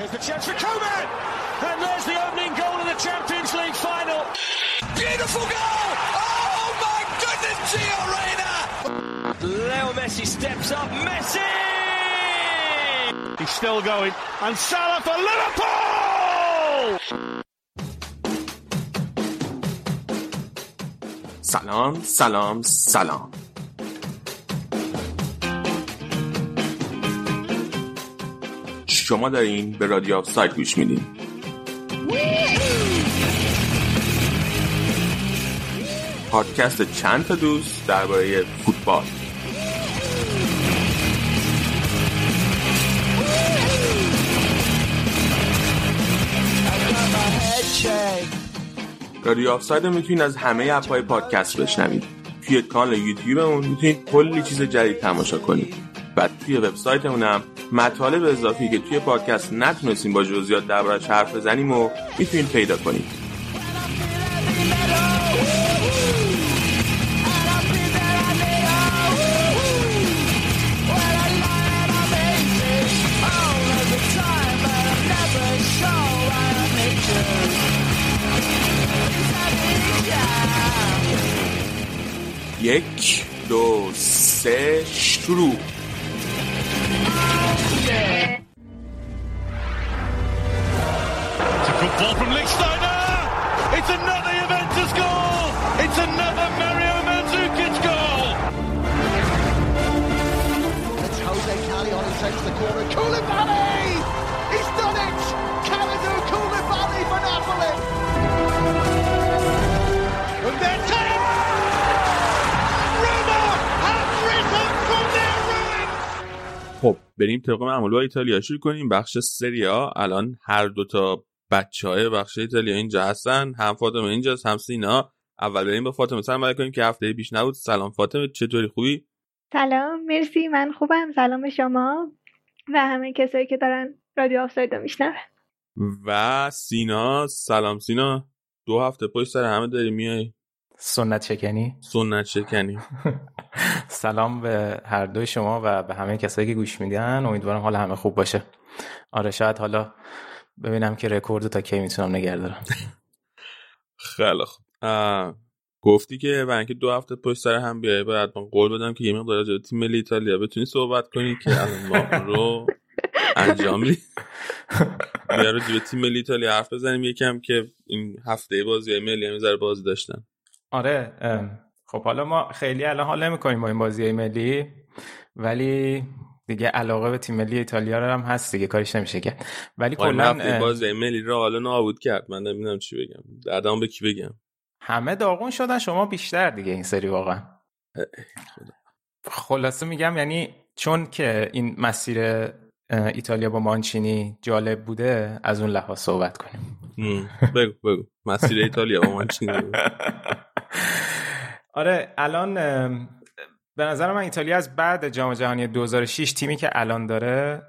Here's the chance for Koeman! And there's the opening goal of the Champions League final. Beautiful goal! Oh my goodness, Gio Reyna! Leo Messi steps up. Messi! He's still going. And Salah for Liverpool! سلام سلام سلام شما دارین به رادیو آف ساید گوش میدین. پادکست چند تا دوست درباره فوتبال. رادیو آف ساید می‌تونید از همه اپهای پادکست بشنوید. توی کانال یوتیوبمون می‌تونید کلی چیز جدید تماشا کنید. و توی وبسایتمون هم مطالب اضافی که توی پادکست نتونستیم با جزئیات دربارش حرف بزنیم و می‌تونید پیدا کنید. یک دو سه شروع. بریم طبق معمول با ایتالیا شروع کنیم. بخش سریا الان هر دوتا بچه های بخش ایتالیا اینجا هستن. هم فاطمه اینجاست هم سینا. اول بریم با فاطمه سلام علیکم که هفته پیش نبود. سلام فاطمه چطوری؟ خوبی؟ سلام مرسی. من خوبم. سلام شما و همه کسایی که دارن رادیو آفساید رو میشنون. و سینا. سلام سینا. دو هفته پشت سر همه داری میای؟ سنت شکنی؟ سنت شکنی. سلام به هر دوی شما و به همه کسایی که گوش میدن امیدوارم حال همه خوب باشه. آره شاید حالا ببینم که رکورد تا کی می‌تونم نگه دارم. خیلی خوب. گفتی که برای اینکه دو هفته پشت سر هم بیای باید من قول بدم که یه مقدار راجع به تیم ملی ایتالیا بتونی صحبت کنی که الان ما رو انجام میدیم بیا راجع به تیم ملی ایتالیا حرف بزنیم. یکم که این هفته بازی ملی هم بازی داشتن. آره ام، خب حالا ما خیلی الان حال نمی‌کنیم با این بازی ملی ولی دیگه علاقه به تیم ملی ایتالیا رو هم هست دیگه کارش نمیشه کرد. ولی کلا بازی ملی رو حالا نابود کرد. من نمی‌دونم چی بگم. دردم به کی بگم؟ همه داغون شدن شما بیشتر دیگه این سری واقعا. خلاصه میگم یعنی چون که این مسیر ایتالیا با مانچینی جالب بوده از اون لحاظ صحبت کنیم. بگو بگو. مسیر ایتالیا با من چی نگو. آره الان به نظر من ایتالیا از بعد جام جهانی 2006 تیمی که الان داره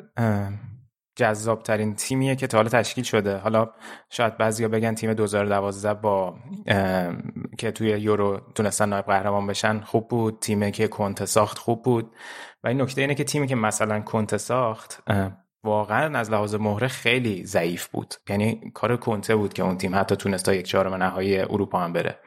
جذاب ترین تیمیه که تا حالا تشکیل شده. حالا شاید بعضیا بگن تیم 2012 با که توی یورو تونستن نایب قهرمان بشن خوب بود تیمی که کنته ساخت خوب بود. و این نکته اینه که تیمی که مثلا کنته ساخت واقعا از لحاظ مهره خیلی ضعیف بود. یعنی کار کنته بود که اون تیم حتی تونست تا یک چهارم نهایی اروپا هم بره.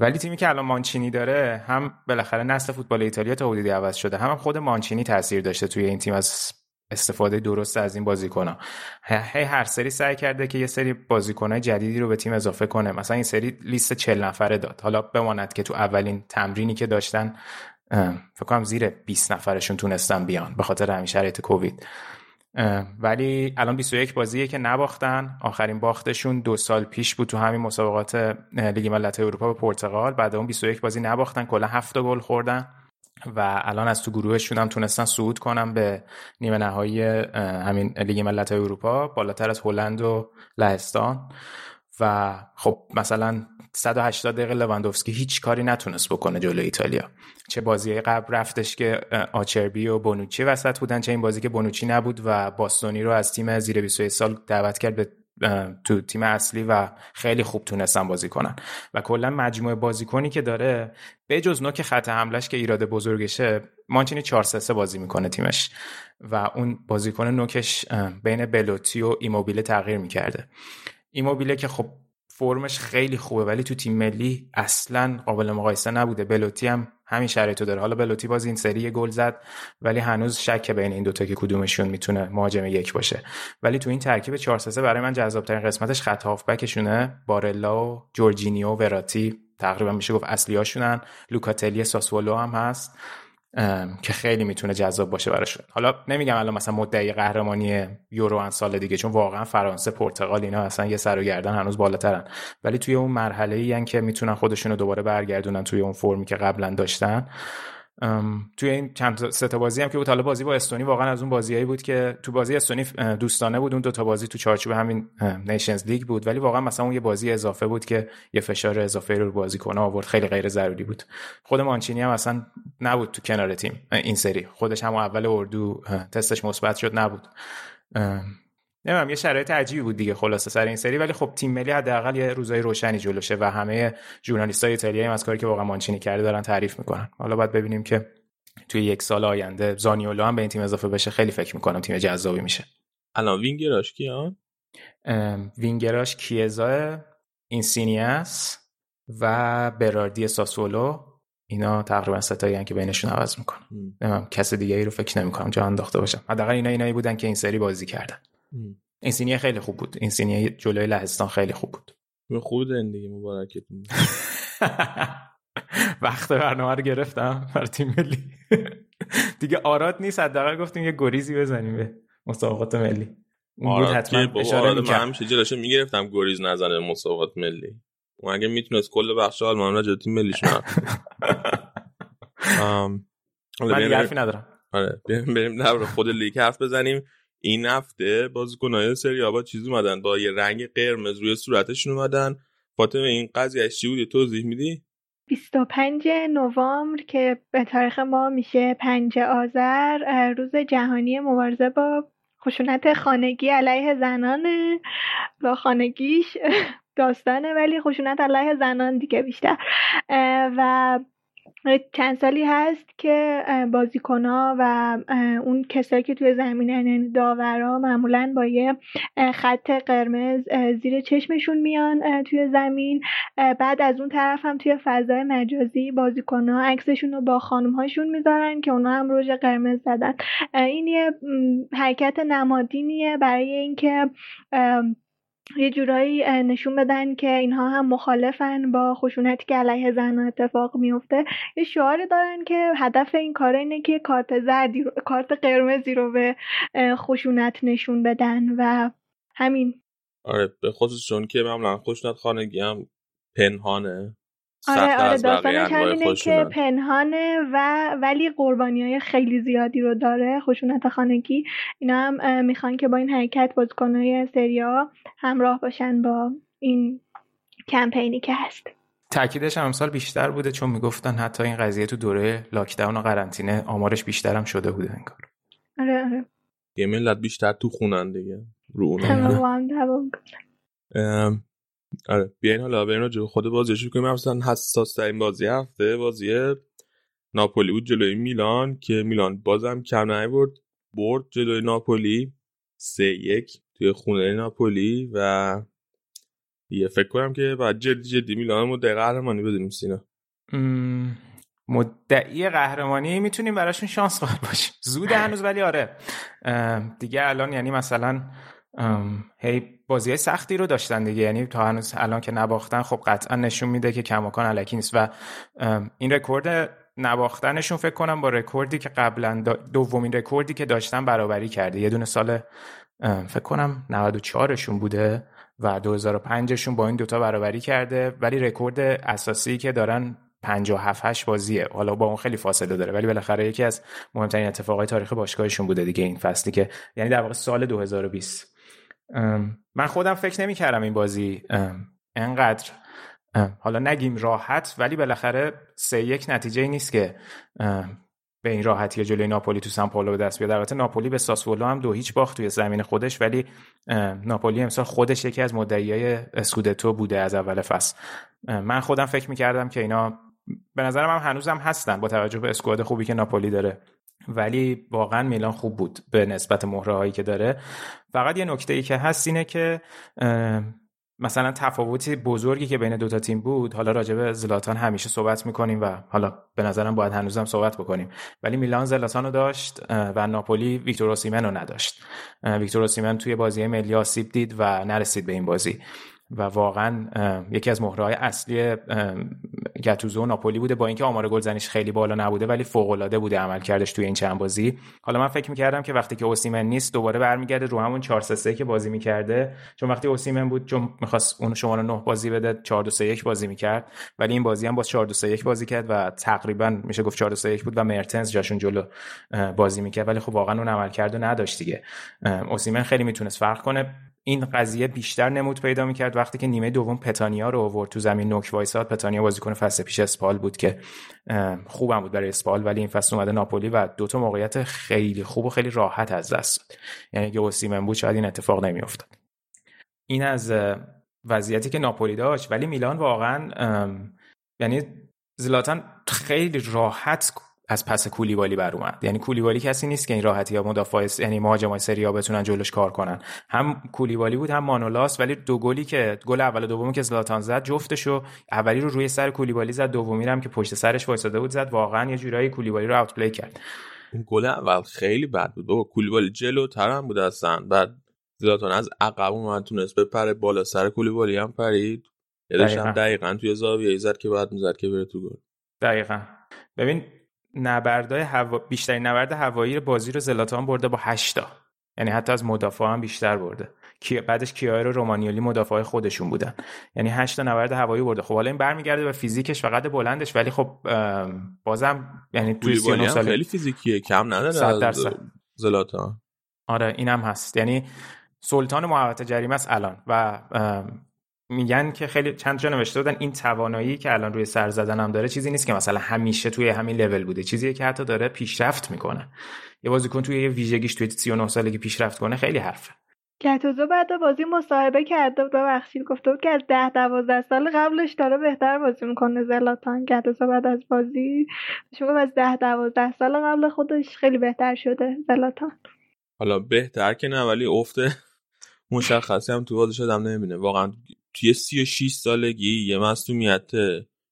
ولی تیمی که الان مانچینی داره هم بالاخره نسل فوتبال ایتالیا تا حدودی عوض شده هم, خود مانچینی تاثیر داشته توی این تیم از استفاده درست از این بازیکن‌ها. هی هر سری سعی کرده که یه سری بازیکن‌های جدیدی رو به تیم اضافه کنه. مثلا این سری لیست 40 نفره داد. حالا بماند که تو اولین تمرینی که داشتن فکر کنم زیر 20 نفرشون تونستن بیان به خاطر همین شرایط کووید. ولی الان 21 بازیه که نباختن. آخرین باختشون دو سال پیش بود تو همین مسابقات لیگ ملت‌های اروپا به پرتغال. بعد اون 21 بازی نباختن کلا 7 گل خوردن. و الان از تو گروهشون هم تونستن صعود کنن به نیمه نهایی همین لیگ ملت‌های اروپا بالاتر از هلند و لهستان. و خب مثلا 180 دقیقه لواندوفسکی هیچ کاری نتونست بکنه جلو ایتالیا. چه بازی قبل رفتش که آچربی و بونوچی وسط بودن چه این بازی که بونوچی نبود و باستونی رو از تیم زیر 21 سال دعوت کرد به تو تیم اصلی و خیلی خوب تونستن بازی کنن. و کلا مجموعه بازیکنی که داره به جز نوک خط حملش که ایراد بزرگشه مانچینی 4 3 بازی می‌کنه تیمش. و اون بازیکن نوکش بین بلوتی و ایموبیله تغییر می‌کرده. ایموبیله که خب فرمش خیلی خوبه ولی تو تیم ملی اصلا قابل مقایسه نبوده. بلوتی هم همین شرایطو داره. حالا بلوتی باز این سری گل زد ولی هنوز شک بین این دوتا که کدومشون می‌تونه مهاجم یک باشه. ولی تو این ترکیب 4 3 برای من جذاب ترین قسمتش خط هافبکشونه. بارلا و جورجینیو و وراتی تقریبا میشه گفت اصلیاشونن. لوکاتلی ساسولو هم هست. که خیلی می‌تونه جذاب باشه براشون حالا نمیگم الان مثلا مدعی قهرمانی یورو ان سال دیگه چون واقعا فرانسه پرتغال اینا اصلا یه سر و گردن هنوز بالاترن. ولی توی اون مرحله ای که می‌تونن خودشون رو دوباره برگردونن توی اون فرمی که قبلا داشتن توی این چند سه تا بازی هم که بود. حالا بازی با استونی واقعا از اون بازیایی بود که تو بازی استونی دوستانه بود. اون دو تا بازی تو چارچوب همین نیشنز لیگ بود. ولی واقعا مثلا اون یه بازی اضافه بود که یه فشار اضافه رو بازی کنه آورد. خیلی غیر ضروری بود. خود مانچینی هم اصلا نبود تو کنار تیم این سری. خودش هم اول اردو تستش مثبت شد نبود. نمی‌دونم یه شرایط عجیبی بود دیگه خلاصه سر این سری. ولی خب تیم ملی حداقل یه روزای روشنی جلوشه و همه ژورنالیستای ایتالیایی هم از کاری که واقعا مانچینی کرده دارن تعریف می‌کنن. حالا باید ببینیم که توی یک سال آینده زانیولو هم به این تیم اضافه بشه. خیلی فکر می‌کنم تیم جذابی میشه. الان وینگراش کیان؟ وینگراش کیزا اینسینیاس و براردی ساسولو. اینا تقریبا سه‌تایی که بینشون عوض می‌کنن. کس دیگه ای رو فکر نمی‌کنم. جا انداخته باشم. حداقل اینا اینایی بودن که این سری بازی کردن. این سینیه خیلی خوب بود. این سینیه جلوی لهستان خیلی خوب بود. خوب زندگی مبارکتون. وقت برنامه رو گرفتم بر تیم ملی. دیگه آراد نیست حداقل گفتیم یه گریزی بزنیم به مسابقات ملی. بود حتما اشاره من همیشه جلوشو می‌گرفتم گریز نزنه مسابقات ملی. اون اگه می‌تونست کل بخش آلمان را تیم ملیش نه. من دیگه حرفی ندارم. آره بریم در خود لیگ حرف بزنیم. این هفته بازیکنهای سری آباد چیز اومدن با یه رنگ قرمز روی صورتشون اومدن. فاطمه این قضیه چی بود توضیح میدی؟ 25 نوامبر که به تاریخ ما میشه 5 آذر روز جهانی مبارزه با خشونت خانگی علیه زنان با خانگیش داستانه ولی خشونت علیه زنان دیگه بیشتر. و چند سالی هست که بازیکنها و اون کسایی که توی یعنی داورا معمولا با یه خط قرمز زیر چشمشون میان توی زمین. بعد از اون طرف هم توی فضای مجازی بازیکنها عکسشون رو با خانم هاشون می‌ذارن که اونا هم روژ قرمز زدن. این یه حرکت نمادینیه برای اینکه یه جورایی نشون بدن که اینها هم مخالفن با خشونتی که علیه زن اتفاق میفته یه شعاری دارن که هدف این کار اینه که کارت زردی رو، کارت قرمزی رو به خشونت نشون بدن و همین. آره به خصوص چون که معمولا خشونت خانگی هم پنهانه. آره آره داستانش همینه که پنهانه و ولی قربانی های خیلی زیادی رو داره خشونت خانگی. اینا هم می‌خوان که با این حرکت بازیکنهای سریا همراه باشن با این کمپینی که هست. تاکیدش هم امسال بیشتر بوده چون می‌گفتن حتی این قضیه تو دوره لاکداون و قرنطینه آمارش بیشتر هم شده بوده این کار آره آره. یه ملت بیشتر تو خونن دیگه رو اون آره بیاین حالا بریم جو خود بازی شروع کنیم مثلا حساس ترین بازی هفته بازی ناپولی بود جلوی میلان که میلان بازم کم برد برد جلوی ناپولی سه یک توی خونه ناپولی و یه فکر کنم که بعد جدی جدی میلان مدعی قهرمانی بدونیم سینا. مدعی قهرمانی می‌تونیم براشون شانس قائل باشیم. زود هنوز ولی آره. دیگه الان یعنی مثلا هی بازی سختی رو داشتن دیگه. یعنی تا هنوز الان که نباختن خب قطعا نشون میده که کماکان علکی نیست. و این رکورد نباختنشون فکر کنم با رکوردی که قبلا دومین رکوردی که داشتن برابری کرده. یه دونه سال فکر کنم 94شون بوده و 2005شون با این دوتا برابری کرده. ولی رکورد اساسی که دارن 57 8 بازیه. حالا با اون خیلی فاصله داره. ولی بالاخره یکی از مهمترین اتفاقای تاریخ باشگاهشون بوده دیگه این فصلی که یعنی در واقع سال 2020 من خودم فکر نمی کردم این بازی انقدر حالا نگیم راحت ولی بالاخره سه یک نتیجه نیست که به این راحتی جلوی ناپولی تو سان پائولو به دست بیاد. البته ناپولی به ساسولو هم دو هیچ باخت توی زمین خودش ولی ناپولی امسال خودش یکی از مدعیای اسکودتو بوده از اول فصل. من خودم فکر می‌کردم که اینا به نظرم هم هنوزم هستن با توجه به اسکواد خوبی که ناپولی داره. ولی واقعا میلان خوب بود به نسبت مهره هایی که داره. فقط یه نکته ای که هست اینه که مثلا تفاوتی بزرگی که بین دوتا تیم بود حالا راجع زلاتان همیشه صحبت می‌کنیم و حالا به نظرم باید هنوزم صحبت بکنیم. ولی میلان زلاتان رو داشت و ناپولی ویکتور اوسیمن رو نداشت. ویکتور اوسیمن توی بازی ملی آسیب دید و نرسید به این بازی. و واقعا یکی از مهره های اصلی گتوزو و ناپولی بوده با اینکه آمار گلزنیش خیلی بالا نبوده ولی فوق العاده بوده عمل کردش توی این چند بازی. حالا من فکر می‌کردم که وقتی که اوسیمن نیست دوباره برمیگرده رو همون 4 3 که بازی می‌کرده. چون وقتی اوسیمن بود چون می‌خواست اون شما رو 9 بازی بده 4 2 3 1 بازی می‌کرد. ولی این بازی هم با 4 2 3 1 بازی کرد و تقریبا میشه گفت 4 2 3 1 بود و مرتنز جاشون جلو بازی می‌کرد. ولی خب واقعا اون عمل کرده نداشت دیگه. اوسیمن خیلی می‌تونست فرق کنه. این قضیه بیشتر نمود پیدا می‌کرد وقتی که نیمه دوم پتانیا رو آورد. تو زمین نوک وایساد پتانیا بازیکن فصل پیش اسپال بود که خوبم بود برای اسپال ولی این فصل اومده ناپولی و دو تا موقعیت خیلی خوب و خیلی راحت از دست داد. یعنی اگه اوسیمن بود شاید این اتفاق نمیافتاد. این از وضعیتی که ناپولی داشت. ولی میلان واقعا یعنی زلاتان خیلی راحت از پس کولیبالی بر اومد. یعنی کولیبالی کسی نیست که این راحتی یا مدافع یعنی مهاجمای سری ها بتونن جلوش کار کنن. هم کولیبالی بود هم مانولاس ولی دو گلی که گل اول و دومی که زلاتان زد جفتشو اولی رو روی سر کولیبالی زد دومی هم که پشت سرش وایساده بود زد. واقعا یه جورایی کولیبالی رو اوت پلی کرد. اون گل اول خیلی بد بود. بابا کولیبالی جلوتر هم بود اصلا. بعد زلاتان از عقب اومد تونست بپره بالا. سر کولیبالی هم پرید. دقیقا. دقیقا توی زاویه زد که بعد می‌زد که بره تو گل. دقیقا. ببین نبردای هوا... بیشترین نبرد هوایی بازی رو زلاتان برده با 8 تا یعنی حتی از مدافع هم بیشتر برده. کی... بعدش کیایر و رومانیولی مدافع خودشون بودن. یعنی 8 تا نبرد هوایی برده. خب حالا این برمیگرده به فیزیکش و قد بلندش ولی خب بازم یعنی توی 39 سال خیلی فیزیکیه. کم نداره زلاتان. آره اینم هست. یعنی سلطان محوطه جریمه است الان و میگن که خیلی چند جا نوشته بودن این توانایی که الان روی سر زدن هم داره چیزی نیست که مثلا همیشه توی همین لول بوده. چیزیه که حتی داره پیشرفت می‌کنه. یه بازیکن توی یه ویژگیش توی 39 سالگی پیشرفت کنه خیلی حرفه. گتوزو بعد بازی مصاحبه کرده بود ببخشید گفته بود که از ده دوازده سال قبلش داره بهتر بازی می‌کنه زلاتان. گتوزو بعد از بازی شما از ده دوازده سال قبل خودش خیلی بهتر شده زلاتان. حالا بهتر که نه ولی افته مشخصی هم تو بازی شدم نمی‌بینه. واقعا توی 36 سالگی یه مصومیت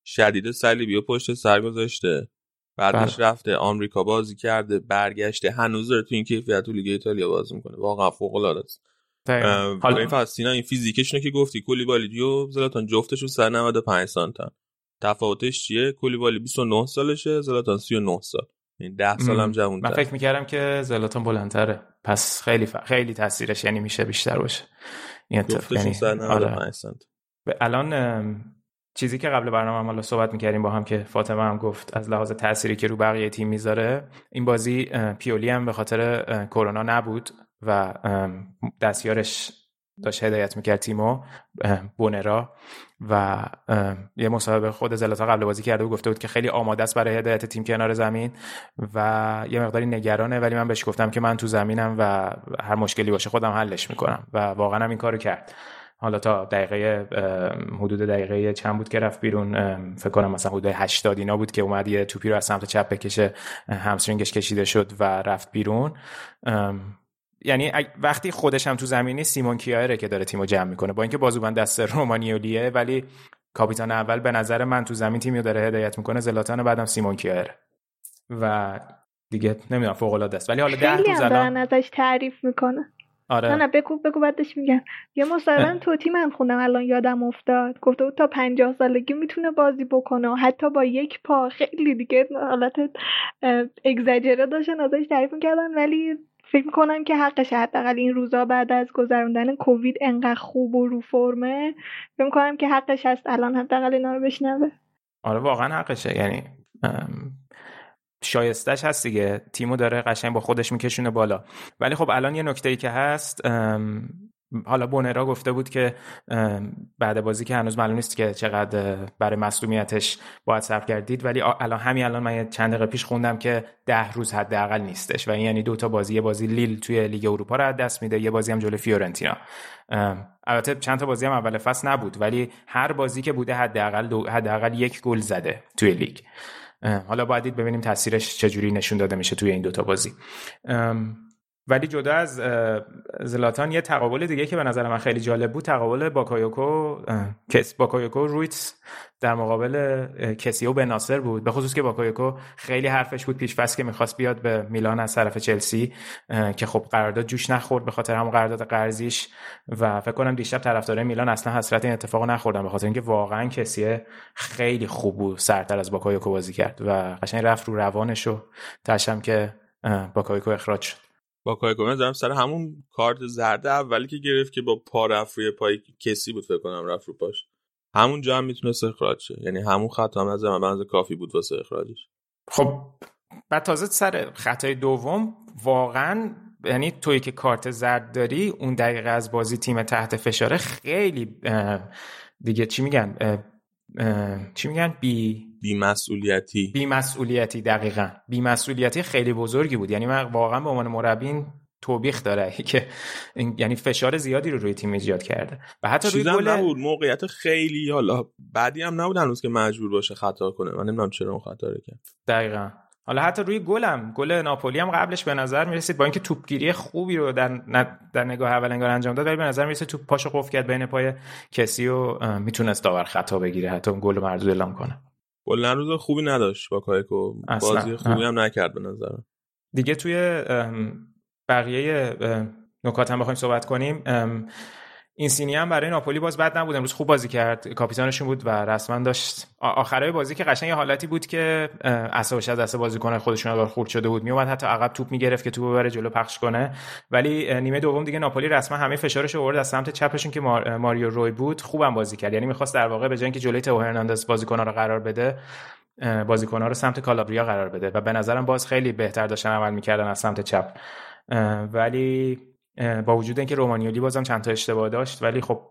شدید صلیبی و پشت سر گذاشته. بعدش بله. رفته آمریکا بازی کرده برگشته هنوز داره تو این کیفیت تو لیگ ایتالیا بازی می‌کنه. واقعا فوق العاده است حالا این فاستینا این فیزیکشونه که گفتی کولیبالی و زلاتان جفتشون 195 سانتن تفاوتش چیه؟ کولیبالی 29 سالشه زلاتان 39 سال. این 10 سال هم جوان من فکر می‌کردم که زلاتان بلندتره. پس خیلی ف... خیلی تاثیرش یعنی میشه بیشتر باشه. این یعنی آره. الان چیزی که قبل برنامه حالا صحبت می‌کردیم با هم که فاطمه هم گفت از لحاظ تأثیری که رو بقیه تیم می‌ذاره این بازی پیولی هم به خاطر کرونا نبود و دستیارش داشت هدایت می‌کرد تیمو بونرا و یه مصاحبه خود زلاتا قبل بازی کرده و گفته بود که خیلی آماده است برای هدایت تیم کنار زمین و یه مقداری نگرانه ولی من بهش گفتم که من تو زمینم و هر مشکلی باشه خودم حلش می‌کنم. و واقعا هم این کارو کرد. حالا تا دقیقه حدود دقیقه چند بود که رفت بیرون. فکر کنم مثلا حدود 80 اینا بود که اومد یه توپی رو از سمت چپ بکشه همسترینگش کشیده شد و رفت بیرون. یعنی وقتی خودش هم تو زمینی سیمون کیایره که داره تیمو جمع می‌کنه. با اینکه بازوبند دست رومانیولیه ولی کاپیتان اول به نظر من تو زمین تیمیو داره هدایت می‌کنه. زلاتان بعدم سیمون کیایره. و دیگه نمی‌دونم فوق العاده است. ولی حالا ده تو زلان ازش تعریف می‌کنه آره. نه نه بگو بگو بعدش میگم. یه مصاحبه توتی من خوندم الان یادم افتاد. گفته بود تا پنجاه سالگی می‌تونه بازی بکنه و حتی با یک پا. خیلی دیگه حالت اگزاجره داشتن ازش تعریف می‌کردن. ولی فکر می‌کنم که حقش حداقل این روزا بعد از گذروندن کووید انقدر خوب و رو فرمه. فکر می‌کنم که حقش هست الان حداقل اینا رو بشنوه. آره واقعا حقشه. یعنی شایستش هست دیگه. تیمو داره قشنگ با خودش میکشونه بالا. ولی خب الان یه نکته ای که هست حالا بونرا گفته بود که بعد بازی که هنوز معلوم نیست که چقدر برای مسئولیتش باید صبر کردید ولی الان همین الان من چند دقیقه پیش خوندم که ده روز حداقل نیستش و این یعنی دو تا بازی یه بازی لیل توی لیگ اروپا رو دست میده یه بازی هم جلوی فیورنتینا. البته چند تا بازی هم اول فصل نبود ولی هر بازی که بوده حداقل حداقل یک گل زده توی لیگ. حالا باید ببینیم تاثیرش چجوری نشون داده میشه توی این دوتا بازی. ولی جدا از زلاتان یه تقابل دیگه که به نظر من خیلی جالب بود تقابل باکایوکو کس باکایوکو رویتس در مقابل کسیو به ناصر بود. به خصوص که باکایوکو خیلی حرفش بود پیش که می‌خواست بیاد به میلان از طرف چلسی که خب قرارداد جوش نخورد به خاطر هم قرارداد قرضیش و فکر کنم دیشب طرفدارای میلان اصلا حسرت این اتفاق نخوردن به خاطر اینکه واقعا کسیه خیلی خوب بود سرتر از باکایوکو بازی کرد و قشنگ رفت رو روانش و تشم که باکایوکو اخراج شد. با کایکو دارم سر همون کارت زرد اولی که گرفت که با پا رفت روی پای کسی بود فکر کنم رفت رو پاش. همون جا هم می‌تونست اخراج شه. یعنی همون خطا هم از من کافی بود واسه اخراجش. خب بعد تازه سر خطای دوم واقعا یعنی توی که کارت زرد داری اون دقیقه از بازی تیم تحت فشاره خیلی دیگه چی میگن؟ چی میگن؟ بی بیمسئولیتی. بیمسئولیتی دقیقا. بیمسئولیتی خیلی بزرگی بود. یعنی من واقعا به عنوان مربین توبیخ داره که یعنی فشار زیادی رو روی تیم ایجاد کرده. و حتی روی گل نبود. موقعیت خیلی حالا بعدی هم نبود هنوز که مجبور باشه خطا کنه. من نمی‌دونم چرا اون خطا رو کرد. دقیقا. حالا حتی روی گلم گل ناپولی هم قبلش به نظر می‌رسید با اینکه توپگیری خوبی رو در در نگاه اول انگار انجام داد ولی به نظر می‌رسید توپ پاشو قفل کرد بین پای کسی و می‌تونست داور خطا بگیره حتی اون گل مردود اعلام کنه. کلا روز خوبی نداشت با کایکو بازی خوبی هم نکرد به نظرم. دیگه توی بقیه نکات هم بخوایم صحبت کنیم. این سینی هم برای ناپولی باز بد نبود. امروز خوب بازی کرد. کاپیتانشون بود و رسما داشت. آخرای بازی که قشنگ یه حالتی بود که اعصابش از دست بازیکن خودشون دار خورد شده بود. میومد حتی عقب توپ می‌گرفت که توپ ببره جلو پخش کنه. ولی نیمه دوم دیگه ناپولی رسما همه فشارش آورد. از سمت چپشون که ماریو روی بود خوبم بازی کرد. یعنی می‌خواست در واقع به جای اینکه جلوی تو هرناندز بازیکن‌ها رو قرار بده بازیکن‌ها رو سمت کالابریا قرار بده. و به نظرم باز خیلی بهتر داشتن عمل می‌کردن از سمت چپ. ولی با وجود اینکه رومانیولی بازم چند تا اشتباه داشت ولی خب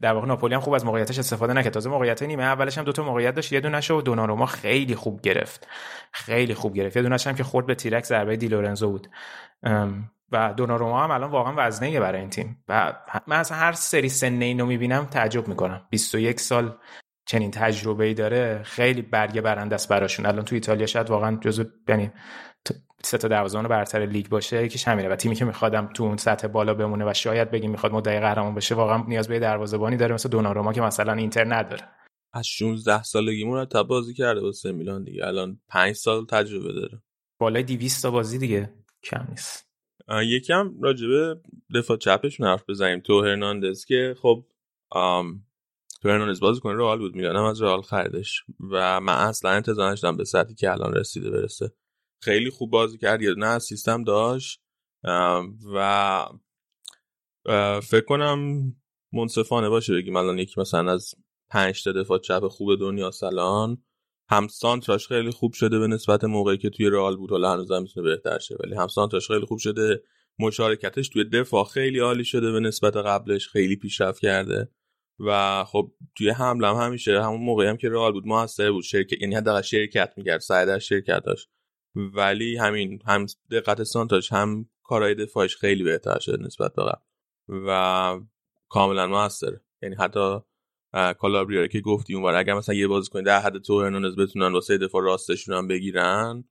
در واقع ناپولی هم خوب از موقعیتش استفاده نکرد. تازه موقعیت نیمه اولش هم دو تا موقعیت داشت. یه دونهش رو دوناروما خیلی خوب گرفت. خیلی خوب گرفت. یه دونهش هم که خورد به تیرک ضربه دی لورنزو بود. و دوناروما هم الان واقعا وزنه برای این تیم. و من از هر سری سن اینو می‌بینم تعجب می‌کنم. 21 سال چنین تجربه ای داره. خیلی برگه برنده است براشون. الان تو ایتالیا شاید واقعا جزو یعنی سه تا دروازه‌بان برتر لیگ باشه یکیش همینه. و تیمی که میخوادم تو اون سطح بالا بمونه و شاید بگیم می‌خواد مدعی قهرمان بشه واقعا نیاز به دروازه‌بانی داره مثل دوناروما که مثلا اینتر نداره. از 16 سالگی مرتب بازی کرده واسه میلان دیگه. الان 5 سال تجربه داره. بالای 200 تا بازی دیگه. کم نیست. یکم راجبه دفاع چپشون حرف بزنیم. تو هرناندز که خب تو هرناندز بازی کنه رئال بود میلانم از رئال خریدش. و من اصلا انتظار داشتم به سطحی که الان رسیده برسه. خیلی خوب بازی کرد. یه نه سیستم داشت. و فکر کنم منصفانه باشه بگیم الان یکی مثلا از پنج تا دفاع چپ خوب دنیا سلان. هم سانتراش خیلی خوب شده به نسبت موقعی که توی رئال بود. حالا هنوز می‌تونه بهتر شه ولی هم سانتراش خیلی خوب شده. مشارکتش توی دفاع خیلی عالی شده به نسبت قبلش خیلی پیشرفت کرده. و خب توی حمله هم همیشه همون موقعی هم که رئال بود موثر بود. شرکت یعنی حداقل شرکت می‌کرد سعی در شرکت داشت ولی همین هم دقت سانتاش هم کارهای دفاعش خیلی بهتر شده نسبت به قبل. و کاملا موثره. یعنی حتی کالابریا که گفتی اونور اگر مثلا یه بازیکن در حد تو هرناندز بتونن واسه دفاع راستشون هم بگیرن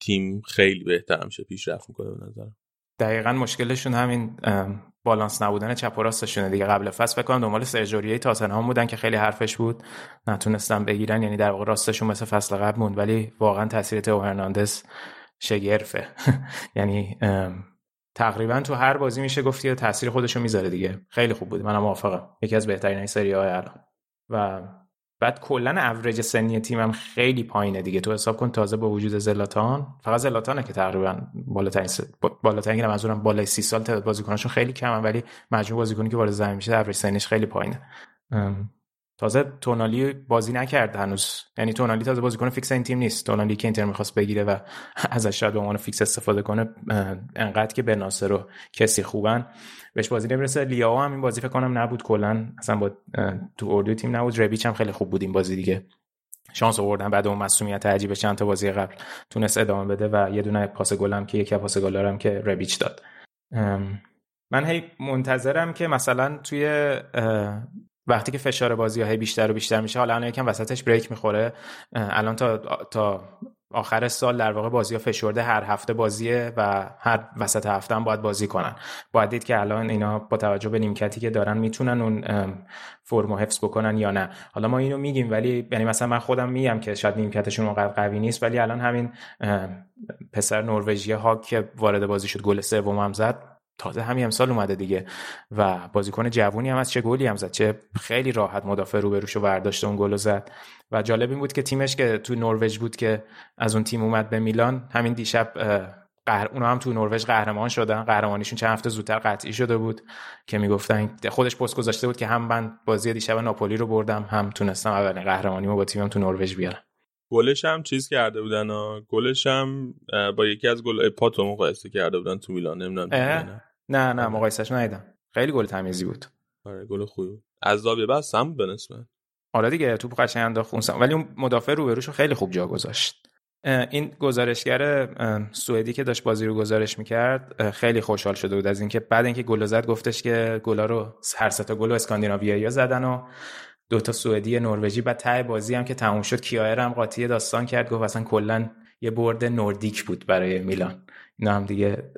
تیم خیلی بهتر میشه پیشرفت می‌کنه به نظرم. دقیقا مشکلشون همین بالانس نبودن چپ و راستشونه دیگه قبل فصل. فکر کنم دنبال سرجوریه تاتنهام بودن که خیلی حرفش بود. نتونستن بگیرن یعنی در واقع راستشون مثل فصل قبل موند ولی واقعا تاثیر تو هرناندز شگرفه. یعنی تقریبا تو هر بازی میشه گفتی تاثیر خودشو می‌ذاره دیگه. خیلی خوب بود. منم موافقم. یکی از بهترین سری های الان. و بعد کلا اوریج سنی تیمم خیلی پایینه دیگه. تو حساب کن تازه با وجود زلاتان. فقط زلاتانه که تقریبا بالاترین س... بالاترین منظورم بالای سی سال تعداد بازیکناشون خیلی کمن ولی مجموع بازیکنی که وارد زمین میشه اوریج سنیش خیلی پایینه. تازه تونالی بازی نکرد هنوز. یعنی تونالی تازه بازیکن فیکس این تیم نیست. تونالی که اینتر می‌خواست بگیره و ازش شاید به عنوان فیکس استفاده کنه انقدر که بناصر و کسی خوبن. بهش بازی نمی‌رسه. لیاو هم این بازی فکر کنم نبود. کلا اصلا با تو اردو تیم نبود. ربیچ هم خیلی خوب بود این بازی دیگه. شانس آوردن بعد اون مصدومیت عجیب چند تا بازی قبل تونست ادامه بده و یه دونه پاس گلم که یکی پاس گلارم که ربیچ داد. من هی منتظرم که مثلا توی وقتی که فشار بازی های بیشتر و بیشتر میشه حالا الان یکم وسطش بریک می‌خوره. الان تا تا آخر سال در واقع بازی ها فشرده هر هفته بازیه و هر وسط هفته هم باید بازی کنن. باید دید که الان اینا با توجه به نیمکتی که دارن می‌تونن اون فرمو حفظ بکنن یا نه. حالا ما اینو میگیم ولی یعنی مثلا من خودم میگم که شاید نیمکتشون اونقدر قوی نیست ولی الان همین پسر نروژی ها که وارد بازی شد گل سوم هم زد. تازه همین امسال اومده دیگه و بازیکن جوونی هم از چه گلی هم زد؟ چه خیلی راحت مدافع رو بروش و برداشته اون گل زد. و جالب این بود که تیمش که تو نروژ بود که از اون تیم اومد به میلان همین دیشب قهر... اونا هم تو نروژ قهرمان شدن. قهرمانیشون چند هفته زودتر قطعی شده بود که می‌گفتن خودش پست گذاشته بود که هم من بازی دیشب ناپولی رو بردم هم تونستم اولین قهرمانیمو با تیمم تو نروژ بیارم. گلش هم چیز کرده بودن گلش هم با یکی از گل پاتو مقایسه کرده بودن تو میلان نمی‌دونم نه نه مقایسهش ندیدم. خیلی گل تمیزی بود. آره گل خوبی از زاویه بس هم به نسبت. آره دیگه توپ قشنگ انداخت ولی اون مدافع روبروشو خیلی خوب جا گذاشت. این گزارشگر سوئدی که داشت بازی رو گزارش می‌کرد خیلی خوشحال شده بود از اینکه بعد اینکه گل زد گفتش که گلا رو هر تا گل اسکاندیناویایی زدن و دو تا سوئدی نروژی. بعد ته بازی هم که تموم شد کیایر هم قاطی داستان کرد گفت اصلا کلا یه برد نوردیک بود برای میلان. اینا هم دیگه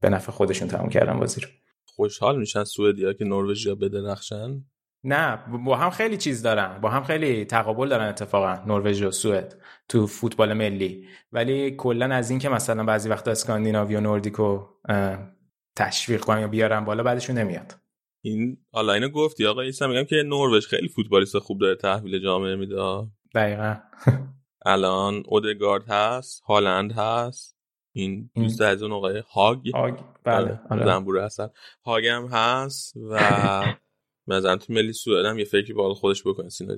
به نفع خودشون تموم کردن بازی رو. خوشحال میشن سوئدیا که نروژیا بدرخشن؟ نه با هم خیلی چیز دارن. با هم خیلی تقابل دارن اتفاقا نروژ و سوئد تو فوتبال ملی. ولی کلا از این که مثلا بعضی وقتا اسکاندیناوی و نوردیکو تشویق کنن یا بیارن بالا بعدشون نمیاد. این حالا اینو گفتی آقا ایسا میگم که نروژ خیلی فوتبالیست خوب داره تحویل جامعه میده. دقیقا. الان اودگارد هست هالند هست. این دوست از اون آقای هاگ؟ هاگ. بله آره. زنبور هستن هاگ هم هست و مثلا تو ملی سوئد هم یه فکری با خودش بکنه سینا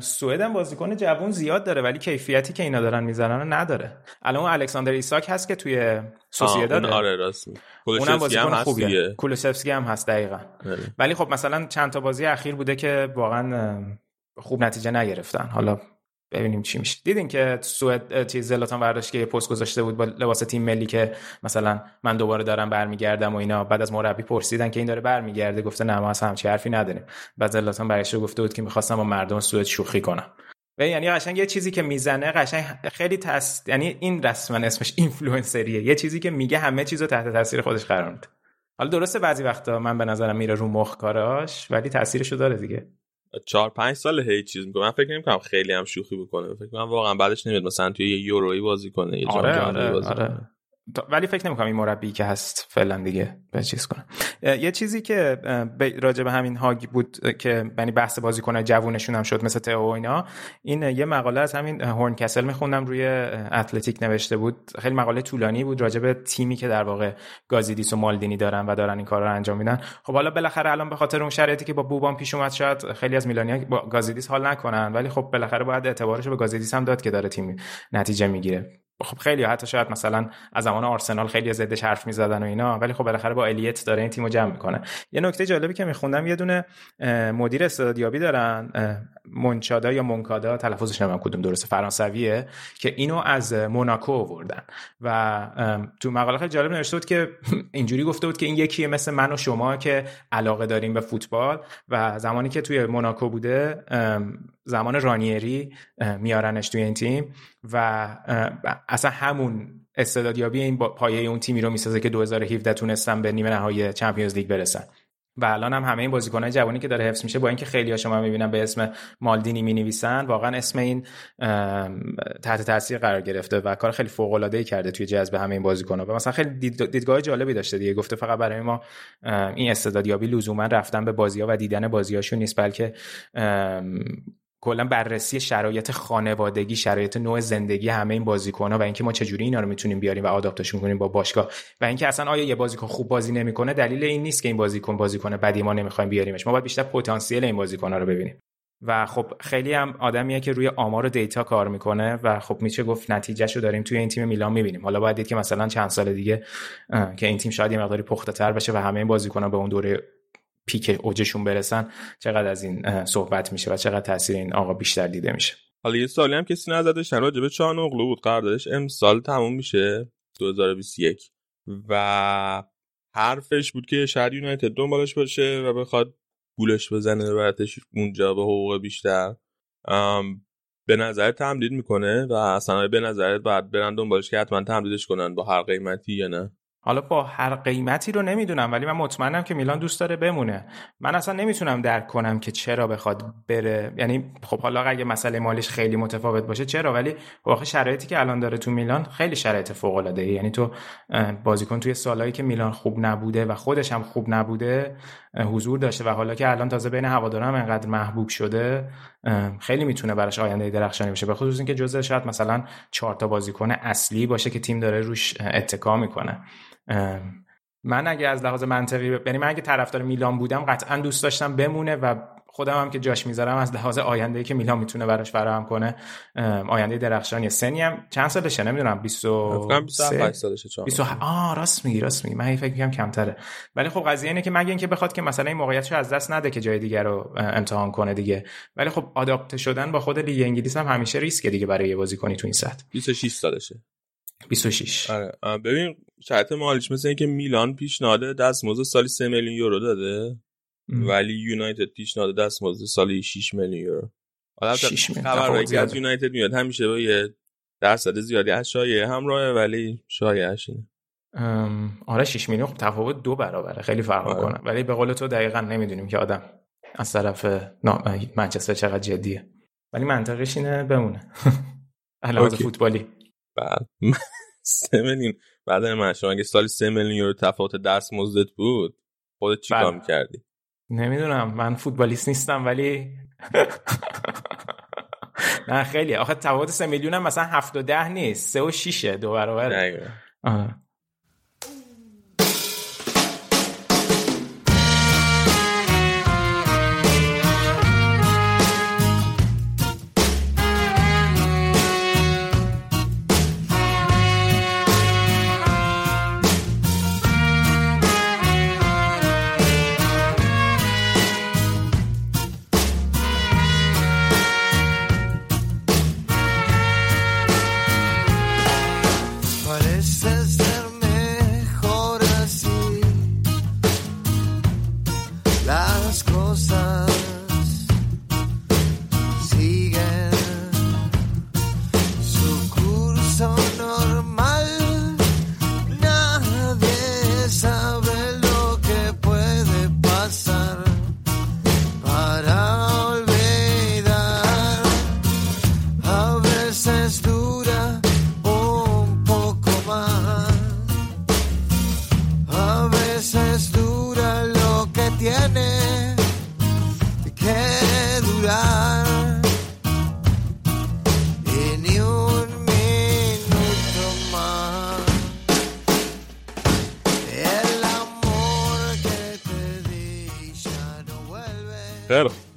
سوئد هم بازیکن جوون زیاد داره ولی کیفیتی که اینا دارن می‌زنن نداره. الان الکساندر ایساک هست که توی سوسییداد آره راست اونم بازیکن خوبیه. کولوسفسکی هم هست دقیقا. آره. ولی خب مثلا چند تا بازی اخیر بوده که واقعا خوب نتیجه نگرفتن. حالا ببینیم چی میشه. دیدین که سوئد چیز زلاتان برداشت که پست گذاشته بود با لباس تیم ملی که مثلا من دوباره دارم برمیگردم و اینا. بعد از مربی پرسیدن که این داره برمیگرده گفته نه ما اصلا همچی حرفی نداریم. بعد زلاتان برگشته گفته بود که می‌خواستم با مردم سوئد شوخی کنم. و یعنی قشنگ یه چیزی که می‌زنه قشنگ خیلی تس یعنی این رسما اسمش اینفلوئنسریه یه چیزی که میگه همه چیزو تحت تاثیر خودش قرار میده. حالا درسته بعضی وقتا من به نظرم میره رو مخ کاراش ولی تاثیرشو داره دیگه. چهار پنج سال هی چیز می‌کنه من فکر نمی‌کنم خیلی هم شوخی بکنه فکر کنم واقعا بعدش نمیاد مثلا توی یه یورویی بازی کنه یه آره آره, بازی آره. کنه. ولی فکر نمی‌کنم این مربی که هست فعلا دیگه به چیز کنه. یه چیزی که راجع به همین هاگی بود که یعنی بحث بازیکن جوونشون هم شد مثل تئو اینا این یه مقاله از همین هورن کسل میخوندم روی اتلتیک نوشته بود. خیلی مقاله طولانی بود راجع به تیمی که در واقع گازیدیس و مالدینی دارن و دارن این کار رو انجام میدن. خب حالا بالاخره الان به خاطر اون شرایطی که با بوبان پیش اومد شاید خیلی از میلانیا با گازیدیس حال نکنن ولی خب بالاخره باید اعتبارش به گازیدیس هم داد که داره تیم نتیجه می‌گیره. خب خیلی حتی شاید مثلا از زمان آرسنال خیلی زدش حرف می‌زدن و اینا ولی خب بالاخره با الیت داره این تیمو جمع می‌کنه. یه نکته جالبی که میخوندم یه دونه مدیر استعدادیابی دارن مونچادا یا مونکادا تلفظش نمی‌دونم کدوم درسته فرانسویه که اینو از موناکو آوردن. و تو مقاله خیلی جالب نوشته بود که اینجوری گفته بود که این یکیه مثل من و شما که علاقه داریم به فوتبال و زمانی که توی موناکو بوده زمان رانیری میارنش توی این تیم و اصلا همون استعدادیابی این پایه اون تیمی رو می‌سازه که 2017 تونستن به نیمه نهایی چمپیونز لیگ برسن. و الان هم همه این بازیکنان جوانی که داره حفظ میشه با اینکه خیلی ها شما می‌بینن به اسم مالدینی می نویسن واقعا اسم این تحت تاثیر قرار گرفته و کار خیلی فوق العاده کرده توی جذب همه این بازیکن‌ها. و مثلا خیلی دیدگاه جالبی داشته دیگه. گفته فقط برای ما این استعدادیابی لزوما رفتن به بازی‌ها و دیدن بازی‌هاشون نیست بلکه کلا بررسی شرایط خانوادگی شرایط نوع زندگی همه این بازیکن‌ها و اینکه ما چجوری اینا رو می‌تونیم بیاریم و آداپتشون کنیم با باشگاه و اینکه اصلا آیا یه بازیکن خوب بازی نمی‌کنه دلیل این نیست که این بازیکن بازیکن بدی ما نمی‌خوایم بیاریمش. ما باید بیشتر پتانسیل این بازیکن‌ها رو ببینیم. و خب خیلی هم آدمیه که روی آمار و دیتا کار می‌کنه و خب میشه گفت نتیجهشو داریم توی این تیم میلان می‌بینیم. حالا باید دید که مثلا چند سال دیگه که این تیم شاید یه مقداری پخته تر بشه و همه این بازیکن‌ها به اون دوره پیک اوجشون برسن چقدر از این صحبت میشه و چقدر تاثیر این آقا بیشتر دیده میشه. حالا یه سالی هم کسی نزدش راجع به چانوغلو بود قراردادش امسال تموم میشه 2021 و حرفش بود که شاید یونایتد دنبالش باشه و بخواد گولش بزنه براتش اونجا به حقوق بیشتر. به نظر تمدید می‌کنه و اصلا به نظرت باید برن دنبالش که حتما تمدیدش کنن با هر قیمتی یا نه؟ حالا با هر قیمتی رو نمی‌دونم ولی من مطمئنم که میلان دوست داره بمونه. من اصلا نمی‌تونم درک کنم که چرا بخواد بره. یعنی خب حالا اگه مسئله مالیش خیلی متفاوت باشه چرا؟ ولی واقعا شرایطی که الان داره تو میلان خیلی شرایط فوق العاده یعنی تو بازیکن توی سالهایی که میلان خوب نبوده و خودش هم خوب نبوده حضور داشته و حالا که الان تازه بین هواداران هم انقدر محبوب شده خیلی می‌تونه براش آینده درخشانی باشه. به خصوص اینکه جزء شاید مثلا چهار تا بازیکن اصلی باشه که تیم داره روش اتکا می‌کنه. من اگه از لحاظ منطقی یعنی من اگه طرفدار میلان بودم قطعا دوست داشتم بمونه و خودم هم که جاش می‌ذارم از لحاظ آینده که میلان می‌تونه براش فراهم کنه آینده درخشانی سنی هم چند سالشه؟ نمی‌دونم 23 سالشه 20 آه راست میگی راست میگی. من فکر میگم کمتره. ولی خب قضیه اینه که مگه اینکه بخواد که مثلا این موقعیتشو از دست نده که جای دیگر رو امتحان کنه دیگه. ولی خب آداپته شدن با خود لیگ انگلیس هم همیشه ریسک دیگه برای یه بازیکنی تو این سطح. 26 سالشه. 26 آره. ببین شرط مالیش مثل اینکه میلان پیشنهاد دستمزد سالی 3 میلیون یورو داده. ولی یونایتد پیشنهاد دستمزد سالی 6 میلیون یورو. حالا خبرایی که از یونایتد میاد. همیشه با یه درصد زیادی از شایعه همراهه ولی شایعه اینه. آره 6 میلیون. خب تفاوت دو برابره. خیلی فرق آره. ولی به قول تو دقیقا نمی‌دونیم که آدم از طرف منچستر چقدر جدیه. ولی منطقش اینه بمونه. علاوه فوتبالی. بعد سه میلیون. بعد من شما اگه سالی سه میلیون یورو تفاوت درس مزدت بود خودت چیکار می‌کردی؟ نمی‌دونم. من فوتبالیست نیستم ولی نه خیلی. آخه تفاوت سه میلیون هم مثلا هفت و ده نیست. سه و شیشه دو برابر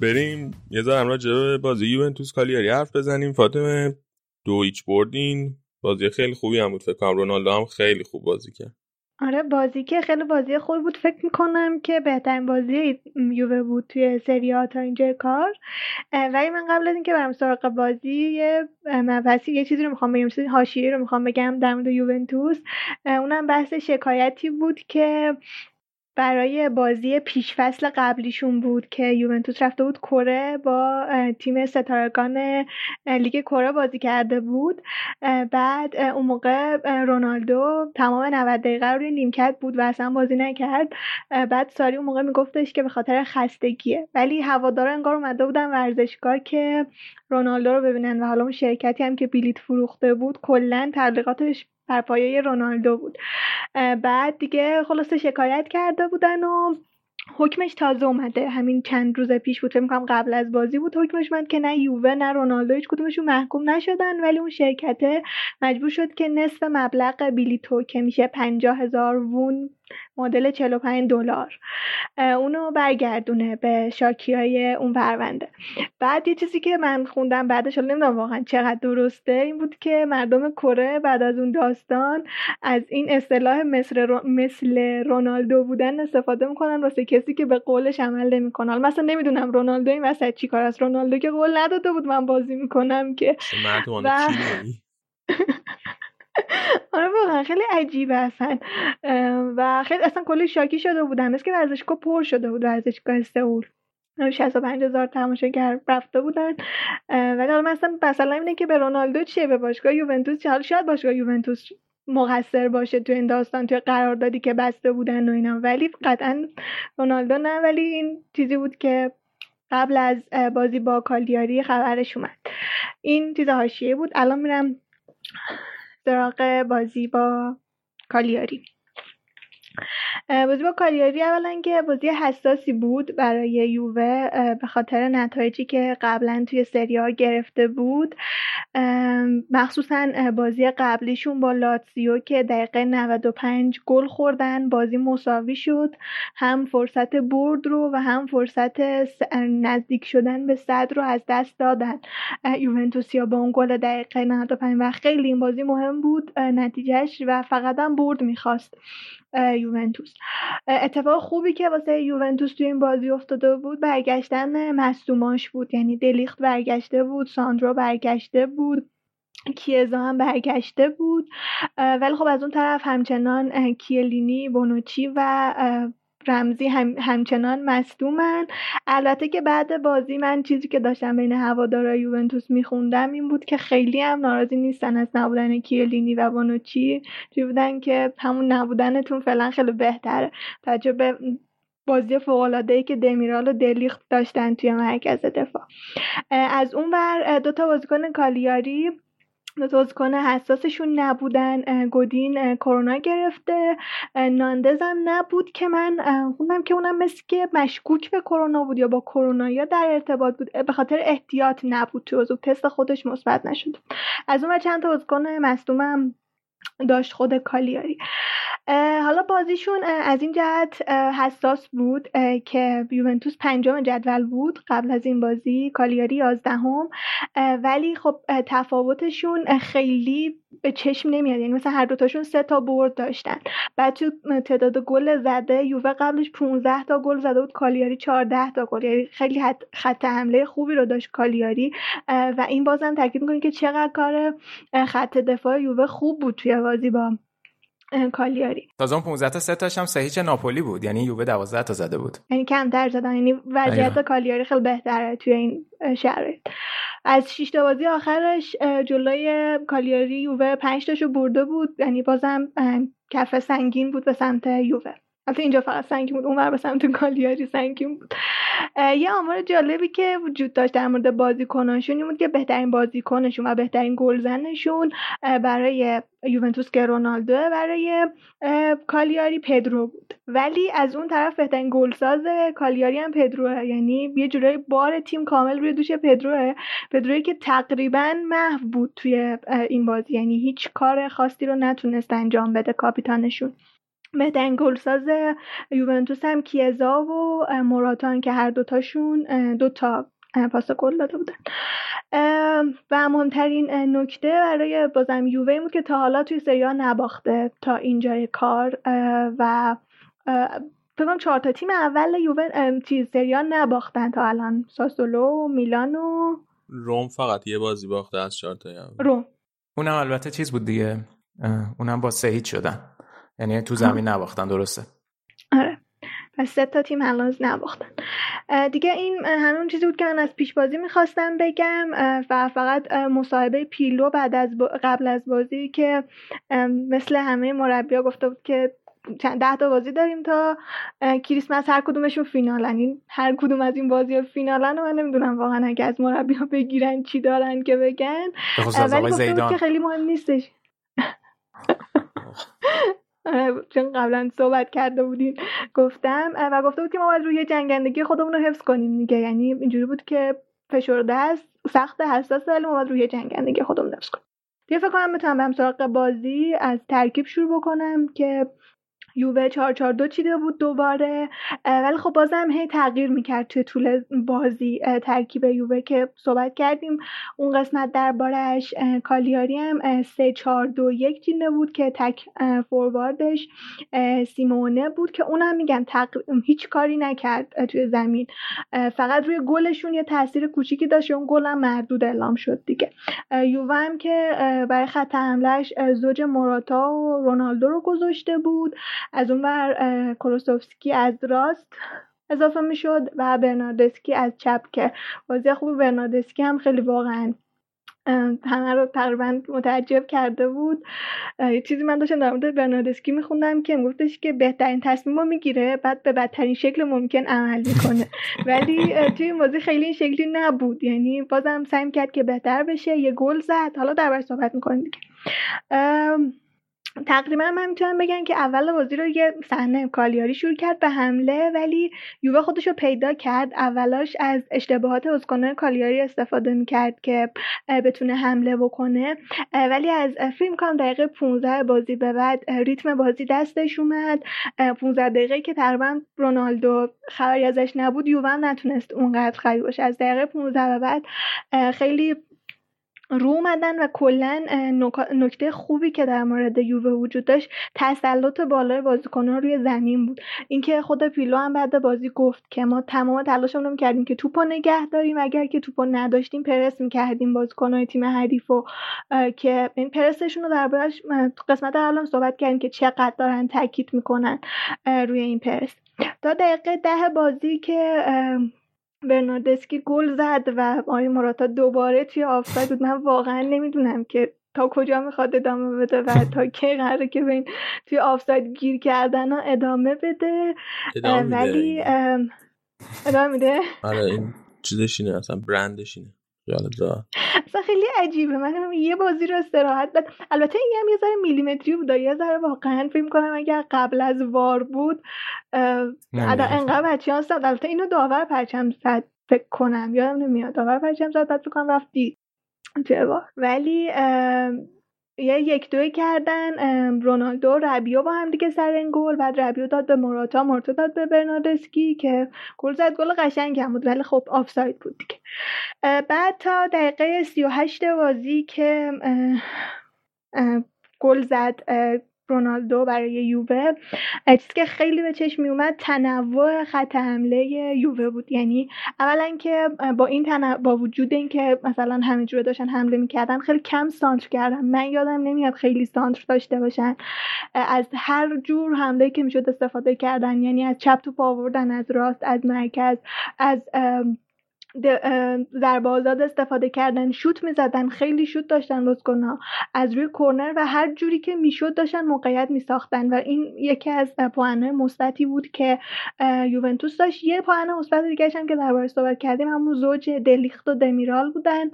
بریم. یه ذره راجع به بازی یوونتوس کالیاری حرف بزنیم. فاطمه دو ایچ بردین. بازی خیلی خوبی هم بود. فکر کنم رونالدو هم خیلی خوب بازی کرد. آره بازی که خیلی بازی خوبی بود. فکر می‌کنم که بهترین بازی یووه بود توی سری ها تا اینجا کار. ولی من قبل از اینکه برم سراغ بازی یه مبحثی یه چیزی رو می‌خوام بگم. چیزی رو می‌خوام بگم در مورد یوونتوس. اونم بحث شکایتی بود که برای بازی پیشفصل قبلیشون بود که یوونتوس رفته بود کره با تیم ستارگان لیگ کره بازی کرده بود. بعد اون موقع رونالدو تمام 90 دقیقه روی نیمکت بود و اصلا بازی نکرد. بعد ساری اون موقع میگفتش که به خاطر خستگیه. ولی هوادارا انگار اومده بودن ورزشگاه که رونالدو رو ببینن و حالا اون شرکتی هم که بلیت فروخته بود کلا تبلیغاتش بر پایه رونالدو بود. بعد دیگه خلاصه شکایت کرده بودن و حکمش تازه اومده. همین چند روز پیش بود فکر می‌کنم قبل از بازی بود حکمش. من که نه یووه نه رونالدو هیچ کدومشون محکوم نشدن ولی اون شرکت مجبور شد که نصف مبلغ بیلیتو که میشه پنجاه هزار وون مدل 45 دلار. اونو برگردونه به شاکی های اون پرونده. بعد یه چیزی که من خوندم بعدش نمی‌دونم واقعا چقدر درسته این بود که مردم کره بعد از اون داستان از این اصطلاح مثل, مثل رونالدو بودن استفاده می‌کنن واسه کسی که به قولش عمل نمی‌کنه. حالا مثلا نمی‌دونم رونالدو این وسط چی کار است. رونالدو که قول نداده بود من بازی می‌کنم که. و... آره واقعا خیلی عجیبه اصلا. و خیلی اصلا کلی شاکی شده بودن مثل که ورزشگاه پر شده بود ورزشگاه سئول. 65 هزار تماشاگر رفته بودن. ولی حالا مثلا مثلا اینه که به رونالدو چیه؟ به باشگاه یوونتوس چه شاید باشگاه یوونتوس مقصر باشه تو این داستان توی قراردادی که بسته بودن و اینا. ولی قطعا رونالدو نه ولی این چیزی بود که قبل از بازی با کالیاری خبرش اومد. این چیز حاشیه بود؟ الان میرم سراغ بازی با کالیاری. بازی با کالیاری اولا که بازی حساسی بود برای یووه به خاطر نتایجی که قبلا توی سریا گرفته بود. مخصوصا بازی قبلیشون با لاتسیو که دقیقه 95 گل خوردن بازی مساوی شد. هم فرصت برد رو و هم فرصت نزدیک شدن به صد رو از دست دادن. یوونتوسیا با اون گل دقیقه 95 و خیلی این بازی مهم بود. نتیجهش و فقط هم برد می‌خواست. یوونتوس. اتفاق خوبی که واسه یوونتوس توی این بازی افتاده بود برگشتن مصدوماش بود. یعنی دلیخت برگشته بود ساندرو برگشته بود کیزا هم برگشته بود. ولی خب از اون طرف همچنان کیلینی بونوچی و رمزی هم همچنان مصدومن. البته که بعد بازی من چیزی که داشتم بین هوادارای یوونتوس میخوندم این بود که خیلی هم ناراضی نیستن از نبودن کیلینی و بانوچی. چی بودن که همون نبودنتون فعلا خیلی بهتره به بازی فوق ای که دمیرال و دلیخت داشتن توی مرکز دفاع. از اون ور دو تا بازیکن کالیاری بازیکن حساسشون نبودن. گودین کرونا گرفته. ناندز هم نبود که من خوندم که اونم مثل که مشکوک به کرونا بود یا با کرونا یا در ارتباط بود. به خاطر احتیاط نبود تو تست خودش مثبت نشد. از اون چند تا مصدومم داشت خود کالیاری. حالا بازیشون از این جهت حساس بود که یوونتوس پنجم جدول بود قبل از این بازی کالیاری یازدهم. ولی خب تفاوتشون خیلی به چشم نمیاد. یعنی مثلا هر دوتاشون سه تا برد داشتن. بعد تو تعداد گل زده یووه قبلش 15 تا گل زده بود کالیاری 14 تا گل. یعنی خیلی خط حمله خوبی رو داشت کالیاری. و این بازم تاکید می‌کنه که چقدر کار خط دفاع یووه خوب بود توی بازی با کالیاری. تازه اون 15 تا سه تاش هم صحیح ناپولی بود. یعنی یووه 12 تا زده بود. یعنی کمتر زدن. یعنی وضعیت کالیاری خیلی بهتره توی این شرایط. از شش تا بازی آخرش جلوی کالیاری یووه 5 تاشو برده بود. یعنی بازم کف سنگین بود به سمت یووه. البته اینجا فقط سنگین بود. اونور به سمت کالیاری سنگین بود. یه آمار جالبی که وجود داشت در مورد بازیکنانشون این بود که بهترین بازیکنشون و بهترین گلزنشون برای یوونتوس که رونالدو برای کالیاری پدرو بود. ولی از اون طرف بهترین گلساز کالیاری هم پدروه. یعنی یه جورایی بار تیم کامل روی دوش پدروه. پدروی که تقریبا محو بود توی این بازی. یعنی هیچ کار خاصی رو نتونست انجام بده کاپیتانشون. بهترین گلساز یوونتوس هم کیزا و مراتان که هر دوتاشون دوتا پاس گل داده بودن. و مهمترین نکته برای بازم یووه بود که تا حالا توی سریا نباخته تا اینجای کار و فکرم چهار تا تیم اول یووه چیز سریا نباختن تا الان. ساسولو میلان و روم فقط یه بازی باخته از چهار تا روم. اونم البته چیز بود دیگه اونم با سهید شدن. یعنی تو زمین نباختن درسته؟ آره. پس سه تا تیم هنوز نباختن دیگه این همون چیزی بود که من از پیش بازی می‌خواستم بگم و فقط مصاحبه پیلو بعد از قبل از بازی که مثل همه مربیا گفته بود که چند ده تا بازی داریم تا کریسمس هر کدومشون فینالن. این هر کدوم از این بازی ها فینالن و من نمی‌دونم واقعا اگه از مربی ها بگیرن چی دارن که بگن. ولی گفته که خیلی مهم نیستش. چون قبلا صحبت کرده بودیم گفتم. و گفته بود که ما باید روی جنگندگی خودمون رو حفظ کنیم دیگه. یعنی اینجوری بود که فشرده است سخت حساس ولی ما باید روی جنگندگی خودمون حفظ کنیم. دیگه فکر کنم بتونم برم سراغ بازی از ترکیب شروع بکنم که یووه 442 چیده بود دوباره ولی خب بازم هی تغییر می‌کرد توی طول بازی ترکیب یووه که صحبت کردیم. اون قسمت دربارهش کالیاری هم 3 4 2 1 چیده بود که تک فورواردش سیمونه بود که اونم میگم تق... هیچ کاری نکرد توی زمین. فقط روی گلشون یه تاثیر کوچیکی داشت اون گل هم مردود اعلام شد دیگه. یووه هم که برای خط حملهش زوج موراتا و رونالدو رو گذاشته بود. از اون بر کلوسوفسکی از راست اضافه می‌شد و برناردسکی از چپ که بازی خوب برناردسکی هم خیلی واقعا همه رو تقریبا متعجب کرده بود. یه چیزی من داشتم در مورد برناردسکی میخوندم که میگفتش که بهترین تصمیم رو می‌گیره بعد به بدترین شکل ممکن عمل می‌کنه. ولی توی این بازی خیلی این شکلی نبود. یعنی بازم سعی کرد که بهتر بشه یه گل زد. حالا در صحبت می‌کنیم دیگه. تقریبا من می‌تونم بگم که اول بازی رو یه صحنه کالیاری شروع کرد به حمله ولی یووه خودش رو پیدا کرد. اولاش از اشتباهات بازیکنان کالیاری استفاده می‌کرد که بتونه حمله بکنه. ولی از فیلم کنم دقیقه 15 بازی به بعد ریتم بازی دستش اومد. 15 دقیقه که تقریبا رونالدو خبری ازش نبود یووه نتونست اونقدر خری باشه. از دقیقه 15 به بعد خیلی رو اومدن و کلا نکته خوبی که در مورد یووه وجود داشت تسلط بالای بازیکنان روی زمین بود. اینکه خود پیلو هم بعد بازی گفت که ما تمام تلاشمون رو کردیم که توپو نگه داریم اگر که توپو نداشتیم پرس می‌کردیم بازیکنهای تیم حریف و که این پرسشون رو دربارش قسمت اول صحبت کردیم که چقدر دارن تاکید می‌کنن روی این پرس. تا دقیقه ده بازی که برناردسکی گل زد و آقای مراتا دوباره توی آفساید بود. من واقعا نمی‌دونم که تا کجا می‌خواد ادامه بده و تا کی قراره که به توی آفساید گیر کردن ها ادامه بده. ادامه ولی ادامه میده؟ آره این چیزش اینه اصلا برندش اینه. اصلا خیلی عجیبه. من یه بازی رو استراحت بد البته این هم یه ذره میلیمتری بود یه ذره واقعا فکر کنم اگر قبل از وار بود انقدر بچه ها البته اینو داور پرچم زد فکر کنم. یادم نمیاد. داور پرچم زد بعد فکر رفت دید ولی یه یک دوی کردن رونالدو و ربیو با هم دیگه سر این گل. بعد ربیو داد به موراتا موراتا داد به برناردسکی که گل زد. گل قشنگ هم بود ولی خب آفساید بود دیگه. بعد تا دقیقه 38 بازی که گل زد رونالدو برای یووه. چیزی که خیلی به چشم می اومد تنوع خط حمله یووه بود. یعنی اولا که با این تنوع با وجود اینکه مثلا همه جوره داشتن حمله می‌کردن خیلی کم سانتر کردن. من یادم نمیاد خیلی سانتر داشته باشن. از هر جور حمله که می‌شد استفاده کردن یعنی از چپ تو آوردن از راست از مرکز از ضربه آزاد استفاده کردن شوت می‌زدن خیلی شوت داشتن بازیکن‌ها. از روی کرنر و هر جوری که می‌شد داشتن موقعیت میساختن و این یکی از پوانه مثبتی بود که یوونتوس داشت. یه پوانه مثبت دیگه هم که دربارش صحبت کردیم همون زوج دلیخت و دمیرال بودن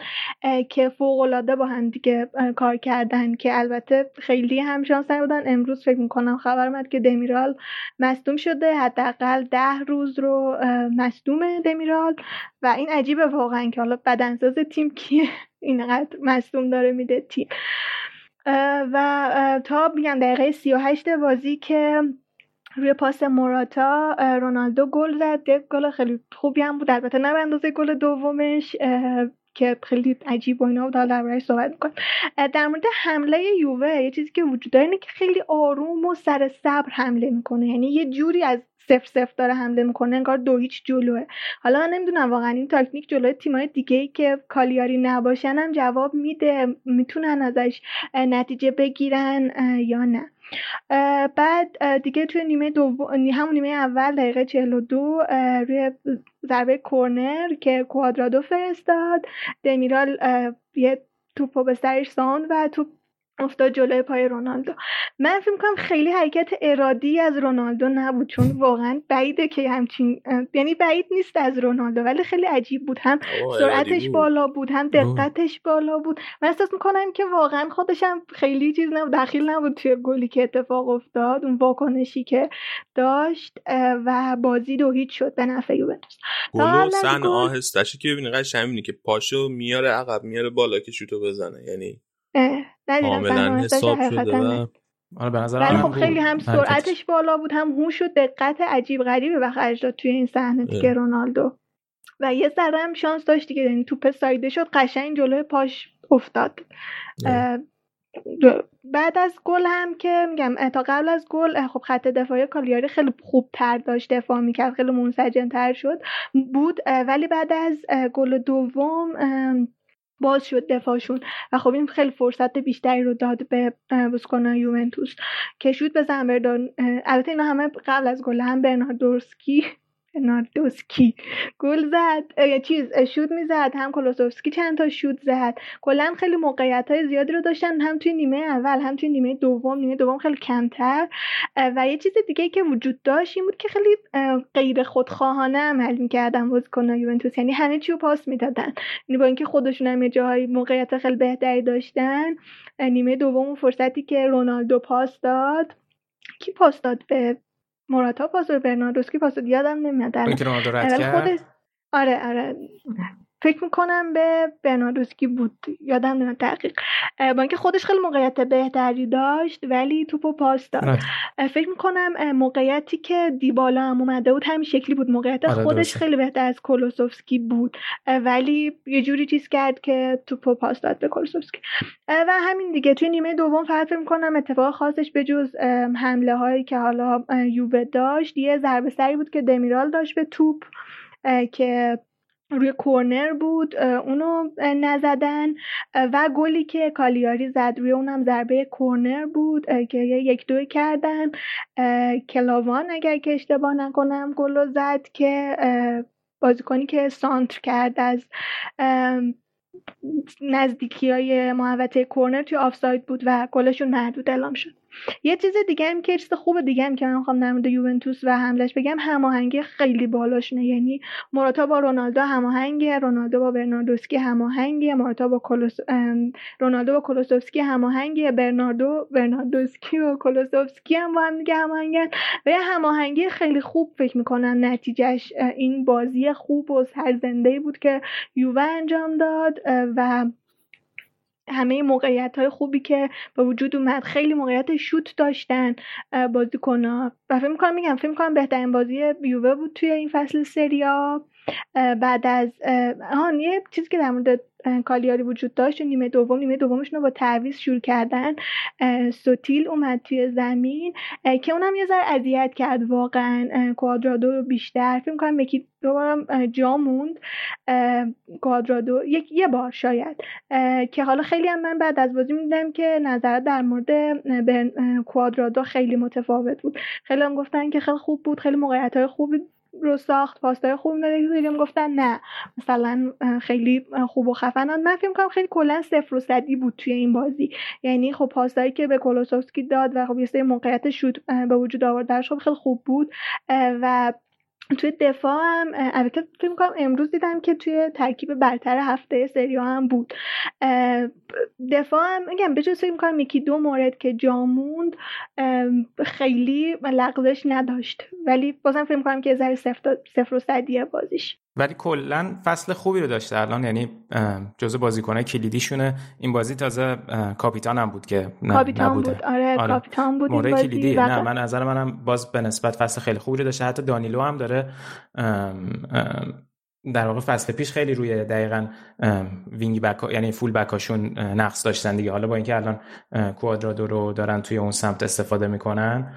که فوق العاده با هم دیگه کار کردن که البته خیلی هم شانس بودن. امروز فکر می‌کنم خبر اومد که دمیرال مصدوم شده حداقل ده روز رو مصدوم دمیرال و این عجیبه واقعا که حالا بدنساز تیم کیه؟ اینقدر مصدوم داره میده تیم. و تا میگم دقیقه 38 بازی که روی پاس موراتا رونالدو گل زد. گل خیلی خوبی هم بود. البته نه اندازه گل دومش که خیلی عجیب و اینا بود. حالا صحبت می‌کنم در مورد حمله یووه یه چیزی که وجود داره اینه که خیلی آروم و سر صبر حمله می‌کنه. یعنی یه جوری از سف سف داره حمله می‌کنه انگار دو هیچ جلوه. حالا من نمی‌دونم واقعا این تاکتیک جلوی تیمای دیگه ای که کالیاری نباشن هم جواب میده می‌تونن ازش نتیجه بگیرن یا نه. بعد دیگه توی نیمه دو همون نیمه اول دقیقه 42 روی ضربه کورنر که کوادرادو فرستاد. دمیرال یه توپو به سرش ساند و توپ افتاد جلوی پای رونالدو. من فکر کنم خیلی حرکت ارادی از رونالدو نبود چون واقعا بعیده که همچین یعنی بعید نیست از رونالدو ولی خیلی عجیب بود. هم سرعتش بالا بود هم دقتش بالا بود. من احساس می‌کنم که واقعا خودش هم خیلی چیز نبود دخیل نبود توی گلی که اتفاق افتاد اون واکنشی که داشت و بازی دو هیچ شد به نفع یوونتوس. گل سن آهستش که ببینی قشنگ که پاشو میاره عقب میاره بالا که شوتو بزنه. یعنی کاملا حساب شده و آره به نظر ولی خب خیلی هم سرعتش بالا بود هم هوش و دقت عجیب غریبی به خرج داد توی این صحنه دیگه رونالدو. و یه ذره هم شانس داشت دیگه یعنی توپ سایده شد قشنگ جلوی پاش افتاد. بعد از گل هم که میگم تا قبل از گل خب خط دفاعی کالیاری خیلی خوب تر داشت دفاع می‌کرد خیلی منسجم تر شد بود ولی بعد از گل دوم باز شد دفاعشون. و خب این خیلی فرصت بیشتری رو داد به بوسکونا یوونتوس که شد بزن بردان البته اینا همه قبل از گل هم برناردورسکی ناردوسکی گل زد چیز شود می‌زد هم کلوسوفسکی چند تا شود زد. کلا خیلی موقعیت های زیادی رو داشتن هم توی نیمه اول هم توی نیمه دوم. نیمه دوم خیلی کمتر. و یه چیز دیگه که وجود داشت این بود که خیلی غیر خودخواهانه عمل می‌کردن بازیکنان یوونتوس. یعنی همه چی رو پاس می‌دادن. یعنی با اینکه خودشون هم یه جاهای موقعیت خیلی بهتری داشتن نیمه دوم فرصتی که رونالدو پاس داد. کی پاس داد به موراتا پاس به برناردوسکی پاس یادم نمیاد. خودش آره آره. فکر می‌کنم به برناردوسکی بود. یادم نمیاد دقیق. با اینکه خودش خیلی موقعیت بهتری داشت ولی توپو پاس داد. فکر می‌کنم موقعیتی که دیبالا هم اومده بود همین شکلی بود. موقعیت آره خودش خیلی بهتر از کولوسوفسکی بود. ولی یه جوری چیز کرد که توپو پاس داد به کولوسوفسکی. و همین دیگه. توی نیمه دوم فقط فکر می‌کنم اتفاق خاصش به جز حمله هایی که حالا یووه داشت یه ضربه سری بود که دمیرال داشت به توپ که روی کورنر بود اونو نزدن و گلی که کالیاری زد روی اونم ضربه کورنر بود که یک دو کردن. کلاوان اگر که اشتباه نکنم گل زد که بازیکنی که سانتر کرد از نزدیکی های محوطه کورنر توی آفساید بود و گلشون محدود اعلام شد. یه چیز دیگه هم که چیز خوب دیگه هم که من می‌خوام در یوونتوس و حملش بگم هماهنگی خیلی بالاشونه. یعنی موراتا با رونالدو هماهنگه رونالدو با برناردوسکی هماهنگه موراتا با کلوس رونالدو با کلوسوفسکی هماهنگه برناردو برناردوسکی و کلوسوفسکی هم با هم دیگه هماهنگن. و یه هماهنگی خیلی خوب فکر می‌کنم نتیجهش این بازی خوب و سرزنده بود که یووه انجام داد. و همه موقعیت های خوبی که به وجود اومد خیلی موقعیت شوت داشتن بازیکنها. و فکر می‌کنم میگم فکر می‌کنم بهترین بازی یووه بود توی این فصل سریا. بعد از آن یه چیزی که در مورد کالیاری وجود داشت و نیمه دوم نیمه دومشون رو با تعویض شروع کردن سوتیل اومد توی زمین که اونم یه ذره اذیت کرد واقعا کوادرادو رو بیشتر. فکر کنم یکی دوبارم جا موند کوادرادو یک یه بار شاید که حالا خیلی هم من بعد از بازی می‌دیدم که نظرات در مورد کوادرادو خیلی متفاوت بود. خیلی هم گفتن که خیلی خوب بود خیلی موقعیت های خوبی رو ساخت پاسای خوب داده گفتن نه. مثلا خیلی خوب و خفنان من فکر کنم خیلی کلا صفر و صدی بود توی این بازی. یعنی خب پاسایی که به کولوسوفسکی داد و خب یه سری موقعیت شد به وجود آورد خب خیلی خوب بود. و توی دفاع هم البته فکر می‌کنم امروز دیدم که توی ترکیب برتر هفته سری هم بود. دفاع هم میگم به جز فکر می‌کنم یکی دو مورد که جاموند خیلی لغزش نداشت. ولی بازم فکر می‌کنم که ذره صفر و صدیه بازیش. ولی کلا فصل خوبی رو داشته الان یعنی جزء بازیکنه کلیدیشونه. این بازی تازه کاپیتان هم بود که نه کاپیتان نبوده. بود آره, آره. کاپیتان بود این بازی. کلیدی. نه من نظر منم باز به نسبت فصل خیلی خوبی رو داشته. حتی دانیلو هم داره در واقع فصل پیش خیلی روی دقیقا وینگ بک یعنی فول بکاشون نقص داشتن دیگه. حالا با اینکه الان کوادرادو رو دارن توی اون سمت استفاده می‌کنن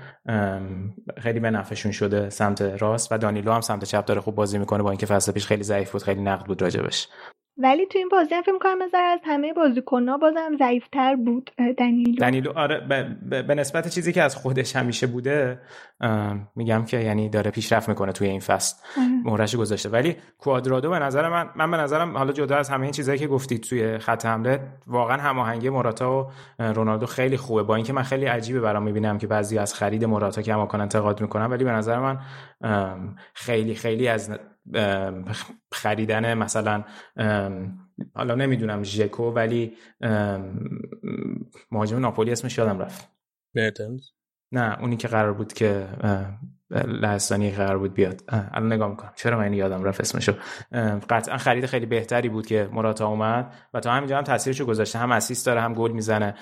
خیلی به نفعشون شده سمت راست و دانیلو هم سمت چپ داره خوب بازی می‌کنه. با اینکه فصل پیش خیلی ضعیف بود خیلی نقد بود راجبش. ولی تو این بازی هم فکر می‌کنم از همه بازیکن‌ها بازم ضعیف‌تر بود دنیلو. دنیلو آره به نسبت چیزی که از خودش همیشه بوده میگم که یعنی داره پیشرفت می‌کنه توی این فصل. مهرش گذاشته. ولی کوادرادو به نظر من من به نظرم حالا جدا از همه این چیزایی که گفتید توی خط حمله واقعا هماهنگی موراتا و رونالدو خیلی خوبه. با اینکه من خیلی عجیبه برام می‌بینم که بعضی از خرید موراتا که کماکان انتقاد می‌کنم ولی به نظر من خیلی خیلی از خریدن مثلا حالا نمی‌دونم ژکو ولی مهاجم ناپولی اسمش یادم رفت. مرتنز نه اونی که قرار بود که لهستانی قرار بود بیاد. الان نگاه می‌کنم. چرا من یادم رفت اسمشو؟ قطعا خرید خیلی بهتری بود که مراتا اومد و تا همینجا هم تاثیرشو گذاشته. هم اسیست داره هم گل می‌زنه.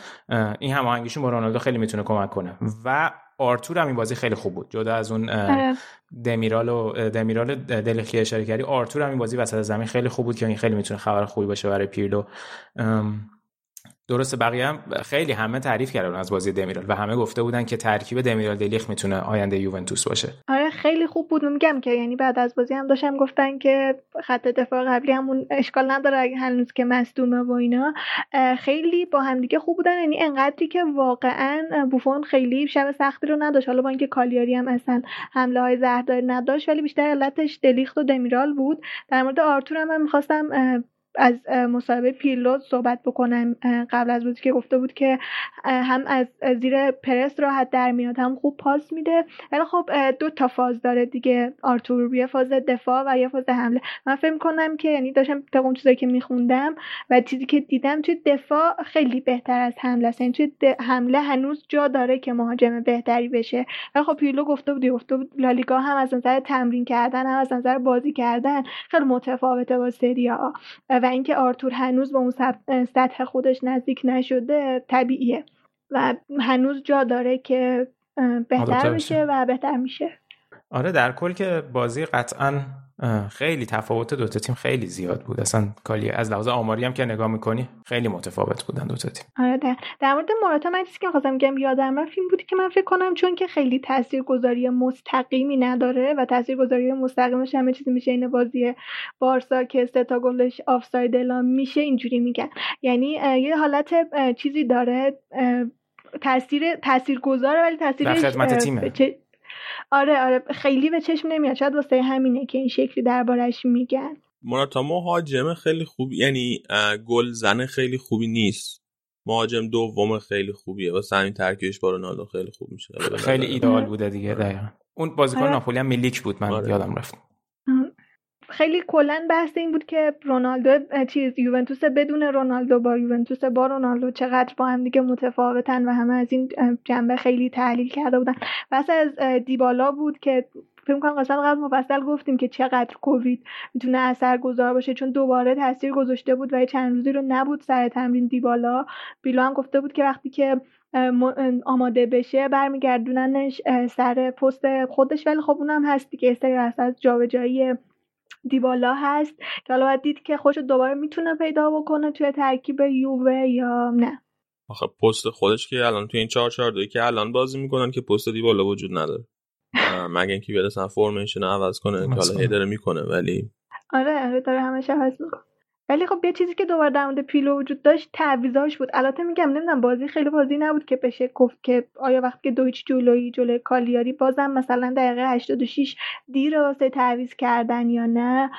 این هماهنگیشون با رونالدو خیلی می‌تونه کمک کنه. و آرتور هم این بازی خیلی خوب بود جدا از اون آره. دمیرال و دمیرال دلخی اشاره کردی آرتور هم این بازی وسط زمین خیلی خوب بود که این خیلی می‌تونه خبر خوبی باشه برای پیرلو درسته بقیه هم خیلی همه تعریف کردن از بازی دمیرال و همه گفته بودن که ترکیب دمیرال دلیخ می‌تونه آینده یوونتوس باشه. آره خیلی خوب بود. میگم که یعنی بعد از بازی هم داشتم گفتن که خط دفاع قبلی همون اشکال نداره هنوز که مصدومه و اینا. خیلی با همدیگه خوب بودن. یعنی انقدری که واقعا بوفون خیلی شب سختی رو نداشت. حالا با اینکه کالیاری هم اصلا حمله های زهرداری نداشت ولی بیشتر علتش دلیخت و دمیرال بود. در مورد آرتور هم من می‌خواستم از مصاحبه پیرلو صحبت بکنم. قبل از بازی که گفته بود که هم از زیر پرس راحت در میاد هم خوب پاس میده. ولی خب دو تا فاز داره دیگه. آرتور یه فاز دفاع و یه فاز حمله. من فکر کنم که یعنی داشتم تا اون چیزایی که میخوندم و چیزی که دیدم توی دفاع خیلی بهتر از حمله است. یعنی توی حمله هنوز جا داره که مهاجم بهتری بشه. ولی خب پیرلو گفته بود گفته بود لالیگا هم از نظر تمرین کردن هم از نظر بازی کردن خیلی متفاوته با سری و اینکه آرتور هنوز به اون سطح خودش نزدیک نشده طبیعیه. و هنوز جا داره که بهتر بشه و بهتر میشه. آره در کل که بازی قطعا خیلی تفاوت دوتا تیم خیلی زیاد بود. اصلا کالی از لحاظ آماری هم که نگاه می‌کنی خیلی متفاوت بودن دوتا تیم. آره در, در مورد مراتا من چیزی که خواستم بگم یادم رفت این بود که من فکر کنم چون که خیلی تاثیرگذاری مستقیمی نداره و تاثیرگذاری مستقیمش همه چیزی میشه این بازی بارسا که سه تا گلش آفساید اعلام میشه اینجوری میگن. یعنی یه حالت چیزی داره تاثیر تاثیرگذاره ولی تاثیرش خدمت تیمه. آره آره. خیلی به چشم نمیاد. شاید واسه همینه که این شکلی دربارش میگن. موراتا مهاجم خیلی خوبی یعنی گل زن خیلی خوبی نیست. مهاجم دوم خیلی خوبیه. واسه همین ترکیبش با رونالدو خیلی خوب میشه. خیلی ایدئال بوده دیگه دقیقا. اون بازیکن آره. ناپولی هم میلیک بود من آره. یادم رفت. خیلی کلا بحث این بود که رونالدو چیز یوونتوس بدون رونالدو با یوونتوس با رونالدو چقدر با هم دیگه متفاوتن و همه از این جنبه خیلی تحلیل کرده بودن. بحث از دیبالا بود که فکر کنم قسمت قبل مفصل گفتیم که چقدر کووید می‌تونه اثر گذار باشه چون دوباره تاثیر گذاشته بود و چند روزی رو نبود سر تمرین دیبالا. بیلو هم گفته بود که وقتی که آماده بشه برمیگردوننش سر پست خودش ولی خب اونم هست دیگه سری از جابجایی دیبالا هست که حالا باید دید که خوش دوباره می‌تونه پیدا بکنه توی ترکیب یووه یا نه. آخه پست خودش که الان توی این چهار چهار دوی که الان بازی می‌کنن که پست دیبالا وجود نداره. مگه اینکه بیاد اصلا فرمشن عوض کنه که حالا هی داره می‌کنه ولی آره آره داره همش عوض می‌کنه. ولی خب یه چیزی که دوباره در مورد پیلو وجود داشت تعویضاش بود. البته میگم نمی‌دونم بازی خیلی بازی نبود که بشه گفت که آیا وقتی که دویچ جلوی جلوی کالیاری بازم مثلا دقیقه 86 دیر واسه تعویض کردن یا نه.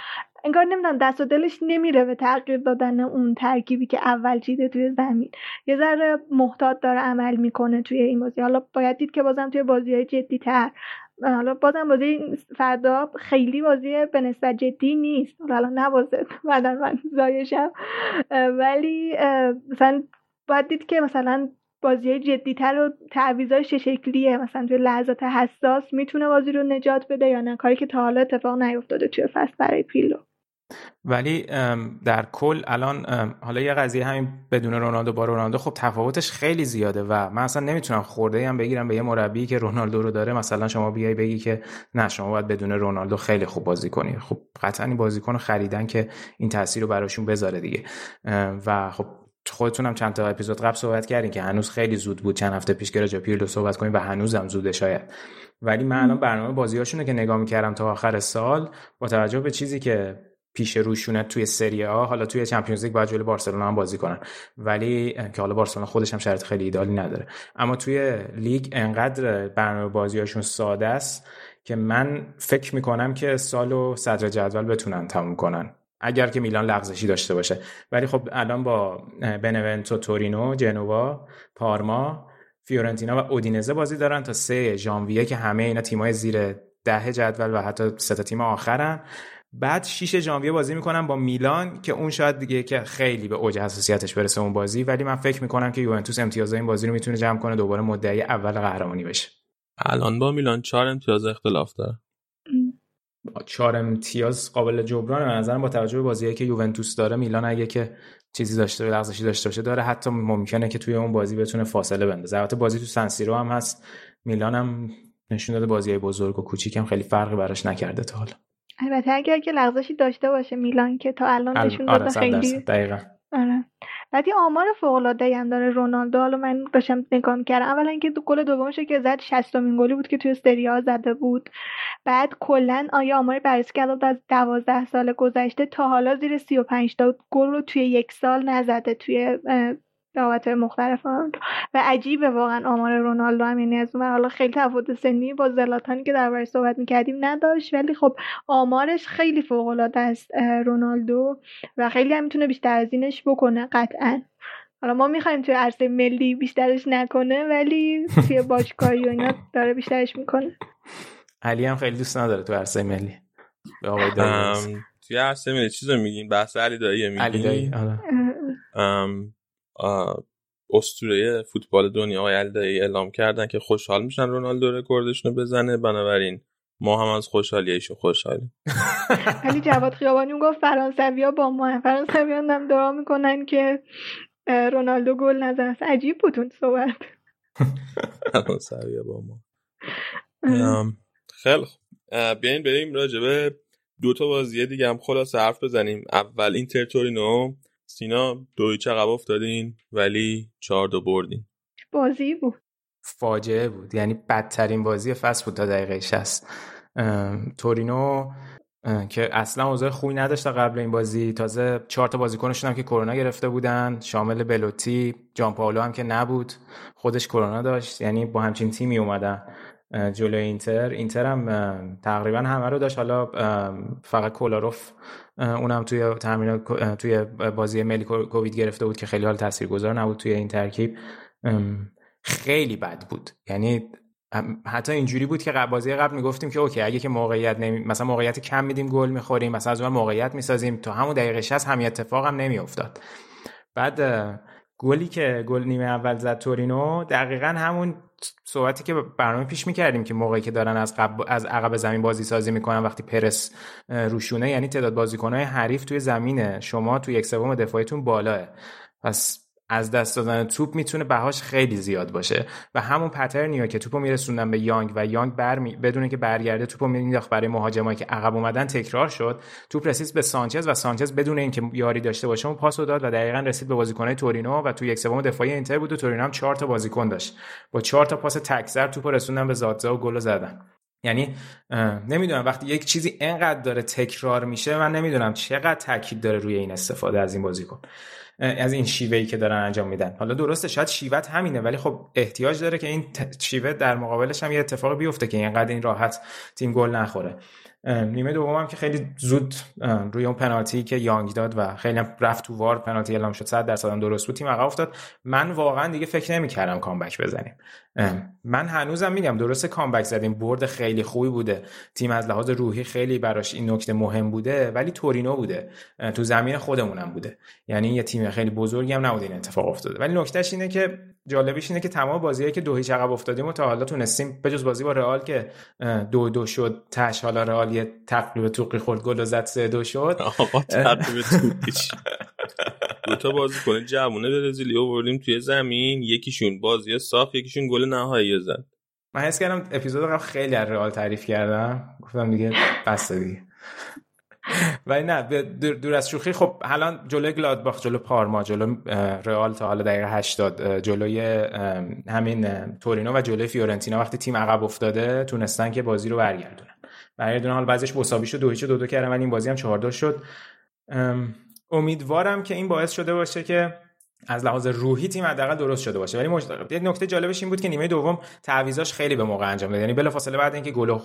انگار نمی‌دونم دست و دلش نمیره به تغییر دادن اون ترکیبی که اول چیده توی زمین. یه ذره محتاط داره عمل می‌کنه توی این بازی. حالا باید دید که بازم توی بازی های جدی تر حالا بازم بازی فردا خیلی بازی به نسبت جدی نیست. حالا نبازه. بعدا من زایشم. ولی مثلا باید دید که مثلا بازی جدی تر و تعویضاش چه شکلیه. مثلا توی لحظات حساس می‌تونه بازی رو نجات بده یا نه. کاری که تا حالا اتفاق نیفتاده توی فصل برای پیلو. ولی در کل الان حالا یه قضیه همین بدون رونالدو با رونالدو خب تفاوتش خیلی زیاده و من اصلا نمی‌تونم خورده هم بگیرم به یه مربی که رونالدو رو داره. مثلا شما بیای بگی که نه شما باید بدون رونالدو خیلی خوب بازی کنی. خب قطعا این بازیکن خریدن که این تاثیر رو براشون بذاره دیگه. و خب خودتونم چند تا اپیزود قبل صحبت کردین که هنوز خیلی زود بود. چند هفته پیش که پیرلو صحبت کنیم و هنوزم زوده شاید. ولی من الان برنامه بازیاشونو که نگاه می‌کردم تا آخر سال با توجه به چیزی که پیش روشونه توی سری آ. حالا توی چمپیونز لیگ باید جلوی بارسلونا هم بازی کنن. ولی که حالا بارسلونا خودش هم شرط خیلی ایدالی نداره. اما توی لیگ انقدر برنامه بازیاشون ساده است که من فکر می‌کنم که سالو صدر جدول بتونن تموم کنن. اگر که میلان لغزشی داشته باشه. ولی خب الان با بنونتو تورینو جنوا پارما فیورنتینا و اودینزه بازی دارن تا سه ژانویه که همه اینا تیمای زیر ده جدول و حتی سه تیم آخرن. بعد 6 ژانویه بازی می‌کنم با میلان که اون شاید دیگه که خیلی به اوج حساسیتش برسه اون بازی. ولی من فکر می‌کنم که یوونتوس امتیازهای این بازی رو می‌تونه جمع کنه دوباره مدعی اول قهرمانی بشه. الان با میلان چهار امتیاز اختلاف داره. چهار امتیاز قابل جبران به نظرم با توجه به بازیایی که یوونتوس داره میلان اگه که چیزی داشته لغزشی داشته باشه داره. حتی ممکنه که توی اون بازی بتونه فاصله بندازه. البته بازی تو سنسیرو هم هست. میلان هم نشون داده بازی بزرگ و کوچیک هم خیلی فرقی براش نکرده تا حالا. البته اگر که لغزشی داشته باشه میلان که تا الان نشون داده آره خیلی دقیقا. آره. بعد یه آمار فوق العاده هم داره رونالدو حالا من داشتم نگاه می‌کردم. اولا اینکه تو گل دومش که زد 60 مین گلی بود که توی سری آ زده بود. بعد کلا آیا آمار بررسی کرد از 12 سال گذشته تا حالا زیر 35 تا گل رو توی یک سال نزده توی رقابت مختلف و عجیبه واقعا آمار رونالدو هم یعنی از اون حالا خیلی تفاوت سنی با زلاتانی که دربارش صحبت می‌کردیم نداشت. ولی خب آمارش خیلی فوق العاده است رونالدو. و خیلی هم می‌تونه بیشتر از اینش بکنه قطعا. حالا ما می‌خوایم توی عرصه ملی بیشترش نکنه ولی توی باشگاهی و اینا داره بیشترش می‌کنه. علی هم خیلی دوست نداره تو عرصه ملی. به آقای توی عرصه ملی چیزو میگین بحث علی دایی میگین علی دایی آره. استوره فوتبال دنیا آقای علی اعلام کردن که خوشحال میشن رونالدو رکوردشون رو بزنه. بنابراین ما هم از خوشحالی ایشون خوشحالیم. علی جواد خیابانی گفت فرانسویا با ما فرانسویا هم دعا می‌کنن که رونالدو گل نزنه. عجیب بود اون صحبت. فرانسویا با ما. خیلی بیاین بریم راجبه دو تا بازی دیگه هم خلاص حرف بزنیم. اول اینتر تورینو. سینا دو عقب افتادین ولی چهار دو بردین. بازی بود. فاجعه بود. یعنی بدترین بازی فصل بود تا دقیقه 60 تورینو که اصلا اوضاع خوبی نداشته قبل این بازی. تازه چهار تا بازیکنشون هم که کرونا گرفته بودن. شامل بلوتی جان پاولو هم که نبود. خودش کرونا داشت. یعنی با همچین تیمی اومدن. جلو اینتر. اینتر هم تقریبا همه رو داشت. حالا فقط کولاروف اونم توی تمرین توی بازی ملی کووید گرفته بود که خیلی حال تاثیرگذار نبود توی این ترکیب. خیلی بد بود. یعنی حتی اینجوری بود که بازی قبل می‌گفتیم که اوکی اگه که موقعیت نمی... مثلا موقعیت کم میدیم گل می‌خوریم مثلا از اون موقعیت می‌سازیم تا همون دقیقه 60 همین اتفاق هم نمیافتاد. بعد گلی که گل نیمه اول زد تورینو دقیقا همون صحبتی که برنامه پیش می‌کردیم که موقعی که دارن از از عقب زمین بازی سازی می‌کنن وقتی پرس روشونه یعنی تعداد بازیکنهای حریف توی زمینه. شما توی یک سوم دفاعیتون بالاه. پس از دست دادن توپ می‌تونه بهاش خیلی زیاد باشه. و همون پترنیا که توپو میرسوندن به یانگ و یانگ بر می... بدون که برگرده توپو مینداخت برای مهاجمایی که عقب اومدن تکرار شد. توپ رسید به سانچز و سانچز بدون اینکه یاری داشته باشه اون پاسو داد و دقیقا رسید به بازیکنای تورینو و تو یک سوم دفاعی اینتر بود و تورینو هم چهار تا بازیکن داشت. با چهار تا پاس تکزر توپو رسوندن به زادزا و گل زدن. یعنی نمی‌دونم وقتی یک چیزی انقدر داره تکرار میشه من نمی‌دونم چقدر تاکید داره روی این استفاده از این بازیکن. از این شیوهی که دارن انجام میدن. حالا درسته شاید شیوت همینه ولی خب احتیاج داره که این شیوه در مقابلش هم یه اتفاق بیفته که اینقدر این راحت تیم گل نخوره. نیمه دوم که خیلی زود روی اون پنالتی که یانگ داد و خیلی رفت تو وار پنالتی اعلام شد 100 درصد درست بود تیم عقب افتاد. من واقعا دیگه فکر نمی‌کردم کامبک بزنیم. من هنوزم میگم درست کامبک زدیم برد خیلی خوبی بوده تیم از لحاظ روحی خیلی براش این نکته مهم بوده ولی تورینو بوده. تو زمین خودمونم بوده. یعنی یه تیم خیلی بزرگی هم نبود این اتفاق افتاده. ولی نکتهش اینه که جالبیش اینه که تمام بازیهایی که دو هیچ عقب افتادیم و تا حالا تونستیم بجز بازی با رئال که دو دو شد تش حالا رئال یه تقریبا توقی خورد گل و زد سه دو شد. آقا تقریبا دو تا بازی کنه جوونه برزیلی آوردیم توی زمین یکیشون بازی صاف یکیشون گل نهایی زد. من حس کردم اپیزود قبل خیلی از رئال تعریف کردم گفتم دیگه بس دیگه. ولی نه دور از شوخی خب الان جلوی گلادباخ جلو پارما جلو رئال تا حالا دقیقه 80 جلوی همین تورینو و جلوی فیورنتینا وقتی تیم عقب افتاده تونستن که بازی رو برگردونن. برگردونن حال بعضیش مساوی شد دو هیچ دو دو کردن ولی این بازی هم 4 شد. امیدوارم که این باعث شده باشه که از لحاظ روحی تیم حداقل درست شده باشه. ولی مجد... یک نکته جالبش این بود که نیمه دوم تعویضاش خیلی به موقع انجام داد. یعنی بلافاصله بعد اینکه گل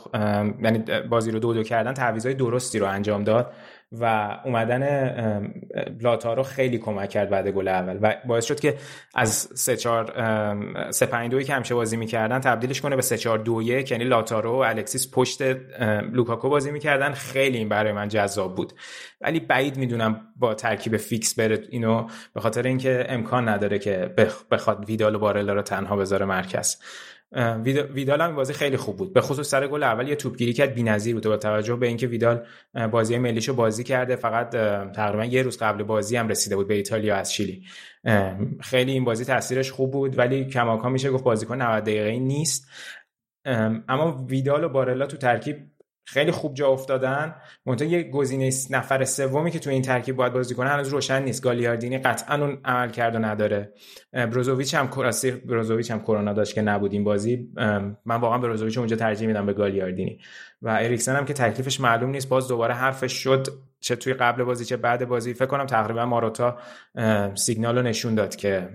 یعنی بازی رو دو دو کردن تعویضای درستی رو انجام داد. و اومدن لاتارو خیلی کمک کرد بعد گل اول و باعث شد که از 3 4 3 5 2 که همیشه بازی می‌کردن تبدیلش کنه به 3 4 2 1 یعنی لاتارو و الکسیس پشت لوکاکو بازی می‌کردن. خیلی این برای من جذاب بود. ولی بعید می‌دونم با ترکیب فیکس بره اینو به خاطر اینکه امکان نداره که بخواد ویدال و بارلا رو تنها بذاره مرکز. ویدال هم بازی خیلی خوب بود. به خصوص سر گل اول یه توپگیری کرد بی‌نظیر بود. با توجه به اینکه ویدال بازی ملیشو بازی کرده فقط تقریبا یه روز قبل بازی هم رسیده بود به ایتالیا از شیلی. خیلی این بازی تاثیرش خوب بود ولی کماکان میشه گفت بازیکن 90 دقیقه‌ای نیست. اما ویدال و بارلا تو ترکیب خیلی خوب جا افتادن. منتها یه گزینه نفر سومی که تو این ترکیب باید بازی کنه هنوز روشن نیست. گالیاردینی قطعا اون عمل کرد و نداره بروزوویچ هم کراسی بروزوویچ هم کرونا داشت که نبود این بازی. من واقعا بروزوویچ اونجا ترجیح میدم به گالیاردینی. و اریکسن هم که تکلیفش معلوم نیست باز دوباره حرفش شد چه توی قبل بازی چه بعد بازی. فکر کنم تقریبا ماروتا سیگنال رو نشون داد که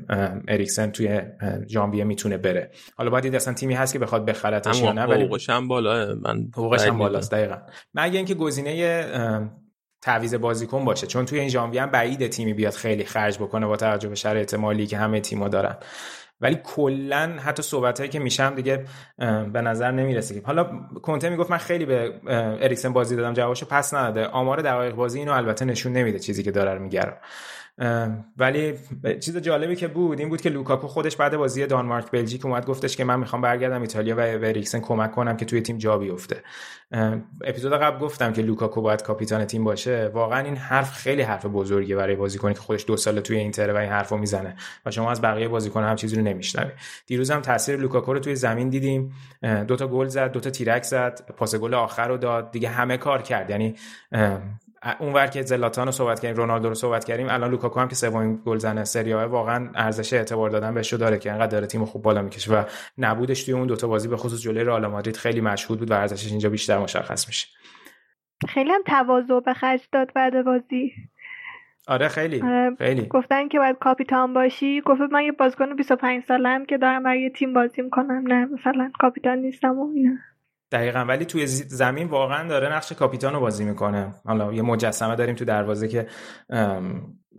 اریکسن توی ژانویه می‌تونه بره. حالا باید دید اصلا تیمی هست که بخواد بخرتش یا نه ولی حقوقش هم بالا من حقوقش هم بالاست دقیقاً. مگه اینکه گزینه تعویض بازیکن باشه چون توی این ژانویه هم بعید تیمی بیاد خیلی خرج بکنه با توجه به شرایط مالی که همه تیم‌ها دارن. ولی کلا حتی صحبت که میشم دیگه به نظر نمی‌رسه. حالا کنته می‌گفت من خیلی به اریکسن بازی دادم جوابشو پس نداده. آمار دقایق بازی اینو البته نشون نمیده چیزی که داره میگرم ولی چیز جالبی که بود این بود که لوکاکو خودش بعد بازی دانمارک بلژیک اومد گفتش که من می‌خوام برگردم ایتالیا و اریکسن کمک کنم که توی تیم جا بیفته. اپیزود قبل گفتم که لوکاکو باید کاپیتان تیم باشه. واقعا این حرف خیلی حرف بزرگی برای بازیکنی که خودش دو سال توی اینتر و این حرفو می‌زنه و شما از بقیه بازیکن هم چیزی رو نمیشنوی. دیروز هم تاثیر لوکاکو رو توی زمین دیدیم. دوتا گل زد دوتا تیرک زد پاس گل آخر رو داد. دیگه همه کار کرد. یعنی اونور که زلاتان رو صحبت کردیم رونالدو رو صحبت کردیم الان لوکاکو هم که سومین گل زنه سری واقعا ارزش اعتبار دادن بهش داره که انقدر داره تیم خوب بالا می‌کشه و نبودش توی اون دوتا بازی به خصوص جلوی رئال مادرید خیلی مشهود بود و ارزشش اینجا بیشتر مشخص میشه. خیلی هم تواضع به خرج داد بعد بازی. آره خیلی آره خیلی. گفتن که باید کاپیتان باشی. گفت من یه بازیکن 25 سالم که دارم برای تیم بازی می‌کنم. نه مثلا کاپیتان نیستم و اینا. دقیقا. ولی توی زمین واقعا داره نقش کاپیتان رو بازی می‌کنه. حالا یه مجسمه داریم تو دروازه که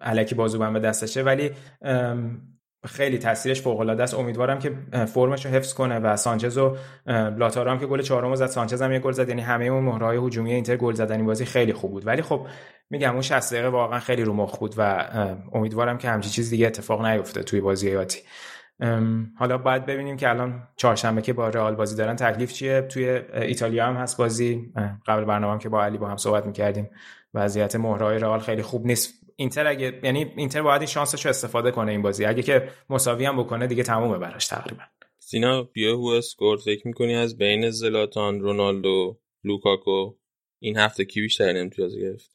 علکی بازوبند به دستشه. ولی خیلی تاثیرش فوق العاده است. امیدوارم که فرمش رو حفظ کنه و سانچز و لاتارو هم که گل چهارم زد سانچز هم یه گل زد. یعنی همه اون مهرهای هجومی اینتر گل زدنی بازی خیلی خوب بود. ولی خب میگم اون 60 دقیقه واقعا خیلی رو مخ بود و امیدوارم که همچی چیز دیگه اتفاق نیفته توی بازی یاتی حالا باید ببینیم که الان چهارشنبه که با رئال بازی دارن تکلیف چیه؟ توی ایتالیا هم هست بازی. قبل برنامه هم که با علی با هم صحبت می‌کردیم. وضعیت مهره‌های رئال خیلی خوب نیست. اینتر اگه یعنی اینتر باید این شانسش رو استفاده کنه این بازی. اگه که مساوی هم بکنه دیگه تمومه براش تقریبا. سینا بیا WhoScored فکر می‌کنی از بین زلاتان رونالدو لوکاکو؟ این هفته کی بیشتر امتیاز گرفت؟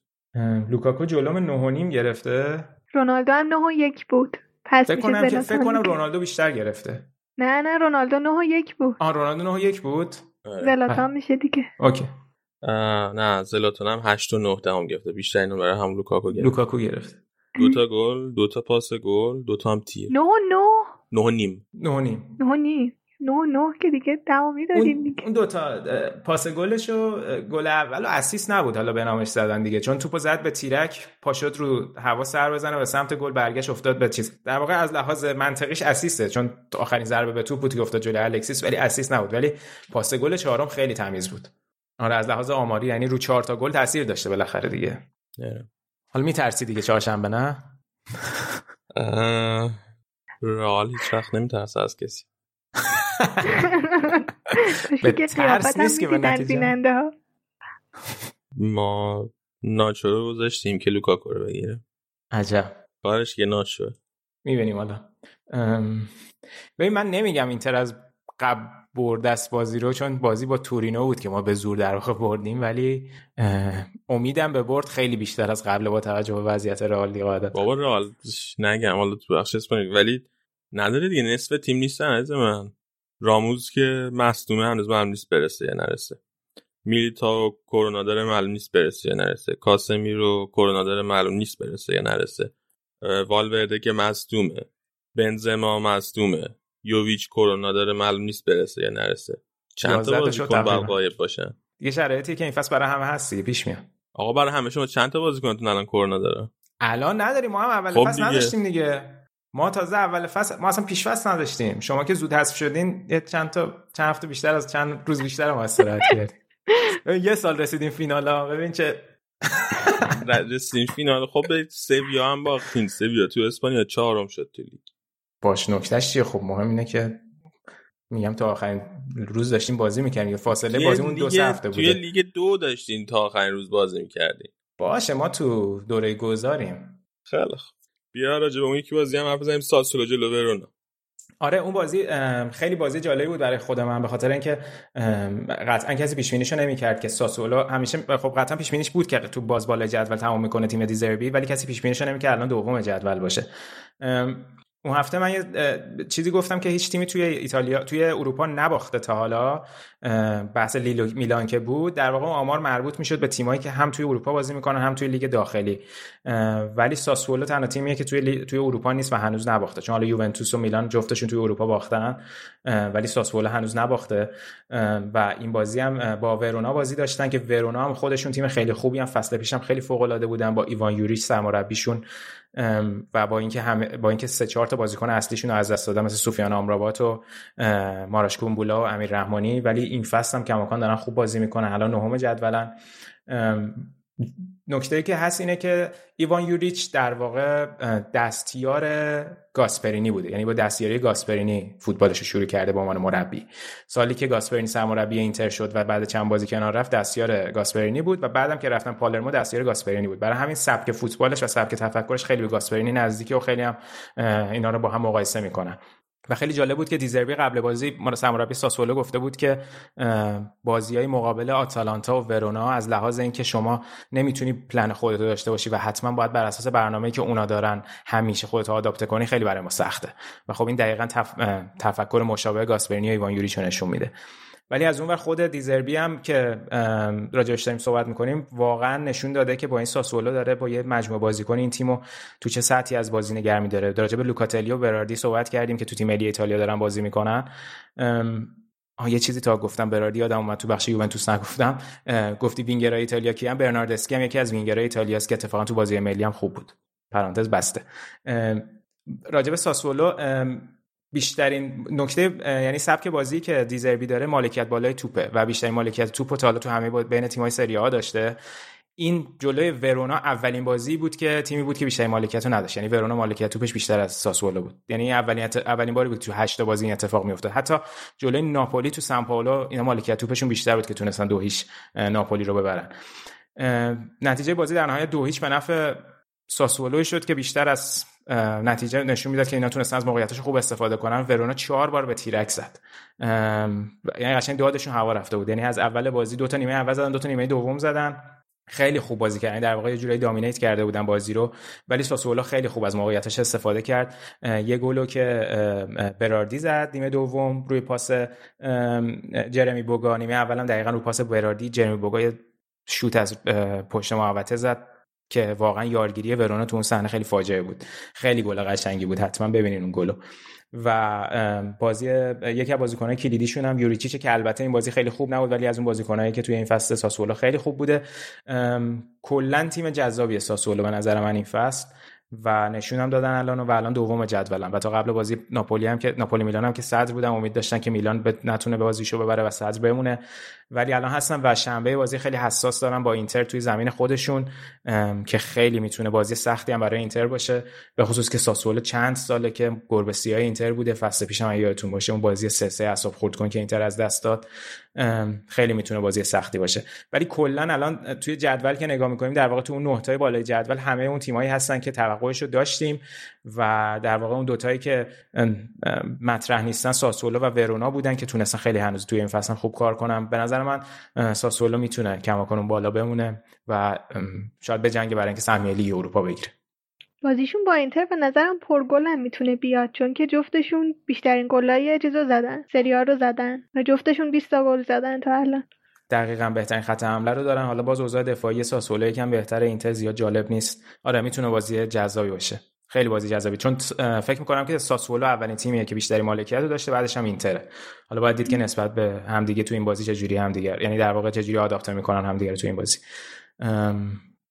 لوکاکو جلوم نیم گرفته. رونالدو هم 9 یک بود. پس فکر کنم که فکر کنم رونالدو بیشتر گرفته. نه نه رونالدو 9 و 1 بود. آه رونالدو 9 1 بود؟ آره. زلاتان میشه دیگه. okay. نه زلاتان هم 8 و 9 دهم گرفته. بیشتر اینو برای هم لوکاکو گرفت. لوکاکو گرفت. دو تا گل دو تا پاس گل دو تا هم تیر. 9 9 9 نیم. 9 نیم. 9 نیم. نه نه که دیگه دوامی دادیم دیگه. اون دوتا پاس گلش و گل اول و assist نبود حالا به نامش زدن دیگه. چون توپو زد به تیرک پاشد رو هوا سر بزنه به سمت گل برگشت افتاد به چیز. در واقع از لحاظ منطقیش assist ه چون آخرین ضربه به توپ بود که افتاد جلوی الکسیس ولی اسیس نبود. ولی پاس گل چهارم خیلی تمیز بود. آره از لحاظ آماری یعنی رو چهار تا گل تاثیر داشته بالاخره دیگه. حالا میترسی دیگه چهارشنبه نه؟ رئال هیچ وقت نمیترسه از کسی به ترس نیست که به نتیجه. ما ناچو رو گذاشتیم که لوکاکو رو بگیره. عجب. کارش که ناچو می‌بینیم حالا. ببین من نمیگم اینتر از قبل برد است بازی رو چون بازی با تورینو بود که ما به زور در واقع بردیم ولی امیدم به برد خیلی بیشتر از قبل با توجه به وضعیت رئال دیگه بابا رئال نگم حالا تو بخش ولی نداره دیگه نصف تیم نیستن از من. راموز که مصدومه هنوز معلوم نیست برسه یا نرسه. میلیتا کرونا داره معلوم نیست برسه یا نرسه. کاسمی رو کرونا داره معلوم نیست برسه یا نرسه. والورده که مصدومه. بنزما مصدومه. یوویچ کرونا داره معلوم نیست برسه یا نرسه. چند تا بازیکن باید غایب باشن دیگه شرایطی که این فصل برای همه هست پیش میاد. آقا برای همه شما چند تا بازیکنتون الان کرونا داره؟ الان نداریم ما هم اول خب فصل نداشتیم دیگه. ما تازه اول فصل ما اصلا پیش فصل نداشتیم. شما که زود حذف شدین یه چند تا چند هفته بیشتر از چند روز بیشتر ما استراحت کردیم. یه سال رسیدیم فینالا. ببین چه رسیدیم فینال. خب به سویا هم باختین سویا تو اسپانیا چهارم شد تو لیگ. باش نکتهش چیه؟ خب مهم اینه که میگم تا آخرین روز داشتیم بازی می‌کردیم. فاصله بازیمون دو سه هفته بوده. توی لیگ دو داشتیم تا آخرین روز بازی می‌کردیم. باشه ما تو دوره گذاریم. خیلی خوب. بیا راجع به اون یکی بازی هم حرف بزنیم ساسولو جلو ورونا. آره اون بازی خیلی بازی جالبی بود برای خود من به خاطر اینکه قطعا کسی پیش بینیشو نمی‌کرد که ساسولو همیشه خب قطعا پیش بینیش بود که تو باز بالا جدول تمام می‌کنه تیم دیزربی ولی کسی پیش بینیشو نمی‌کرد الان دوم جدول باشه. اون هفته من یه چیزی گفتم که هیچ تیمی توی ایتالیا توی اروپا نباخته تا حالا بحث لیلو میلان که بود. در واقع آمار مربوط می‌شد به تیمایی که هم توی اروپا بازی می‌کنن هم توی لیگ داخلی. ولی ساسولو تنها تیمیه که توی توی اروپا نیست و هنوز نباخته. چون حالا یوونتوس و میلان جفتشون توی اروپا باختن ولی ساسولو هنوز نباخته. و این بازی هم با ورونا بازی داشتن که ورونا هم خودشون تیم خیلی خوبی هم فصل پیشم خیلی فوق العاده بودن با ایوان یوریچ سرمربیشون. و با اینکه همه با اینکه سه چهار تا بازیکن اصلیشون رو از دست دادن مثل سوفیان آمرابات و ماراش کومبولا و امیر رحمانی. ولی این فصل هم کماکان دارن خوب بازی می‌کنن. الان نهم جدولن. نکته که هست اینه که ایوان یوریچ در واقع دستیار گاسپرینی بوده. یعنی با دستیاری گاسپرینی فوتبالش رو شروع کرده به عنوان مربی. سالی که گاسپرینی سرمربی اینتر شد و بعد چند بازی کنار رفت دستیار گاسپرینی بود و بعدم که رفتن پالرمو دستیار گاسپرینی بود. برای همین سبک فوتبالش و سبک تفکرش خیلی به گاسپرینی نزدیکه و خیلی هم اینا رو با هم مقایسه می‌کنن. و خیلی جالب بود که دیزربی قبل بازی سرمربی ساسولو گفته بود که بازی های مقابل آتالانتا و ورونا از لحاظ اینکه شما نمی‌تونی پلن خودتو داشته باشی و حتما باید بر اساس برنامه‌ای که اونا دارن همیشه خودتو آداپته کنی خیلی برای ما سخته. و خب این دقیقا تف... تفکر مشابه گاسپرینی و ایوان یوریچو نشون میده. ولی از اون ور خود دیزربی هم که راجعش داریم صحبت می‌کنیم واقعا نشون داده که با این ساسولو داره با یه مجموعه بازیکن این تیمو تو چه سطحی از بازی نگه میداره. راجع به لوکاتلی و براردی صحبت کردیم که تو تیم ملی ایتالیا دارن بازی می‌کنن. آه یه چیزی تا گفتم براردی یادم اومد تو بخش یوونتوس نگفتم. گفتی وینگرای ایتالیا کیان؟ برناردسکی هم یکی از وینگرای ایتالیاست که اتفاقا تو بازی ملی هم خوب بود. پرانتز بسته. راجع به ساسولو بیشترین نکته یعنی سبک بازی که دیزربی داره مالکیت بالای توپه و بیشترین مالکیت توپ تا حالا تو همه بین تیم‌های سری آ داشته. این جلوی ورونا اولین بازی بود که تیمی بود که بیشتر مالکیت رو نداشت. یعنی ورونا مالکیت توپش بیشتر از ساسولو بود. یعنی اولین اولین باری بود تو 8 بازی این اتفاق میافتاد. حتی جلوی ناپولی تو سان پائولو اینا مالکیت توپشون بیشتر بود که تونستن دو هیچ ناپولی رو ببرن. نتیجه بازی در نهایت دو هیچ به نفع ساسولو شد که بیشتر از نتیجه نشون می‌داد که اینا تونستن از موقعیتش خوب استفاده کنن. ورونا چهار بار به تیرک زد. یعنی قشنگ دادشون هوا رفته بود. یعنی از اول بازی دو تا نیمه اول زدن دو تا نیمه دوم زدن. خیلی خوب بازی کردن. در واقع یه جورایی دامینیت کرده بودن بازی رو. ولی ساسولو خیلی خوب از موقعیتش استفاده کرد. یه گلو که براردی زد نیمه دوم روی پاس جرمی بوگا. نیمه اولم دقیقا روی پاس براردی جرمی بوگا شوت از پشت محوطه زد. که واقعا یارگیری ورونا تو اون صحنه خیلی فاجعه بود. خیلی گل قشنگی بود. حتما ببینین اون گلو. و بازی یکی از بازیکن‌های کلیدیشون هم یوریچیچه که البته این بازی خیلی خوب نبود ولی از اون بازیکنایی که توی این فصل ساسولو خیلی خوب بوده. کلا تیم جذابی ساسولو به نظر من این فصل. و نشونم دادن الان و الان دوم جدولن و تا قبل بازی ناپولی هم که ناپولی میلان هم که صدر بودم امید داشتن که میلان نتونه به بازیشو ببره و صدر بمونه. ولی الان هستن و شنبه بازی خیلی حساس دارن با اینتر توی زمین خودشون که خیلی می‌تونه بازی سختی هم برای اینتر باشه. به خصوص که ساسولو چند ساله که گربه سیاه اینتر بوده فصل پیشم یادتون باشه اون بازی سه سه اصاب خورد کن که اینتر از دست داد. خیلی می‌تونه بازی سختی باشه. ولی کلا الان توی جدول که نگاه می‌کنیم در واقع تو اون نه تای بالای جدول همه اون تیمایی هستن که توقعش رو داشتیم و در واقع اون دوتایی که مطرح نیستن ساسولو و ورونا بودن که تونستن خیلی هنوز توی این فصل خوب کار کنن. به نظر من ساسولو می‌تونه کماکان بالا بمونه و شاید به جنگ برای اینکه سهمیه لیگ اروپا بگیره. بازیشون با اینتر به نظرم پرگل هم می‌تونه بیاد چون که جفتشون بیشترین گلای چیزو زدن سریا رو زدن و جفتشون 20 تا گل زدن تا الان. دقیقا بهترین خط حمله رو دارن. حالا باز اوضاع دفاعی ساسولو یکم بهتره اینتر زیاد جالب نیست. آره می‌تونه بازی جذابی باشه. خیلی بازی جذابی. چون فکر می‌کنم که ساسولو اولین تیمیه که بیشتری مالکیت رو داشته بعدش هم اینتره. حالا باید دید که نسبت به همدیگه تو این بازی چجوری همدیگه یعنی در واقع چجوری آداپته می‌کنن همدیگه تو این بازی.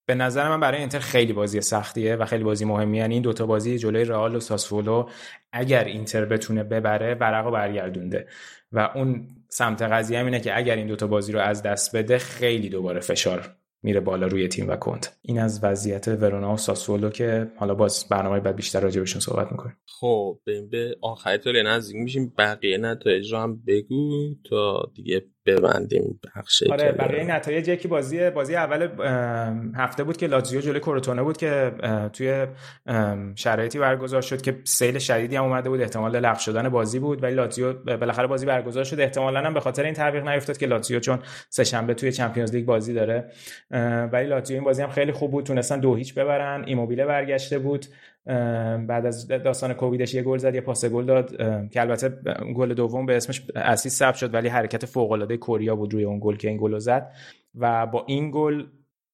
به نظر من برای اینتر خیلی بازی سختیه و خیلی بازی مهمیه. یعنی این دوتا بازی جلوی رئال و ساسولو اگر اینتر بتونه ببره ورقو برگردونده. و اون سمت قضیه هم اینه که اگر این دوتا بازی رو از دست بده خیلی دوباره فشار میره بالا روی تیم و کنت این از وضعیت ورونا و ساسولو که حالا باز برنامه بعد بیشتر راجع بهشون صحبت می‌کنیم. خب به آخر تا نزدیک میشیم بقیه نتایج رو هم بگو تا دیگه ببندیم بخش آره برای نتایج یکی بازی بازی اول هفته بود که لاتزیو جلوی کروتونه بود که توی شرایطی برگزار شد که سیل شدیدی هم اومده بود احتمال لغو شدن بازی بود ولی لاتزیو بالاخره بازی برگزار شد. احتمالاً هم به خاطر این تعویق نیفتاد که لاتزیو چون سه شنبه توی چمپیونز لیگ بازی داره. ولی لاتزیو این بازی هم خیلی خوب بود تونستن دو هیچ ببرن. ایموبیله برگشته بود. بعد از داستان کوویدش یه گل زد یه پاس گل داد. که البته گل دوم به اسمش assist ثبت شد ولی حرکت فوق العاده کوریا بود روی اون گل که این گل زد. و با این گل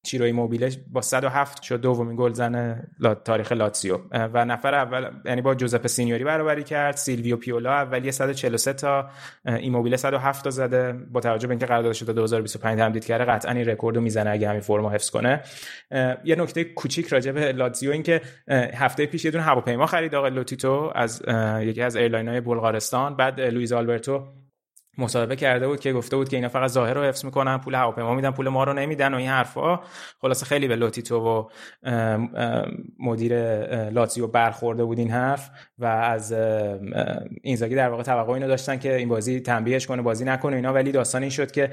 چیرو ایموبیله با 107 شد دومین گل زن تاریخ لاتسیو و نفر اول یعنی با جوزپه سینیوری برابری کرد سیلویو پیولا اولی 143 تا ایموبیله 107 تا زده. با توجه به اینکه قراردادش تا 2025 تمدید کرده قطعا این رکوردو می‌زنه اگه همین فرمو حفظ کنه. یه نکته کوچیک راجع به لاتزیو این که هفته پیش یه دونه هواپیما خرید آقای لوتیتو از یکی از airline های بلغارستان. بعد لوئیز آلبرتو مصاحبه کرده بود که گفته بود که اینا فقط ظاهر رو حفظ می‌کنن پول هواپیما میدن پول ما رو نمیدن و این حرفا. خلاصه خیلی به لوتیتو و مدیر لاتزیو برخورده بود این حرف و از اینزاگی در واقع توقع اینو داشتن که این بازی تنبیهش کنه بازی نکنه اینا. ولی داستان این شد که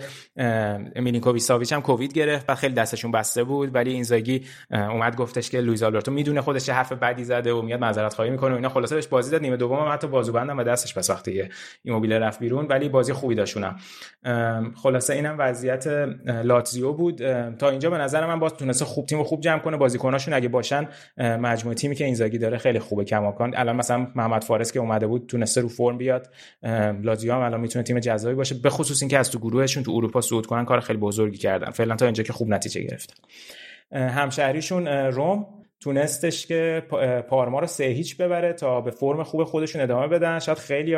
میلینکوویچ ساویچ هم کووید گرفت و خیلی دستشون بسته بود. ولی اینزاگی اومد گفتش که لوئیس آلبرتو می‌دونه خودش چه حرف بدی زده و میاد معذرت خواهی می‌کنه و اینا. خلاصه بهش بازی داد. نیمه دوم حتی بازوبندم و دستش بساخته ایموبیله رفت بیرون. ولی بازی خوبی داشتونم خلاصه اینم وضعیت لاتزیو بود. تا اینجا به نظر من باز تونسته خوب تیم و خوب جمع کنه. بازیکناشون اگه باشن مجموعه تیمی که اینزاگی داره خیلی خوبه. کماکان. الان مثلا محمد فارس که اومده بود تونسته رو فرم بیاد. لاتزیو هم الان می‌تونه تیم جذابی باشه. به خصوص اینکه از تو گروهشون تو اروپا صعود کنن کار خیلی بزرگی کردن. فعلا تا اینجا که خوب نتیجه گرفتن. همشهریشون روم. تونستش که پارما رو سه هیچ ببره تا به فرم خوب خودشون ادامه بدن. شاید خیلی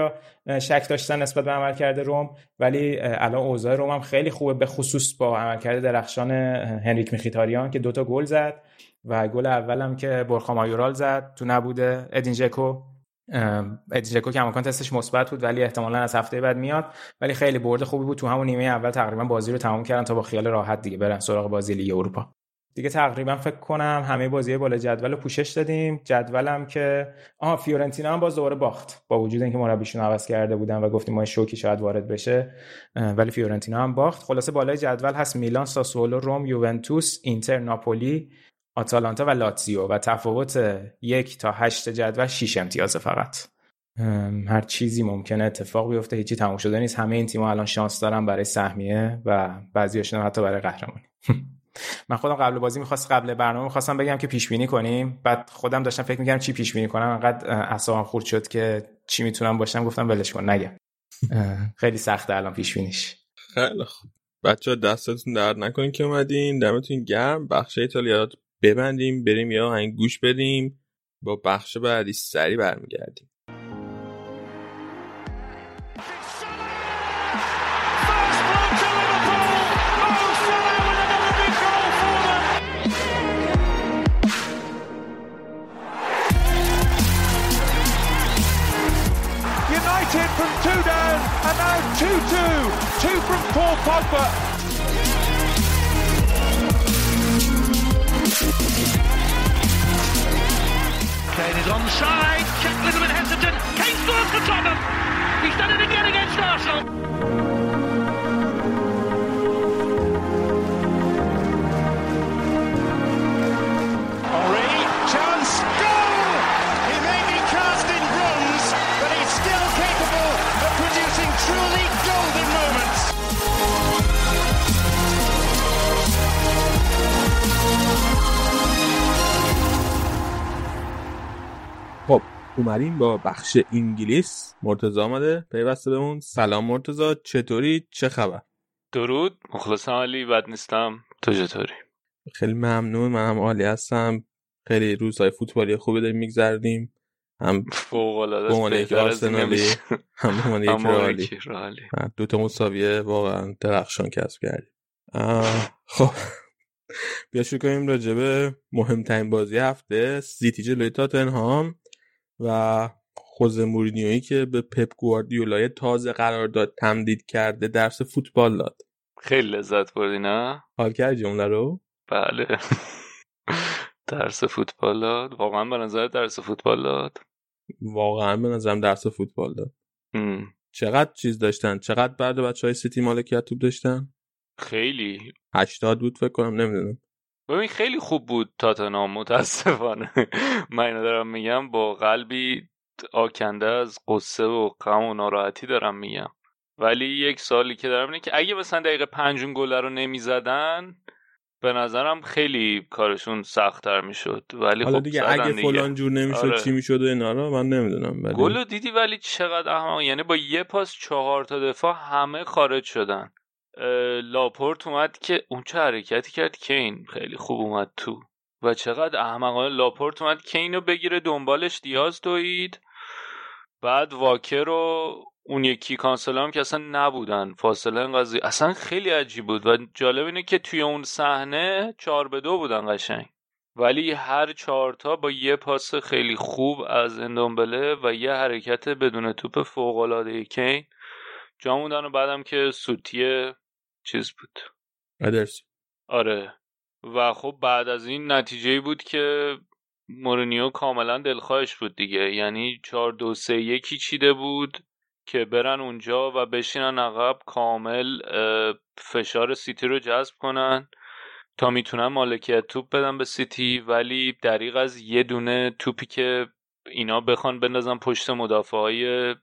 شک داشتن نسبت به عملکرد روم ولی الان اوضاع روم هم خیلی خوبه به خصوص با عملکرد درخشان هنریک میخیتاریان که دوتا گل زد و گل اولم که برخا مایورال زد تو نبوده. ادین ژکو ادین ژکو که امکان تستش مثبت بود ولی احتمالا از هفته بعد میاد. ولی خیلی برد خوبی بود. تو همون نیمه اول تقریبا بازی رو تمام کردن تا با خیال راحت دیگه برن سراغ بازی لیگ اروپا. دیگه تقریبا فکر کنم همه بازی بالا جدول رو پوشش دادیم. جدولم که آها فیورنتینا هم باز دوباره باخت با وجود اینکه مربیشون عوض کرده بودن و گفتیم ما شوکی شاید وارد بشه ولی فیورنتینا هم باخت. خلاصه بالای جدول هست میلان ساسولو روم یوونتوس اینتر ناپولی آتالانتا و لاتزیو و تفاوت یک تا هشت جدول 6 امتیاز فقط. هر چیزی ممکنه اتفاق بیفته هیچی تموم شده نیست. همه این تیم‌ها الان شانس دارن برای سهمیه و بعضیاشون حتی برای قهرمانی. من خودم قبل بازی می‌خواست قبل برنامه می‌خواستم بگم که پیش بینی کنیم. بعد خودم داشتم فکر می‌کردم چی پیش بینی کنم. انقدر اعصابم خورد شد که چی می‌تونم باشم گفتم ولش کن نگم. خیلی سخته الان پیش بینیش خیلی خوب. بچه دستتون درد نکنین که اومدین. دمتون گرم. بخش ایتالیا ببندیم بریم یا آهنگ گوش بدیم. با بخش بعدی سری برمیگردیم. 2-2. Two from Paul Pogba. Kane is onside. Check a little bit hesitant. Kane scores for Tottenham. He's done it again against Arsenal. اومدیم با بخش انگلیس. مرتضی آمده پیوسته بهمون سلام مرتضی چطوری؟ چه خبر؟ درود. مخلصم علی بد نیستم. تو چطوری؟ خیلی ممنون. من هم عالی هستم. خیلی روزهای فوتبالی خوبی داریم میگذردیم هم فوق العاده به یک آرسنالی هم به عنوان یک رالی. دو تا مساویه واقعا درخشان کسب کردیم. خب. بیا شروع کنیم راجع به مهمترین بازی هفته. سیتی جلوی تاتنهام. و خوزه مورینیویی که به پپ گواردیولای تازه قرار داد تمدید کرده درس فوتبال داد. خیلی لذت بردی نه؟ حال کردی جمله رو؟ بله. درس فوتبال داد. واقعا به نظر درس فوتبال داد؟ واقعا به نظرم درس فوتبال داد. چقدر چیز داشتن؟ چقدر بعد بچه های سیتی مالکیت توپ داشتن؟ خیلی. هشتاد بود فکر کنم نمی‌دونم. ببین خیلی خوب بود تاتنام متاسفانه. من اینو دارم میگم با قلبی آکنده از قصه و غم و ناراحتی دارم میگم. ولی یک سالی که دارم اینه که اگه مثلا دقیقه پنجون گله رو نمی‌زدن به نظرم خیلی کارشون سختتر می‌شد. ولی حالا خب دیگه اگه دیگه. فلان جور نمی‌شد آره. چی می‌شد و اینا رو من نمی‌دونم ولی گل رو دیدی ولی چقدر احمق؟ یعنی با یه پاس چهار تا دفاع همه خارج شدن. لاپورت اومد که اون چه حرکتی کرد؟ کین خیلی خوب اومد تو. و چقدر احمقانه. لاپورت اومد کین رو بگیره دنبالش دیاز دوید. بعد واکر رو اون یکی کانسل هم که اصلا نبودن. فاصله انقدر اصلا خیلی عجیب بود. و جالب اینه که توی اون صحنه چهار به دو بودن قشنگ. ولی هر چهارتا با یه پاس خیلی خوب از اندومبله و یه حرکت بدون توپ فوق‌العاده کین جا موندن و بعدم که سوتی چیز بود. ادرس آره. و خب بعد از این نتیجه بود که مورینیو کاملا دلخواهش بود دیگه. یعنی چهار دو سه یکی چیده بود که برن اونجا و بشینن عقب کامل فشار سیتی رو جذب کنن تا می‌تونن مالکیت توپ بدن به سیتی. ولی دریغ از یه دونه توپی که اینا بخوان بندازن پشت مدافع های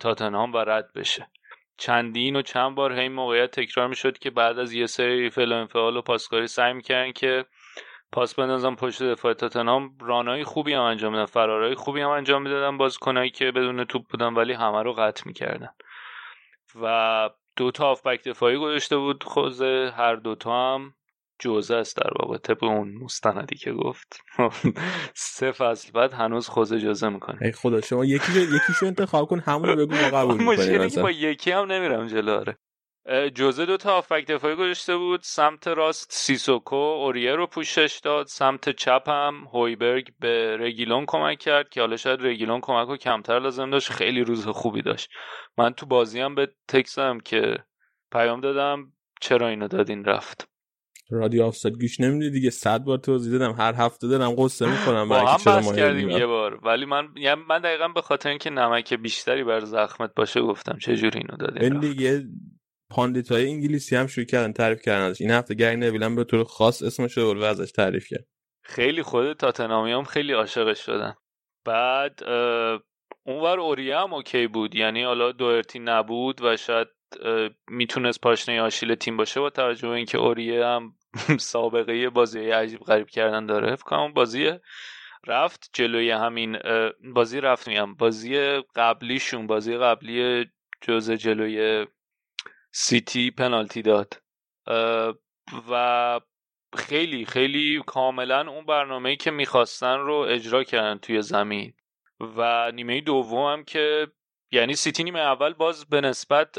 تاتنهام و رد بشه. چندین و چند بار هی موقعیت تکرار می‌شد که بعد از یه سری فعل و انفعال و پاسکاری سعی می‌کردن که پاس بندازن پشت دفاع تاتنهام. رانایی خوبی هم انجام می‌دادن فرارای خوبی هم انجام می‌دادن بازیکنایی که بدون توپ بودن ولی همه رو قطع می‌کردن. و دو تا هافبک دفاعی گذاشته بود خوزه هر دوتا هم جوزه است در واقع طبق اون مستندی که گفت. سه فصل بعد هنوز خوزه جوزه می‌کنه. ای خدا شما یکی یکیشو انتخاب کن همون رو بگو ما قبول مشکلی با یکی هم نمیرم جلو آره. جوزه دو تا هافبک دفاعی گذاشته بود سمت راست سیسوکو اوریه رو پوشش داد سمت چپ هم هویبرگ به رگیلون کمک کرد که حالا شاید رگیلون کمک رو کمتر لازم داشت خیلی روز خوبی داشت. من تو بازی هم به تکس دادم که پیام دادم چرا اینو دادین رفت. رادیو آفساید گوش نمیدی دیگه. صد بار توضیح دادم. هر هفته دارم قصه می‌کنم با برای هم بحث کردیم. یه بار. ولی من یعنی من دقیقا به خاطر اینکه نمک بیشتری بر زخمت باشه گفتم چه جوری اینو دادین این. دیگه pundit های انگلیسی هم شروع کردن تعریف کردن ازش. این هفته گری نویل به طور خاص اسمش رو ازش تعریف کرد. خیلی خود تاتنهامی هم خیلی عاشقش شدن. بعد اونور اوریه هم okay بود. یعنی حالا دوئرتی نبود و شاید می‌تونست پاشنه آشیل تیم باشه با توجه به اینکه اوریه هم سابقه بازی عجیب غریب کردن داره. فکر کنم بازی رفت جلوی همین بازی رفت میگم بازی قبلیشون بازی قبلی جزء جلوی سیتی پنالتی داد. و خیلی خیلی کاملا اون برنامه‌ای که می‌خواستن رو اجرا کردن توی زمین. و نیمه دوم هم که یعنی سیتی نیمه اول باز به نسبت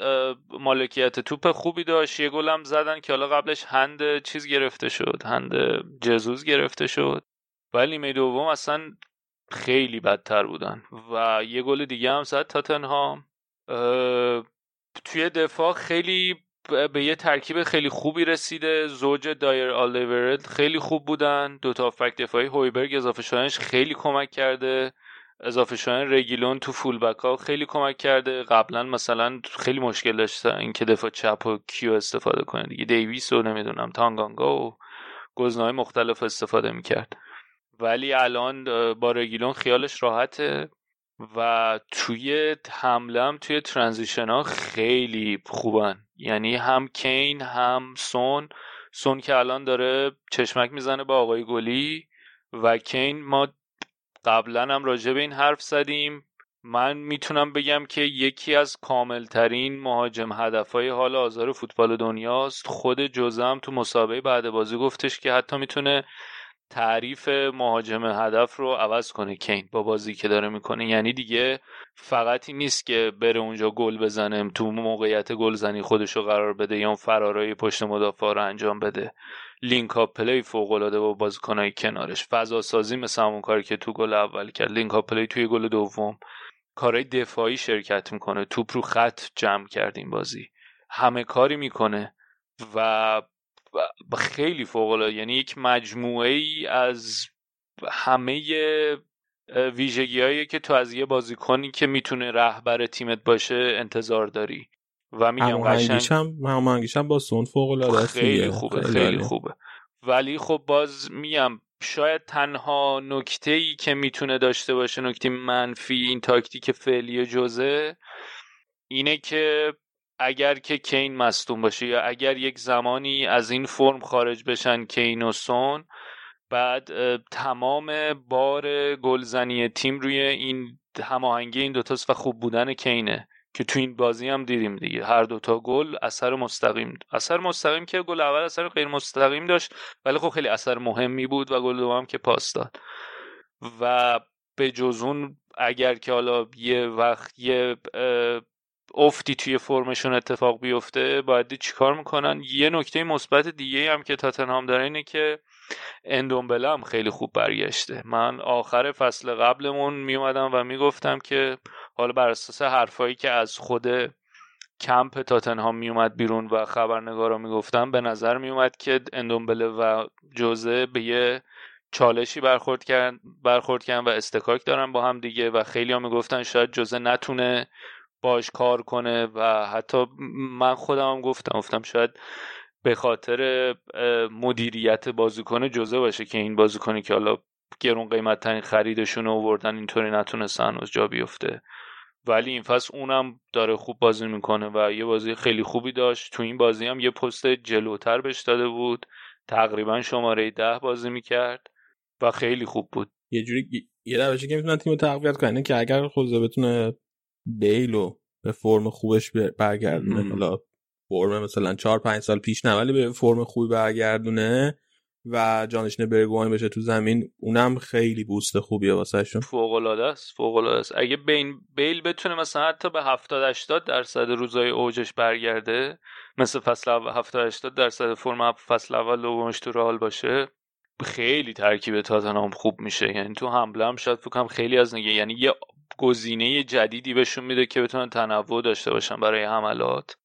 مالکیت توپ خوبی داشت. یه گل هم زدن که حالا قبلش هند چیز گرفته شد هند جزوز گرفته شد. ولی نیمه دوم اصلا خیلی بدتر بودن و یه گل دیگه هم زد تاتنهام. توی دفاع خیلی به یه ترکیب خیلی خوبی رسیده. زوج دایر آلیورد خیلی خوب بودن. دو تا دفاعی هویبرگ اضافه شدنش خیلی کمک کرده. اضافه شدن رگیلون تو فول بک ها خیلی کمک کرده. قبلا مثلا خیلی مشکل داشتن اینکه دفاع چپ و کیو استفاده کنه. دیگه دیویس و نمی‌دونم تانگانگا و گزنهای مختلف استفاده می‌کرد. ولی الان با رگیلون خیالش راحته و توی حمله هم توی ترانزیشن ها خیلی خوبن. یعنی هم کین هم سون. سون که الان داره چشمک می‌زنه با آقای گلی و کین ما قبلا هم راجع به این حرف زدیم. من می‌تونم بگم که یکی از کاملترین مهاجم هدفهای حال آزار فوتبال دنیاست. خود جزم تو مسابقه بعد بازی گفتش که حتی می‌تونه تعریف مهاجم هدف رو عوض کنه کین با بازی که داره می‌کنه. یعنی دیگه فقط این نیست که بره اونجا گل بزنه تو موقعیت گلزنی خودش رو قرار بده یا اون فرارای پشت مدافع رو انجام بده. link-up play فوق العاده با بازیکنای کنارش. فضا سازی مثل همون کاری که تو گل اول کرد. link-up play توی گل دوم. کارهای دفاعی شرکت می‌کنه. توپ رو خط جمع کرد این بازی. همه کاری می‌کنه و خیلی فوق یعنی یک مجموعه ای از همه ویژگی هایی که تو از یه بازیکنی که می‌تونه رهبر تیمت باشه انتظار داری. و میگم قشنگ هم با سون فوق العاده خیلی خوبه خیلی خوبه. ولی خب باز میگم شاید تنها نکته ای که می‌تونه داشته باشه نکته منفی این تاکتیک فعلی جزه اینه که اگر که کین مستون باشه یا اگر یک زمانی از این فرم خارج بشن کین و سون بعد تمام بار گلزنی تیم روی این هماهنگی این دوتاست و خوب بودن کینه. که تو این بازی هم دیدیم دیگه. هر دوتا گل اثر مستقیم اثر مستقیم که گل اول اثر غیر مستقیم داشت ولی خب خیلی اثر مهمی بود و گل دوم که پاس داد. و به جز اون اگر که حالا یه وقت یه افتی توی فرمشون اتفاق بیفته باید چیکار می‌کنن؟ یه نکته مثبت دیگه هم که تاتنهام داره اینه که اندومبله هم خیلی خوب برگشته. من آخر فصل قبلمون میومدم و می‌گفتم که حالا بر اساس حرفایی که از خود کمپ تاتنهام میومد بیرون و خبرنگارا می‌گفتم به نظر میومد که اندومبله و جوزه به یه چالشی برخورد کردن برخورد کردن و استکاک دارن با هم دیگه و خیلی می‌گفتن شاید جوزه نتونه باش کار کنه و حتی من خودم هم گفتم گفتم شاید به خاطر مدیریت بازیکن جزه باشه که این بازیکنی که حالا گرون قیمت ترین خریدشون رو آوردن اینطوری نتونستن هنوز جا بیفته. ولی این فصل اونم داره خوب بازی می‌کنه و یه بازی خیلی خوبی داشت. تو این بازی هم یه پست جلوتر بهش داده بود. تقریبا شماره ده بازی می‌کرد و خیلی خوب بود. یه جوری یه روشی که می‌تونن تیم تقویت کنه که اگر خوزه بتونه بیلو به فرم خوبش برگردونه حالا فرم مثلا 4 5 سال پیش نه ولی به فرم خوبی برگردونه و جانشین برگوان بشه تو زمین اونم خیلی بوست خوبیه واسهشون. فوق العاده است فوق العاده است. اگه بین بیل بتونه مثلا حتی به 70 80 درصد روزای اوجش برگرده مثل فصل اول 70 80 درصد فرم فصل اول دومش تو رال باشه خیلی ترکیب تاتنهام خوب میشه. یعنی تو حمله هم شاید فکر خیلی از نگه یعنی یه گزینه جدیدی بهشون میده که بتونن تنوع داشته باشن برای حملات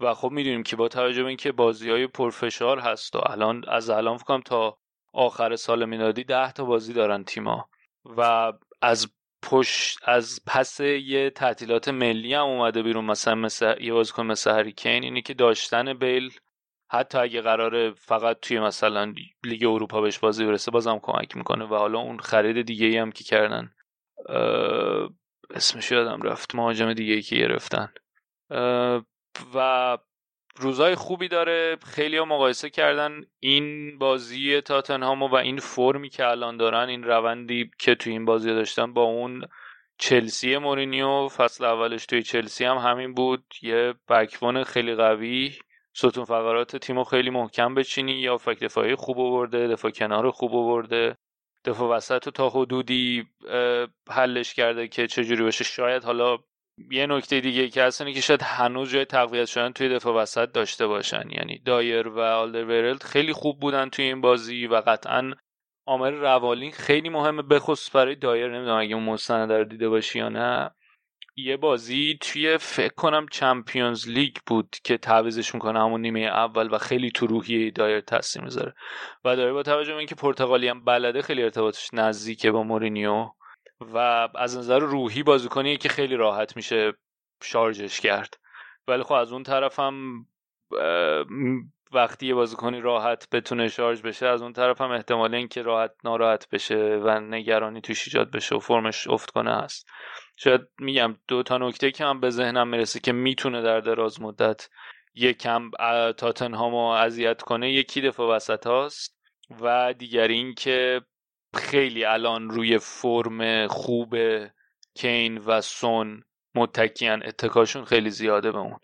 و خب می‌دونیم که با توجه به اینکه بازی های پرفشار هست و الان از الان فکرم تا آخر سال میلادی ده تا بازی دارن تیما و از پشت از پس یه تعطیلات ملی هم اومده بیرون مثلا مثل یه بازیکن مثل هریکین اینه که داشتن بیل حتی اگه قراره فقط توی مثلا لیگ اروپا بهش بازی برسه بازم کمک می‌کنه. و حالا اون خرید دیگه هم که کردن اسمش یادم رفت مهاجم دیگه ای که گرفتن. و روزای خوبی داره. خیلی ها مقایسه کردن این بازی تاتنهام و این فرمی که الان دارن این روندی که توی این بازی داشتن با اون چلسی مورینیو فصل اولش توی چلسی هم همین بود. یه بکبون خیلی قوی. ستون فقرات تیمو خیلی محکم بچینی. هافبک دفاعی خوب آورده دفاع کنار خوب آورده. دفاع وسط تا حدودی حلش کرده که چجوری باشه. شاید حالا یه نکته دیگه که هست اینه که شاید هنوز جای تقویت شدن توی دفاع وسط داشته باشن. یعنی دایر و آلدرورلد خیلی خوب بودن توی این بازی و قطعا آمر روالین خیلی مهمه بخصوص برای دایر. نمی‌دونم اگه اون مستند رو دیده باشی یا نه. یه بازی توی فکر کنم چمپیونز لیگ بود که تعویزش می‌کنه همون نیمه اول و خیلی تو روحیه دایر تاثیر می‌ذاره. و داره با توجه به اینکه پرتغالی هم بلده خیلی ارتباطش نزدیکه با مورینیو. و از نظر روحی بازیکنی که خیلی راحت میشه شارژش کرد. ولی خب از اون طرف هم وقتی یه بازیکنی راحت بتونه شارژ بشه از اون طرف هم احتمال اینکه راحت ناراحت بشه و نگرانی توش ایجاد بشه و فرمش افت کنه هست. شاید میگم دو تا نکته که هم به ذهنم می‌رسه که می‌تونه در دراز مدت یکم تاتنهامو اذیت کنه یکی دفاع وسط هاست و دیگری این که خیلی الان روی فرم خوب کین و سون متکیان اتکاشون خیلی زیاده به اون.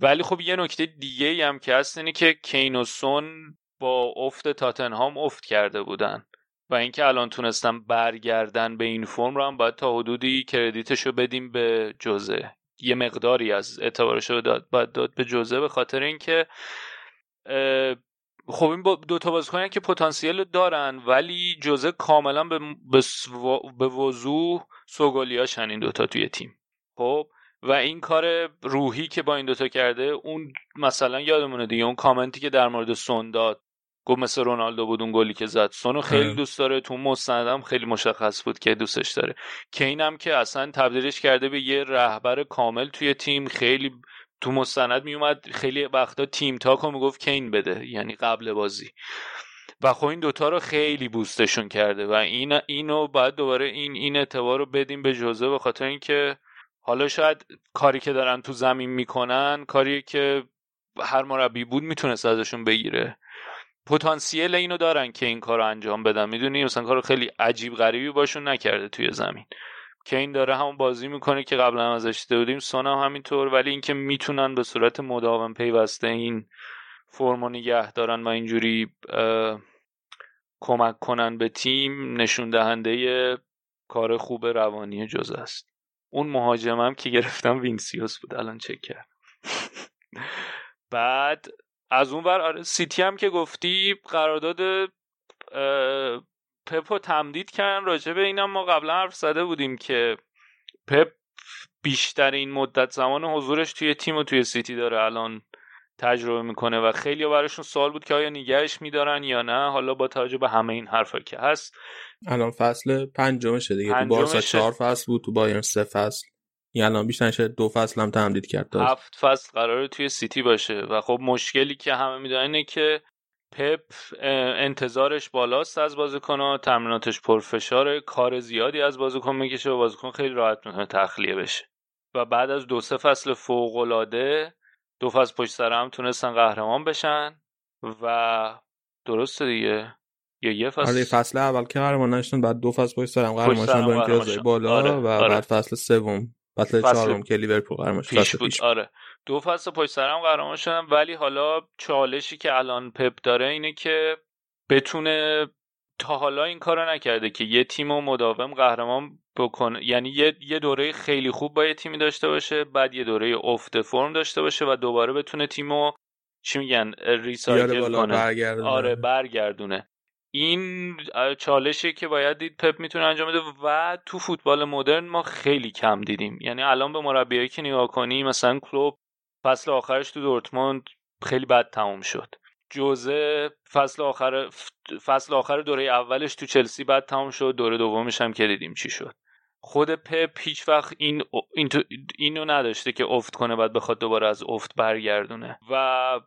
ولی خب یه نکته دیگه هم که هست اینه که کین و سون با افت تاتنهام افت کرده بودن و اینکه الان تونستم برگردن به این فرم رو هم باید تا حدودی کردیتش رو بدیم به جزه یه مقداری از اعتبارش رو داد باید داد به جزه به خاطر اینکه خب این دو تا بازیکن که پتانسیل دارن ولی جزه کاملا به به وضوح سوگالیاشن این دوتا توی تیم. خب؟ و این کار روحی که با این دوتا کرده اون مثلا یادمونه دیگه اون کامنتی که در مورد سون داد گفت مثل رونالدو بود اون گلی که زد. سونو خیلی آره. دوست داره تو مستندم خیلی مشخص بود که دوستش داره. کین هم که اصلا تبدیلش کرده به یه رهبر کامل توی تیم خیلی تو مستند میومد خیلی وقتا تیم تاک رو می‌گفت کین بده یعنی قبل بازی. و خب این دوتا رو خیلی بوستشون کرده و این اینو باید دوباره این این اعتبار رو بدیم به جوزه به خاطر اینکه حالا شاید کاری که دارن تو زمین می‌کنن کاری که هر مربی بود می‌تونست ازشون بگیره. پتانسیل اینو دارن که این کار رو انجام بدن. می‌دونی؟ مثلا کار خیلی عجیب غریبی باشون نکرده توی زمین. که این داره همون بازی می‌کنه که قبلا هم ازش دیده بودیم. سونا همینطور ولی اینکه می‌تونن به صورت مداوم پیوسته این فرمو نگه دارن و اینجوری کمک کنن به تیم نشون دهنده کار خوب روانی جز است. اون مهاجمم که گرفتم وینسیوس بود الان چک کرد بعد از اون ور آره سیتی هم که گفتی قرارداد پپو تمدید کردن راجع به اینم ما قبلا حرف زده بودیم که پپ بیشتر این مدت زمان حضورش توی تیم و توی سیتی داره الان تجربه می‌کنه و خیلی براشون سوال بود که آیا نگهش میدارن یا نه. حالا با توجه به همه این حرفا که هست. الان فصل پنجمشه دیگه. تو بارسا چهار فصل بود تو بایرن سه فصل. این الان بیشتر شده دو فصل هم تمدید کرد داد. هفت فصل قراره توی سیتی باشه. و خب مشکلی که همه می‌دونن اینه که پپ انتظارش بالاست از بازیکن‌ها تمریناتش پرفشاره کار زیادی از بازیکن می‌کشه و بازیکن خیلی راحت می‌تونه تخلیه بشه. و بعد از دو سه فصل فوق‌العاده دو فصل پشت سر هم تونستن قهرمان بشن و درسته دیگه. یا یه فصل آره فصل اول که قهرمان نشدن بعد دو فصل پشت سر هم قهرمان شدن با امتیاز بالا آره، و آره. بعد فصل سوم. فصل چهارم که لیورپول قهرمان شد پیش بود. آره. دو فصل پشت سر هم قهرمان شدن ولی حالا چالشی که الان پپ داره اینه که بتونه تا حالا این کارو نکرده که یه تیم و مداوم قهرمان بکنه. یعنی یه یه دوره خیلی خوب با یه تیمی داشته باشه بعد یه دوره افت فرم داشته باشه و دوباره بتونه تیمو چی میگن ریسایکل کنه. برگردونه. آره برگردونه. این چالشی که باید دید پپ می‌تونه انجام بده و تو فوتبال مدرن ما خیلی کم دیدیم. یعنی الان به مربیایی که نگاه کنی مثلا کلوب فصل آخرش تو دورتموند خیلی بد تموم شد. جوزه فصل آخر فصل آخر دوره اولش تو چلسی بعد تموم شد دوره دومش هم که دیدیم چی شد. خود پپ هیچ وقت این اینو نداشته که افت کنه بعد بخواد دوباره از افت برگردونه. و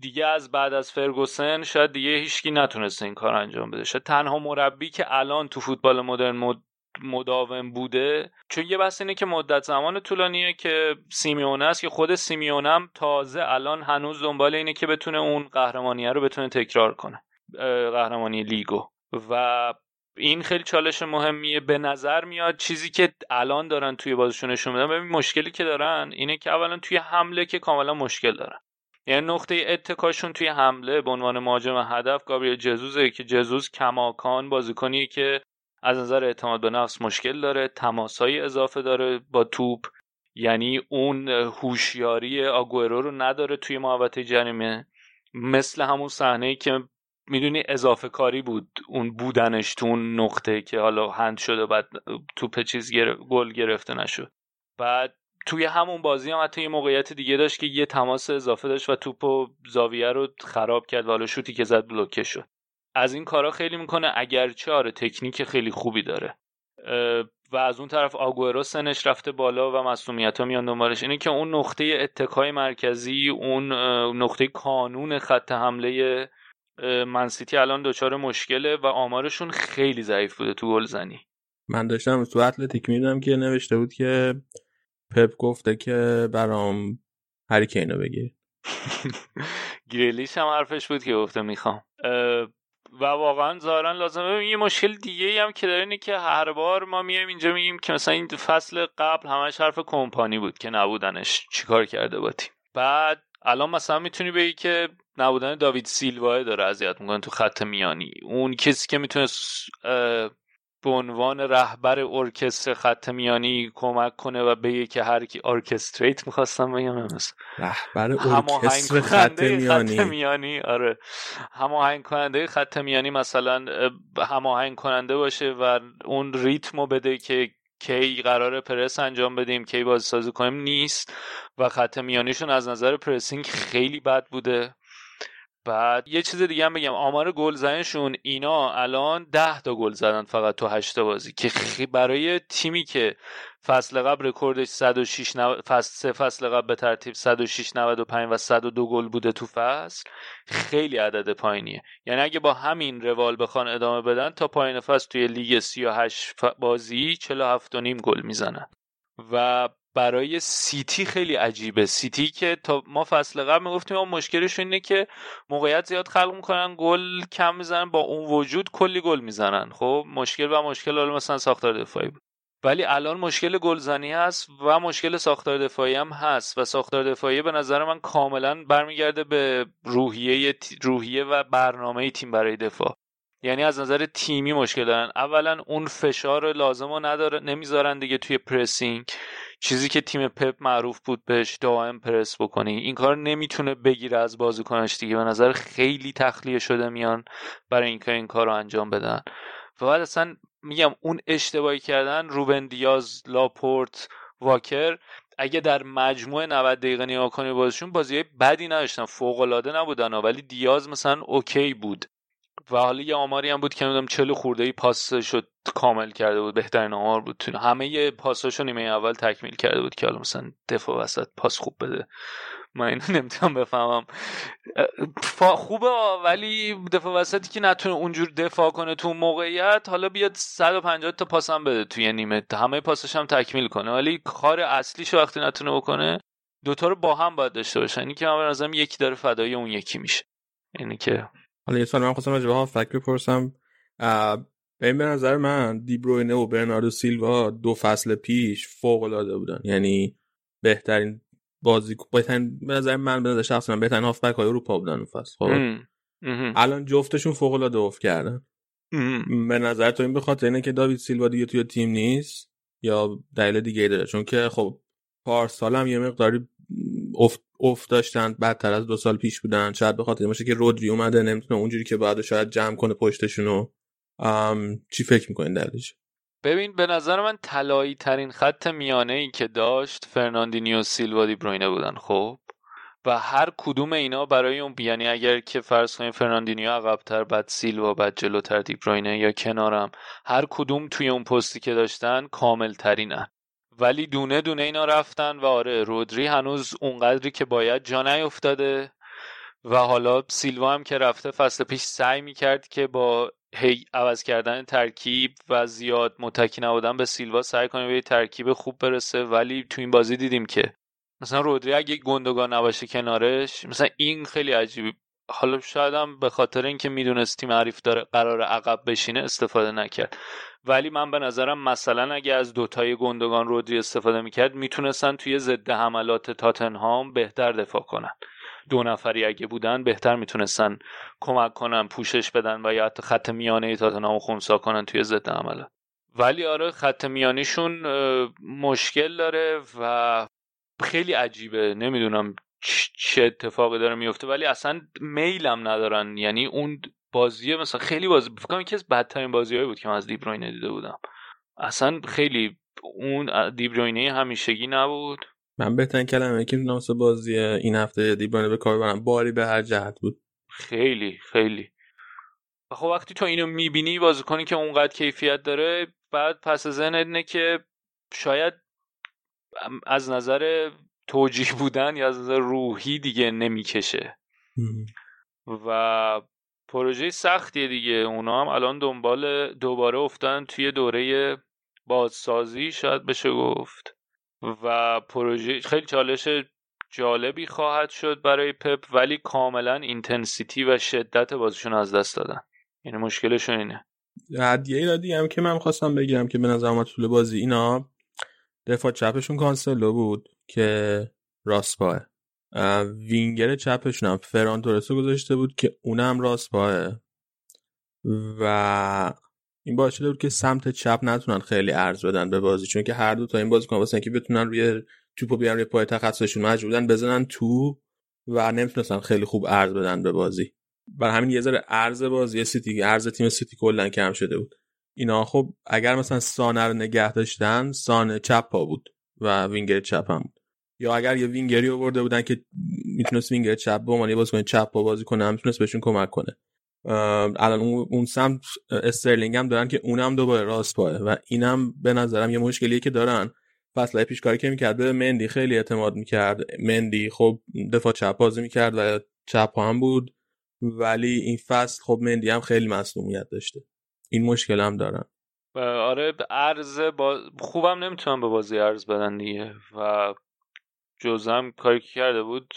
دیگه از بعد از فرگوسن شاید دیگه هیچکی نتونسته این کار انجام بده. شاید تنها مربی که الان تو فوتبال مدرن مد... مداوم بوده چون یه بحث اینه که مدت زمان طولانیه که سیمیونه است که خود سیمیونه هم تازه الان هنوز دنبال اینه که بتونه اون قهرمانیه رو بتونه تکرار کنه قهرمانی لیگو. و این خیلی چالش مهمیه. به نظر میاد چیزی که الان دارن توی بازیشون نشون میدن ببین مشکلی که دارن اینه که اولا توی حمله که کاملا مشکل دارن. یعنی نقطه اتکاشون توی حمله به عنوان مهاجم هدف گابریل جزوزه که جزوز کماکان بازیکنی که از نظر اعتماد به نفس مشکل داره تماسهای اضافه داره با توپ یعنی اون هوشیاری آگورو رو نداره توی محوطه جریمه مثل همون صحنه که می‌دونی اضافه کاری بود اون بودنش تو اون نقطه که حالا هند شده بعد توپ چیز. گل گرفته نشد بعد توی همون بازی هم حتی یه موقعیت دیگه داشت که یه تماس اضافه داشت و توپ و زاویه رو خراب کرد و حالا شوتی که زد بلوکه شد. از این کارا خیلی می‌کنه اگرچه آره تکنیک خیلی خوبی داره. و از اون طرف آگورو سنش رفته بالا و مسئولیت ها میان دنبالش. اینه که اون نقطه اتکای مرکزی اون نقطه کانون خط حمله منسیتی الان دچار مشکله و آمارشون خیلی ضعیف بوده تو گل زنی. من داشتم تو اتلتیک میدم که نوشته بود که پپ گفته که برام هریکینو بگیر. گریلیش هم حرفش بود که گفته می‌خوام. و واقعا ظاهرا لازمه. یه مشکل دیگه ای هم که داره اینه که هر بار ما میایم اینجا میگیم که مثلا این فصل قبل همش حرف کمپانی بود که نبودنش. چیکار کرده با تیم؟ بعد الان مثلا می‌تونی بگی که نبودن داوید سیلوا داره اذیت می‌کنه تو خط میانی. اون کسی که می‌تونه به عنوان رهبر ارکستر خط میانی کمک کنه و بگه که هر کی orchestrate می‌خواستم بگم رهبر ارکستر خط میانی خط میانی. آره. هماهنگ کننده خط میانی مثلا هماهنگ کننده باشه و اون ریتمو بده که کی قرار پرس انجام بدیم کی بازی سازی کنیم نیست. و خط میانیشون از نظر pressing خیلی بد بوده. بعد یه چیز دیگه هم بگم. آمار گلزنیشون اینا الان ده تا گل زدن فقط تو هشت بازی که برای تیمی که فصل قبل رکوردش 106 فصل سه فصل قبل به ترتیب 106 95 و 102 گل بوده تو فصل خیلی عدد پایینیه. یعنی اگه با همین روال بخوان ادامه بدن تا پایین فصل توی لیگ 38 بازی 47 و نیم گل می‌زنن. و برای سیتی خیلی عجیبه. سیتی که تا ما فصل قبل می‌گفتیم ما مشکلش اینه که موقعیت زیاد خلق می‌کنن گل کم می‌زنن با اون وجود کلی گل می‌زنن. خب مشکل و مشکل حالا مثلا ساختار دفاعی. بود ولی الان مشکل گلزنی هست و مشکل ساختار دفاعی هم هست و ساختار دفاعی به نظر من کاملا برمیگرده به روحیه روحیه و برنامه تیم برای دفاع. یعنی از نظر تیمی مشکل دارن. اولا اون فشار لازم رو نداره نمی‌ذارن دیگه توی پرسینگ. چیزی که تیم پپ معروف بود بهش دائم پرس بکنی. این کار نمی‌تونه بگیره از بازیکنش دیگه. به نظر خیلی تخلیه شده میان برای اینکه این کار رو انجام بدن. و بعد اصلا میگم اون اشتباهی کردن روبن دیاز لاپورت واکر اگه در مجموع 90 دقیقه نگاه کنی بازشون بازی بدی نداشتن. فوق العاده نبودن ولی دیاز مثلا اوکی بود. و حالا یه آماری هم بود که نمی‌دونم چلو خورده ای پاس شد کامل کرده بود بهترین آمار بود تو همه پاساشو نیمه اول تکمیل کرده بود که حالا مثلا دفاع وسط پاس خوب بده. من اینو نمی‌تونم بفهمم. خوبه ولی دفاع وسطی که نتونه اونجور دفاع کنه تو موقعیت حالا بیاد 150 تا پاس هم بده توی نیمه. همه پاسش هم تکمیل کنه. ولی کار اصلیشو وقتی نتونه بکنه دوتا رو با هم باید داشته باشن. اینی که من به یکی داره فدای اون یکی میشه. اینی که حالا یه سال من خواستم راجع به فکر بپرسم. این به نظر من دیبروینه و برناردو سیلوا دو فصل پیش فوق العاده بودن. یعنی بهترین بازی بهترین به نظر من به نظر شخص من بهترین هافبک های اروپا بودن اون فصل خب؟ الان جفتشون فوق العاده افت کردن. به نظر تو این به خاطر اینه که داوید سیلوا دیگه توی تیم نیست؟ یا دلیل دیگه داره؟ چون که خب پارسال هم یه مقداری افت, افت داشتن بدتر از دو سال پیش بودن. شاید به خاطر باشه که رودری اومده نمی‌تونه اونجوری که بعد شاید جمع کنه پشتشونو. چی فکر می‌کنین دلیلش ببین به نظر من طلایی ترین خط میانه ای که داشت فرناندینیو سیلوا دی بروینه بودن خب؟ و هر کدوم اینا برای اون یعنی اگر که فرض کنیم فرناندینیو عقبتر بعد سیلوا بعد جلوتر دی بروینه یا کنارم هر کدوم توی اون پستی که داشتن کامل ترینن ولی دونه دونه اینا رفتن و آره رودری هنوز اونقدری که باید جا نیفتاده و حالا سیلوا هم که رفته فصل پیش سعی می‌کرد که با هی عوض کردن ترکیب و زیاد متکی نبودن به سیلوا سعی کنه به ترکیب خوب برسه. ولی تو این بازی دیدیم که مثلا رودری اگه گندگان نباشه کنارش مثلا این خیلی عجیبی. حالا شاید هم به خاطر اینکه می‌دونست تیم حریف داره قرار عقب بشینه استفاده نکرد. ولی من به نظرم مثلا اگه از دوتای گندگان رودری استفاده می‌کرد می‌تونستن توی ضد حملات تاتنهام بهتر دفاع کنن. دو نفری اگه بودن بهتر می‌تونستن کمک کنن پوشش بدن و یا حتی خط میانه تاتنهام خونسا کنن توی ضد حملات. ولی آره خط میانیشون مشکل داره و خیلی عجیبه. نمی‌دونم چه اتفاقی داره میفته ولی اصلا میلم ندارن. یعنی اون بازی مثلا خیلی بازی فکر کنم یکی از بدترین بازیهایی بود که من از دیبروینه دیده بودم. اصلا خیلی اون دیبروینه همیشگی نبود. من بهترین کلمه که می‌تونم بازی این هفته دیبروینه به کار برم. باری به هر جهت بود. خیلی خیلی. خب وقتی تو اینو می‌بینی بازیکنی که اونقدر کیفیت داره بعد پس ذهنت اینه که شاید از نظر توجیه بودن یا از نظر روحی دیگه نمی‌کشه. و پروژه سختیه دیگه. اونا هم الان دنبال دوباره افتن توی دوره بازسازی شاید بشه گفت. و پروژه خیلی چالش جالبی خواهد شد برای پپ ولی کاملا اینتنسیتی و شدت بازیشون از دست دادن. یعنی مشکلشون اینه. هدیه دیگه هم که من خواستم بگیرم که به نظر طول بازی اینا دفاع چپشون کانسلو بود که راست پاه وینگر چپشون هم فران تورسو گذاشته بود که اونم راست پاه و این باعث شده بود که سمت چپ نتونن خیلی ارز بدن به بازی چون که هر دو تا این بازیکن واسه که بتونن روی توپو بیان روی پای تخصصشون مجبور بودن بزنن تو و نمی‌تونستن خیلی خوب عرض بدن به بازی. بر همین یه ذره عرض بازی سیتی عرض تیم سیتی کلا کم شده بود. اینا خب اگر مثلا سانه رو نگه داشتن سانه چپ پا بود و وینگر چپ هم بود. یا اگر یه وینگری آورده بودن که می‌تونست وینگر چپ به عنوان بازیکن چپ با بازی کنه می‌تونست بهشون کمک کنه. الان اون, سمت استرلینگ هم دارن که اونم دوباره راست پاست و اینم به نظرم یه مشکلیه که دارن. فصل پیش کاری که می‌کرد به مندی خیلی اعتماد می‌کرد. مندی خب دفاع چپ بازی می‌کرد و چپ هم بود ولی این فصل خب مندی هم خیلی مصونیت داشته. این مشکل هم دارن. آره ارز با... خوبم نمی‌تونم به بازی ارز بدن دیگه و جزم کاری که کرده بود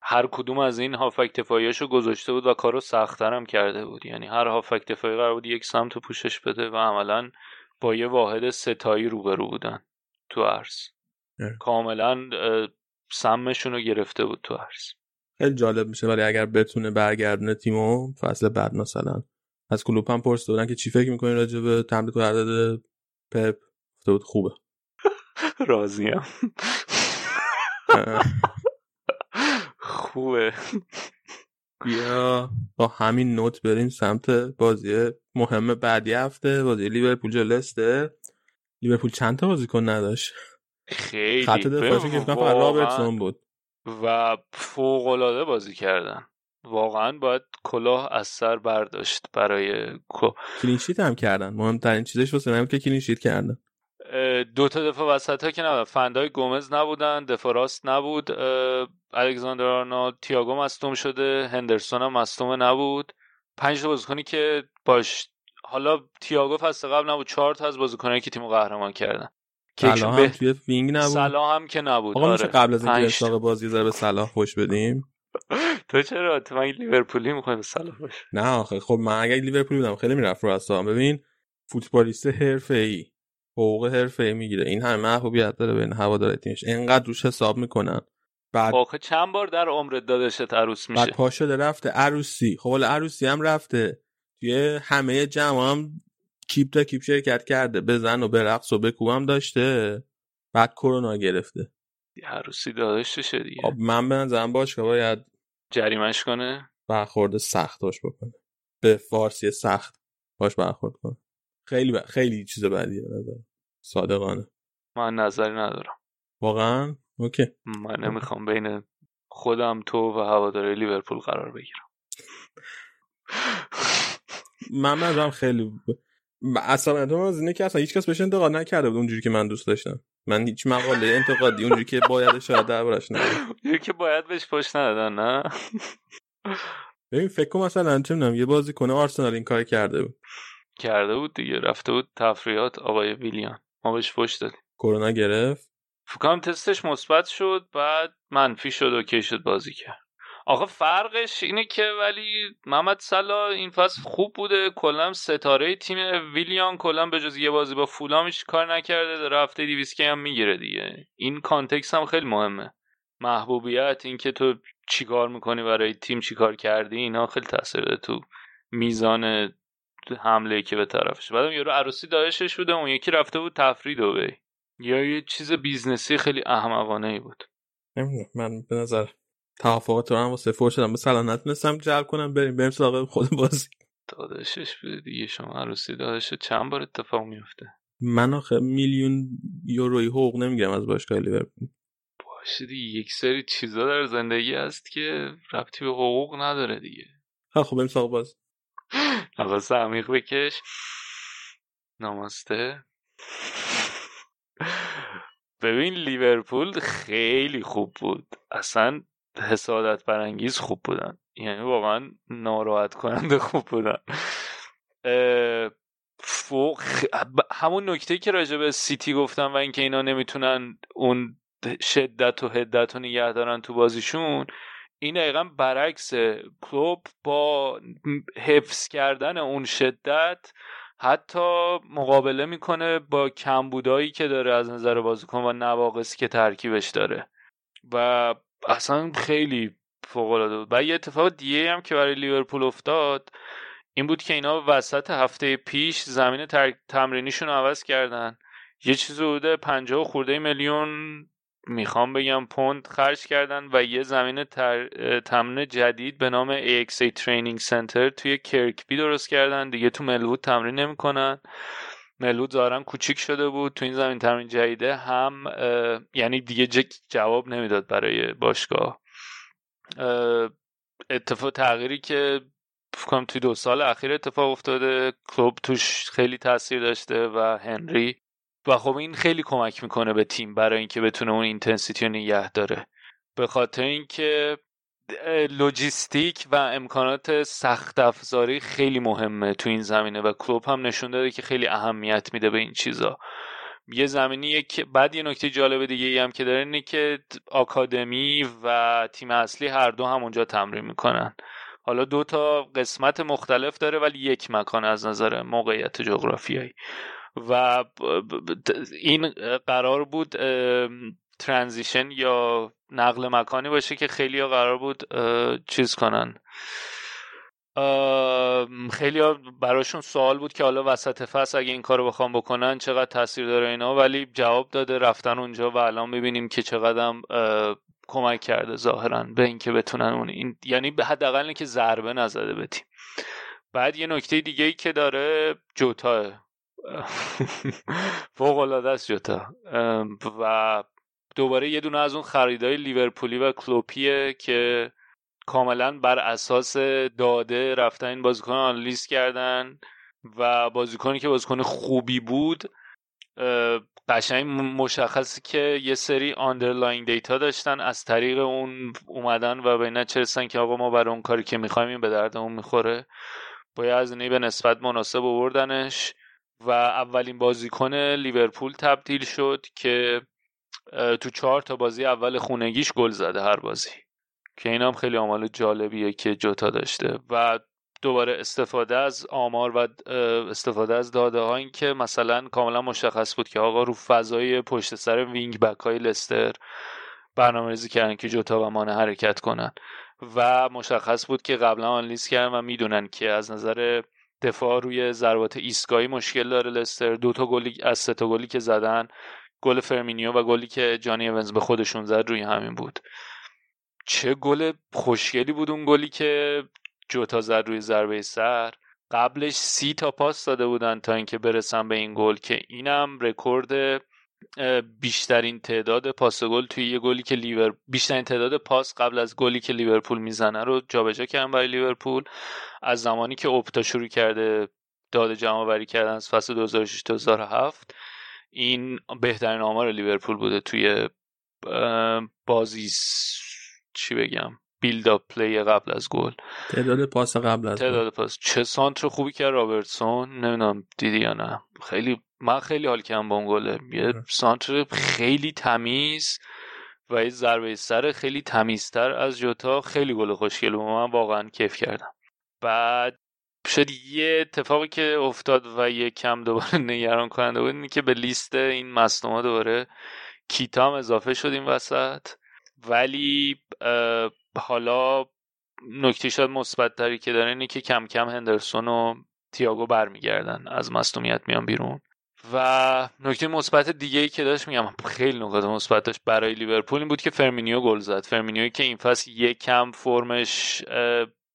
هر کدوم از این هافک دفاعیاشو گذاشته بود و کارو سختترم کرده بود. یعنی هر هافک دفاعی قرار بود یک سمت پوشش بده و عملا با یه واحد ستایی روبرو بودن تو ارز کاملا سمشون رو گرفته بود تو ارز خیلی جالب میشه. ولی اگر بتونه برگردونه تیمو فصل بعد مثلا. از کلوپ هم پرسیده بودن که چی فکر می‌کنین راجع به تمرین عدد پپ؟ بود خوبه. راضیم. خوبه. بیا با همین نوت بریم سمت بازی مهم بعدی هفته بازی لیورپول جلسته لیورپول چند تا بازیکن نداشت؟ خیلی خط دفاعی که فقط رابرتسون بود. و فوق العاده بازی کردن. واقعا باید کلاه از سر برداشت برای کو clean sheet هم کردن. مهمترین چیزش واسه که clean sheet کردن. دو تا دفاع وسط ها که نبودن فن‌دایک گومز نبودن دفاع راست نبود. الکساندر آرنولد تییاگو مصدوم شده هندرسون هم مصدوم نبود. پنج تا بازیکنی که باش حالا تییاگو فصل قبل نبود چهار تا از بازیکنایی که تیمو قهرمان کردن. صلاح هم توی وینگ نبود. صلاح هم که نبود. آقا آره. قبل از اینکه اساق بازی ذره به صلاح خوش بدیم؟ تو چرا تو من لیورپولی می‌خوای به صلاح باشه نه آخه خب من اگه لیورپولی بودم خیلی می‌رفت رو اصلا. ببین فوتبالیست حرفه‌ای. حقوق حرفه‌ای می‌گیره. این همه محبوبیت داره بین هوادار تیمش. اینقدر روش حساب می‌کنن. بعد آخه چند بار در عمرت دادشت عروس میشه؟ بعد پا شده رفته عروسی. خب حالا عروسی هم رفته. توی همه جمع هم کیپ تا کیپ شرکت کرده. بزن و برقص و بکوبم داشته. بعد کرونا گرفته. عروسی داداششه دیگه. خب من به نظرم باشگاه باید جریمش کنه؟ برخورد سخت باش بکنه. به فارسی سخت باش برخورد کنه. خیلی ب... خیلی چیز بدیه نظر صادقانه. من نظری ندارم. واقعا؟ اوکی. من نمی‌خوام بین خودم تو و هواداری لیورپول قرار بگیرم. من منظورم خیلی ب... اصلا از اینه که اصلا هیچ کس بهش انتقاد نکرده بود اونجوری که من دوست داشتم. من هیچ مقاله انتقادی اونجوری که باید شاید دربارش اونجوری که باید بهش پشت ندادن نه؟ ببین فکر کنم مثلا چه یه بازی کنه آرسنال این کار کرده بود. کرده بود دیگه رفته بود تفریحات آقای ویلیان. ما بهش پشت دادیم. کرونا گرفت؟ فکرم تستش مثبت شد بعد منفی شد و کی شد بازی کرد. آقا فرقش اینه که ولی محمد سلا این فصل خوب بوده کلا ستاره تیم ویلیان کلا به جز یه بازی با فولامش کار نکرده داره هفته 200 هم می‌گیره دیگه. این کانتکس هم خیلی مهمه. محبوبیت اینکه تو چیکار می‌کنی برای تیم چیکار کردی اینا خیلی تاثیر داره تو میزان حمله که به طرفش. بعدم یارو عروسی دایشش بوده اون یکی رفته بود تفرید و یا یه چیز بیزنسی خیلی احمقانه ای بود. نمی‌دونم من به نظر توافقات رو هم واسه فور شدم مثلا نتونستم جلب کنم بریم بریم سراغ خود بازی. داداشش بوده دیگه شما عروسی داداش چند بار اتفاق میفته من آخه میلیون یوروی حقوق نمیگم از باشگاه لیورپول. باشه دیگه یک سری چیزا در زندگی هست که ربطی به حقوق نداره دیگه. خب بریم سراغ باز نفس عمیق بکش. نماسته ببین لیورپول خیلی خوب بود. اصلا حسادت برانگیز خوب بودن. یعنی واقعا ناراحت کننده خوب بودن. فوق همون نکته که راجع به سیتی گفتم و اینکه اینا نمی‌تونن اون شدت و هدت رو نگه دارن تو بازیشون این دقیقا برعکس کلوب با حفظ کردن اون شدت حتی مقابله می‌کنه با کمبودایی که داره از نظر بازیکن و نواقصی که ترکیبش داره. و اصلا خیلی فوق العاده بود. و یه اتفاق دیگه هم که برای لیورپول افتاد این بود که اینا وسط هفته پیش زمین تمرینیشون رو عوض کردن. یه چیز حدود پنجاه خورده میلیون می‌خوام بگم پوند خرج کردن و یه زمین. تمرین جدید به نام AXA Training Center توی کرکبی درست کردن. دیگه تو ملوود تمرین نمی‌کنن. ملود ظاهرا کوچیک شده بود. تو این زمین تمرین جدیده هم یعنی دیگه جواب نمی‌داد برای باشگاه. اتفاق تغییری که فکرم توی دو سال اخیر اتفاق افتاده. کلوب توش خیلی تاثیر داشته و هنری و خب این خیلی کمک می‌کنه به تیم برای اینکه بتونه اون intensity رو نگه داره. به خاطر اینکه لوجیستیک و امکانات سخت افزاری خیلی مهمه تو این زمینه و کلوپ هم نشون داده که خیلی اهمیت میده به این چیزا. یه زمینی که بعد یه نکته جالب دیگه ای هم که داره اینه که آکادمی و تیم اصلی هر دو هم اونجا تمرین می‌کنن. حالا دو تا قسمت مختلف داره ولی یک مکان از نظر موقعیت جغرافیایی. و این قرار بود ترانزیشن یا نقل مکانی باشه که خیلی ها قرار بود چیز کنن. خیلی ها براشون سوال بود که حالا وسط فصل اگه این کارو بخوام بکنن چقدر تاثیر داره اینا ولی جواب داده رفتن اونجا و الان می‌بینیم که چقدر کمک کرده ظاهرا به اینکه بتونن اون این یعنی به حداقل که ضربه نزده به تیم. بعد یه نکته دیگه ای که داره جوتا. فوق العاده است جوتا. و دوباره یه دونه از اون خریدای لیورپولی و کلوپیه که کاملا بر اساس داده رفتن این بازیکن آنالیز کردن و بازیکنی که بازیکن خوبی بود قشنگ مشخصه که یه سری underlying data داشتن از طریق اون اومدن و به نچرسن که آقا ما برای اون کاری که می‌خوایم این به دردمون می‌خوره. باید از به نسبت مناسب آوردنش. و اولین بازیکن لیورپول تبدیل شد که تو چهار تا بازی اول خونگیش گل زده هر بازی. که این هم خیلی آمال جالبیه که جوتا داشته. و دوباره استفاده از آمار و استفاده از داده ها این که مثلا کاملا مشخص بود که آقا رو فضای پشت سر وینگ بک های لستر برنامه ریزی کردن که جوتا و مانه حرکت کنن. و مشخص بود که قبلا آنالیز کردن و می‌دونن که از نظر دفاع روی ضربات ایستگاهی مشکل داره لستر. دو تا گلی از سه تا گلی که زدن گل فیرمینو و گلی که جانی اوانز به خودشون زد روی همین بود. چه گل خوشگلی بود اون گلی که جوتا زد روی ضربه سر. قبلش سی تا پاس داده بودن تا اینکه برسن به این گل که اینم رکورد بیشترین تعداد پاس گل توی یه گلی که لیور بیشترین تعداد پاس قبل از گلی که لیورپول می‌زنه رو جابجا کردن برای لیورپول. از زمانی که اپتا شروع کرده داده جمع آوری کردن از فصل 2006 2007 این بهترین آمار لیورپول بوده توی بازی چی بگم؟ build-up play قبل از گل. تعداد پاس قبل از تعداد پاس. چه سانتر خوبی کرد رابرتسون؟ نمی‌دونم دیدی یا نه؟ خیلی من خیلی حال کردم با اون گله یه سانتر خیلی تمیز و یه ضربه سر خیلی تمیزتر از جوتا. خیلی گل خوشگل و من واقعا کیف کردم. بعد شد یه اتفاقی که افتاد و یه کم دوباره نگران کننده بود اینه که به لیست این مصدوما دوباره کیتا هم اضافه شد این وسط. ولی حالا نکته شاید مثبت که داره اینه که کم کم هندرسون و تیاگو برمیگردن از مصدومیت میان بیرون. و نکته مثبت دیگه ای که داشت میگم خیلی نکات مثبت داشت برای لیورپول این بود که فرمینیو گل زد. فرمینیو که این فصل یک کم فرمش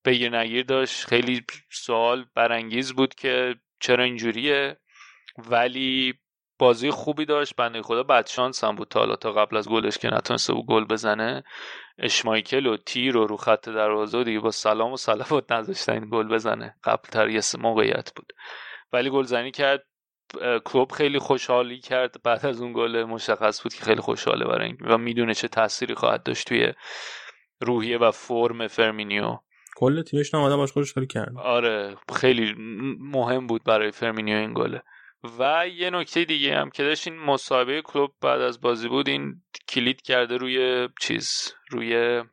بگیر نگیر داشت. خیلی سوال برانگیز بود که چرا اینجوریه. ولی بازی خوبی داشت. بنده خدا بعد شانس هم بود تا حالا تا قبل از گلش که نتونسته بود گل بزنه. اشمایکل و تیر و رو خط دروازه دیگه با سلام و صلوات نذاشتن گل بزنه. قبل تر یه موقعیت بود. ولی گلزنی کرد. کلوب خیلی خوشحالی کرد. بعد از اون گل مشخص بود که خیلی خوشحاله برای این و می‌دونه چه تأثیری خواهد داشت توی روحیه و فرم فرمینیو. کل تیمش آدم باش خوشحالی کرد. آره خیلی مهم بود برای فرمینیو این گله و یه نکته دیگه هم که داشت این مصاحبه کلوب بعد از بازی بود این کلید کرده روی چیز روی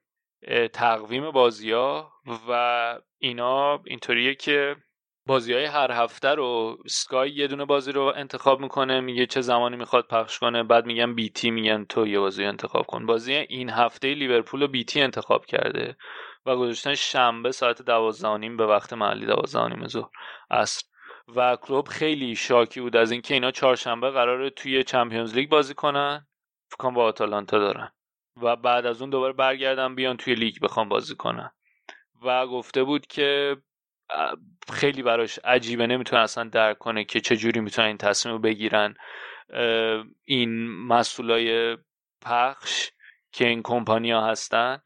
تقویم بازی ها و اینا اینطوریه که بازی های هر هفته رو Sky یه دونه بازی رو انتخاب می‌کنه میگه چه زمانی می‌خواد پخش کنه بعد میگن BT میگن تو یه بازی انتخاب کن. بازی این هفته لیورپول رو BT انتخاب کرده و گذاشتن شنبه ساعت دوازده به وقت محلی دوازده ظهر عصر. و کلوب خیلی شاکی بود از اینکه اینا چهارشنبه قراره توی چمپیونز لیگ بازی کنن. فکر با آتالانتا دارن. و بعد از اون دوباره برگردن بیان توی لیگ بخوام بازی کنن. و گفته بود که خیلی براش عجیبه نمی‌تونه اصلا درک کنه که چه جوری می‌تونن این تصمیم رو بگیرن. این مسئولای پخش که این کمپانیا هستن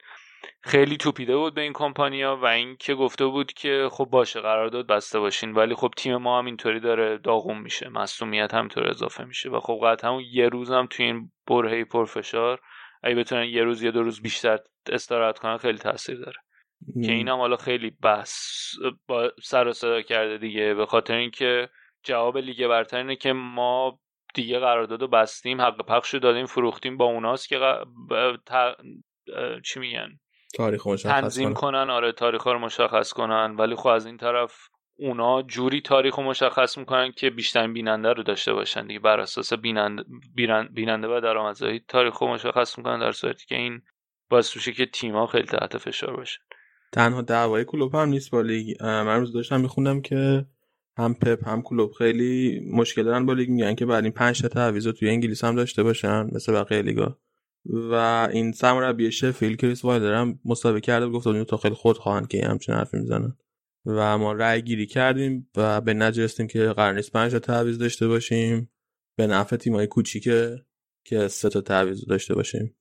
خیلی توپیده بود به این کمپانیا و اینکه گفته بود که خب باشه قرارداد بسته باشین ولی خب تیم ما هم اینطوری داره داغون میشه مصومیت همینطور اضافه میشه و خب قطعا همون یه روز هم توی این برهه پرفشار اگه بتونن یه روز یا دو روز بیشتر استراحت کنن خیلی تاثیر داره. که این هم حالا خیلی بحث با سر و صدا کرده دیگه. به خاطر اینکه جواب لیگ برتر اینه که ما دیگه قرارداد رو بستیم حق پخش رو دادیم فروختیم با اوناست که چی میگن؟ تاریخ تنظیم کنن آره تاریخ رو مشخص کنن. ولی خب از این طرف اونا جوری تاریخ رو مشخص می‌کنن که بیشتر بیننده رو داشته باشن دیگه. بر اساس بیننده, بیننده و درآمدزایی تاریخ رو مشخص می‌کنن در صورتی که این باعث میشه که تیم‌ها خیلی تحت فشار باشن تنها دعوای کلوب هم نیست با لیگ. من روز داشتم میخوندم که هم پپ هم کلوب خیلی مشکل دارن با لیگ. میگن که بعد این 5 تا تعویض توی انگلیس هم داشته باشن مثل بقیه لیگا. و این سرمربی شفیل کریس وایلر هم مسابقه کرده و گفت تا خیلی خود خواهند که همچین حرفی می‌زنن. و ما رأی گیری کردیم و به نجرستیم که قرار نیست 5 تا تعویض داشته باشیم. به نفع تیمای کوچیکه که سه تا تعویض داشته باشیم.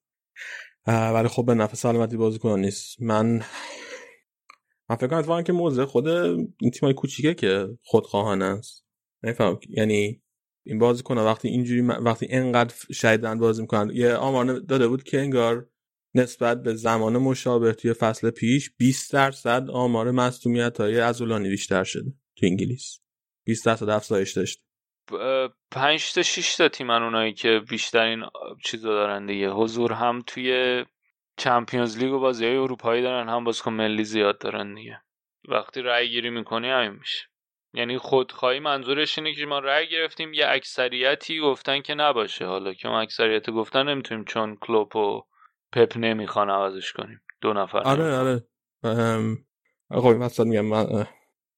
ولی خب به نفع سلامتی بازیکن نیست. من من فکر کنم که موضع خود این تیمای کوچیکه که خودخواهانه است. نفهم یعنی این بازی کنه وقتی اینجوری وقتی انقدر شدیدن بازی می‌کنن. یه آمار داده بود که انگار نسبت به زمان مشابه توی فصل پیش 20 درصد آمار مصدومیت های ازولانی بیشتر شده تو انگلیس. 20 درصد افزایش داشت. 5 تا 6 تا تیمن اونایی که بیشترین چیزا دارن دیگه. حضور هم توی چمپیونز لیگ و بازی های اروپایی دارن هم بازیکن ملی زیاد دارن دیگه. وقتی رأی گیری می‌کنی همین میشه. یعنی خودخواهی منظورش اینه که ما رأی گرفتیم یه اکثریتی گفتن که نباشه. حالا که اون اکثریت گفتن نمی‌تونیم چون کلوپ و پپ نمی‌خوان عوضش کنیم. دو نفر آره آره. آقا وسط میگم من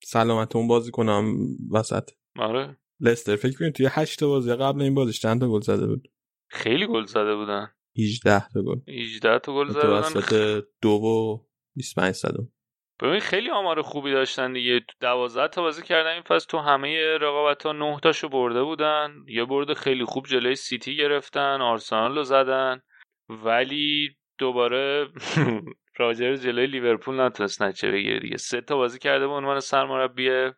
سلامت اون بازی کنم وسط. آره. لستر فکر کنید توی هشت بازی قبل این بازیش چند تا گل زده بود؟ خیلی گل زده بودن. 18 تا گل. 18 تا گل زده بودن دو و 25 صدم ببین خیلی آمار خوبی داشتن دیگه. 12 تا بازی کردن. این فصل تو همه رقابت ها 9 تاشو برده بودن. یه برده خیلی خوب جلوی سیتی گرفتن. آرسنال رو زدن. ولی دوباره راجر جلوی لیورپول نتونست نچه بگیره دیگه. سه تا بازی کرده به عنوان سرمربی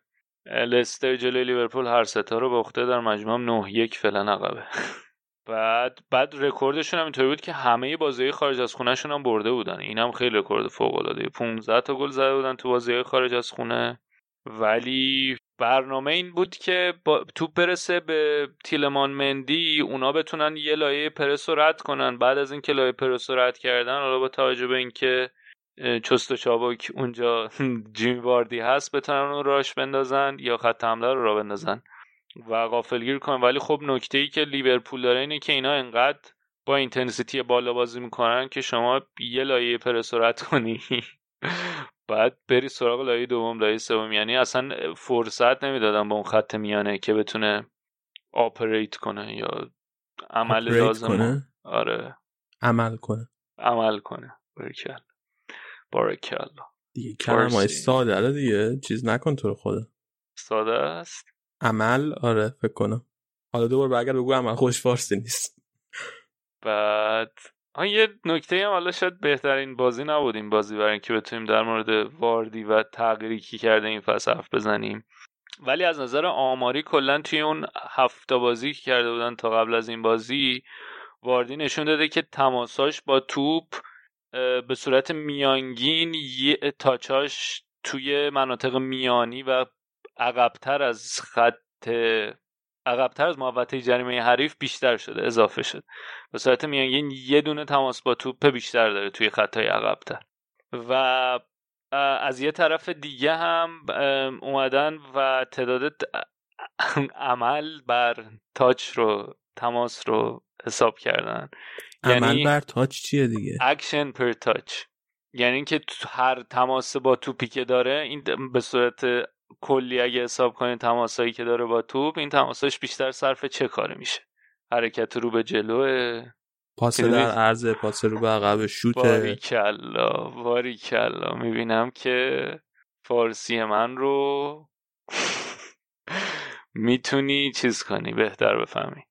لستر جلوی لیورپول. هر سه تا رو عهده در مجموع 9 1 فعلا عقبه. بعد بعد رکوردشون هم اینطوری بود که همه بازی خارج از خونهشون هم برده بودن. این هم خیلی رکورد فوق العاده 15 تا گل زده بودن تو بازی خارج از خونه. ولی برنامه این بود که با توپ برسه به تیلمانس مندی اونا بتونن یه لایه پرس رو رد کنن. بعد از اینکه لایه پرس رو رد کردن حالا با توجه به اینکه چست و چابک اونجا جیمی واردی هست بتونن اون راش بندازن یا خط حمله رو را بندازن. و غافلگیر کنن ولی خب نکته ای که لیورپول داره اینه که اینا انقدر با intensity بالا بازی می‌کنن که شما یه لایه پرس رو رد کنی. بعد بری سراغ لایه دوم لایه سوم. یعنی اصلا فرصت نمی‌دادن با اون خط میانه که بتونه operate کنه یا عمل لازم کنه؟ آره. عمل کنه. عمل کنه. بارکل بارکل دیگه کلمه ساده دیگه. چیز نکن تو رو خدا ساده است. عمل آره فکر کنم. حالا دوباره برگرد بگو عمل خوش فارسی نیست. بعد آن یه نکته هم حالا شاید بهترین بازی نبود این بازی برای اینکه بتونیم در مورد واردی و تغییری که کرده این فصل بزنیم. ولی از نظر آماری کلا توی اون هفته بازی که کرده بودن تا قبل از این بازی واردی نشون داده که تماساش با توپ به صورت میانگین یه تاچاش توی مناطق میانی و عقبتر از خط عقبتر از محوطه جریمه حریف بیشتر شده اضافه شد به صورت میانگین یه دونه تماس با توپ بیشتر داره توی خط های عقبتر. و از یه طرف دیگه هم اومدن و تعداد عمل بر touch رو تماس رو حساب کردن. عمل یعنی بر touch چیه دیگه؟ action per touch یعنی اینکه هر تماس با توپی که داره این به صورت کلی اگه حساب کنید تماسایی که داره با توپ این تماساش بیشتر صرف چه کاره میشه؟ حرکت رو به جلو پاس در عرض پاس رو به عقب شوت باری کلا باری کلا می‌بینم که فارسی من رو می‌تونی چیز کنی بهتر بفهمی.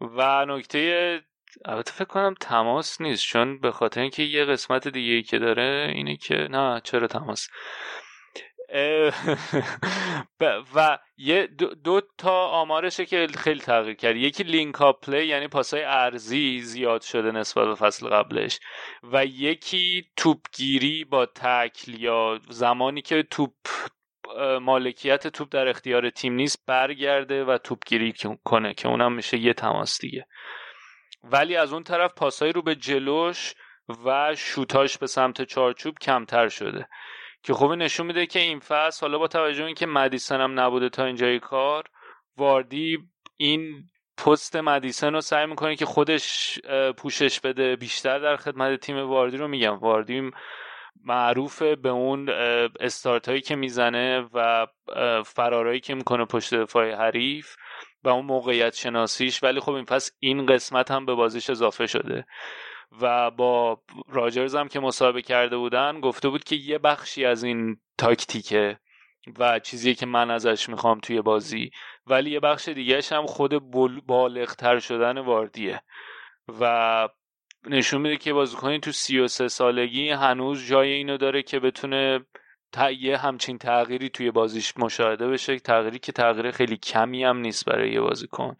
و نکته البته فکر کنم تماس نیست چون به خاطر اینکه یه قسمت دیگه ای که داره اینه که نه چرا تماس؟ و یه دو, تا آمارشه که خیلی تغییر کرد. یکی لینک اپ پلی یعنی پاسای ارزی زیاد شده نسبت به فصل قبلش. و یکی توپگیری با تکل یا زمانی که توپ مالکیت توپ در اختیار تیم نیست برگرده و توپگیری کنه که اونم میشه یه تماس دیگه. ولی از اون طرف پاسای رو به جلوش و شوتاش به سمت چارچوب کمتر شده. که خوبی نشون میده که این فصل حالا با توجه اینکه مدیسن هم نبوده تا اینجای کار واردی این پست مدیسن رو سعی می‌کنه که خودش پوشش بده بیشتر در خدمت تیم واردی رو. میگم واردی معروف به اون استارت هایی که می‌زنه و فرارایی که می‌کنه پشت دفاع حریف و اون موقعیت شناسیش. ولی خب این پس این قسمت هم به بازیش اضافه شده. و با راجرز هم که مصاحبه کرده بودن گفته بود که یه بخشی از این تاکتیکه و چیزی که من ازش می‌خوام توی بازی ولی یه بخش دیگهش هم خود بالغتر شدن واردیه و نشون میده که بازیکنی تو 33 سالگی هنوز جای اینو داره که بتونه یه همچین تغییری توی بازیش مشاهده بشه تغییری که تغییر خیلی کمی هم نیست برای یه بازیکن.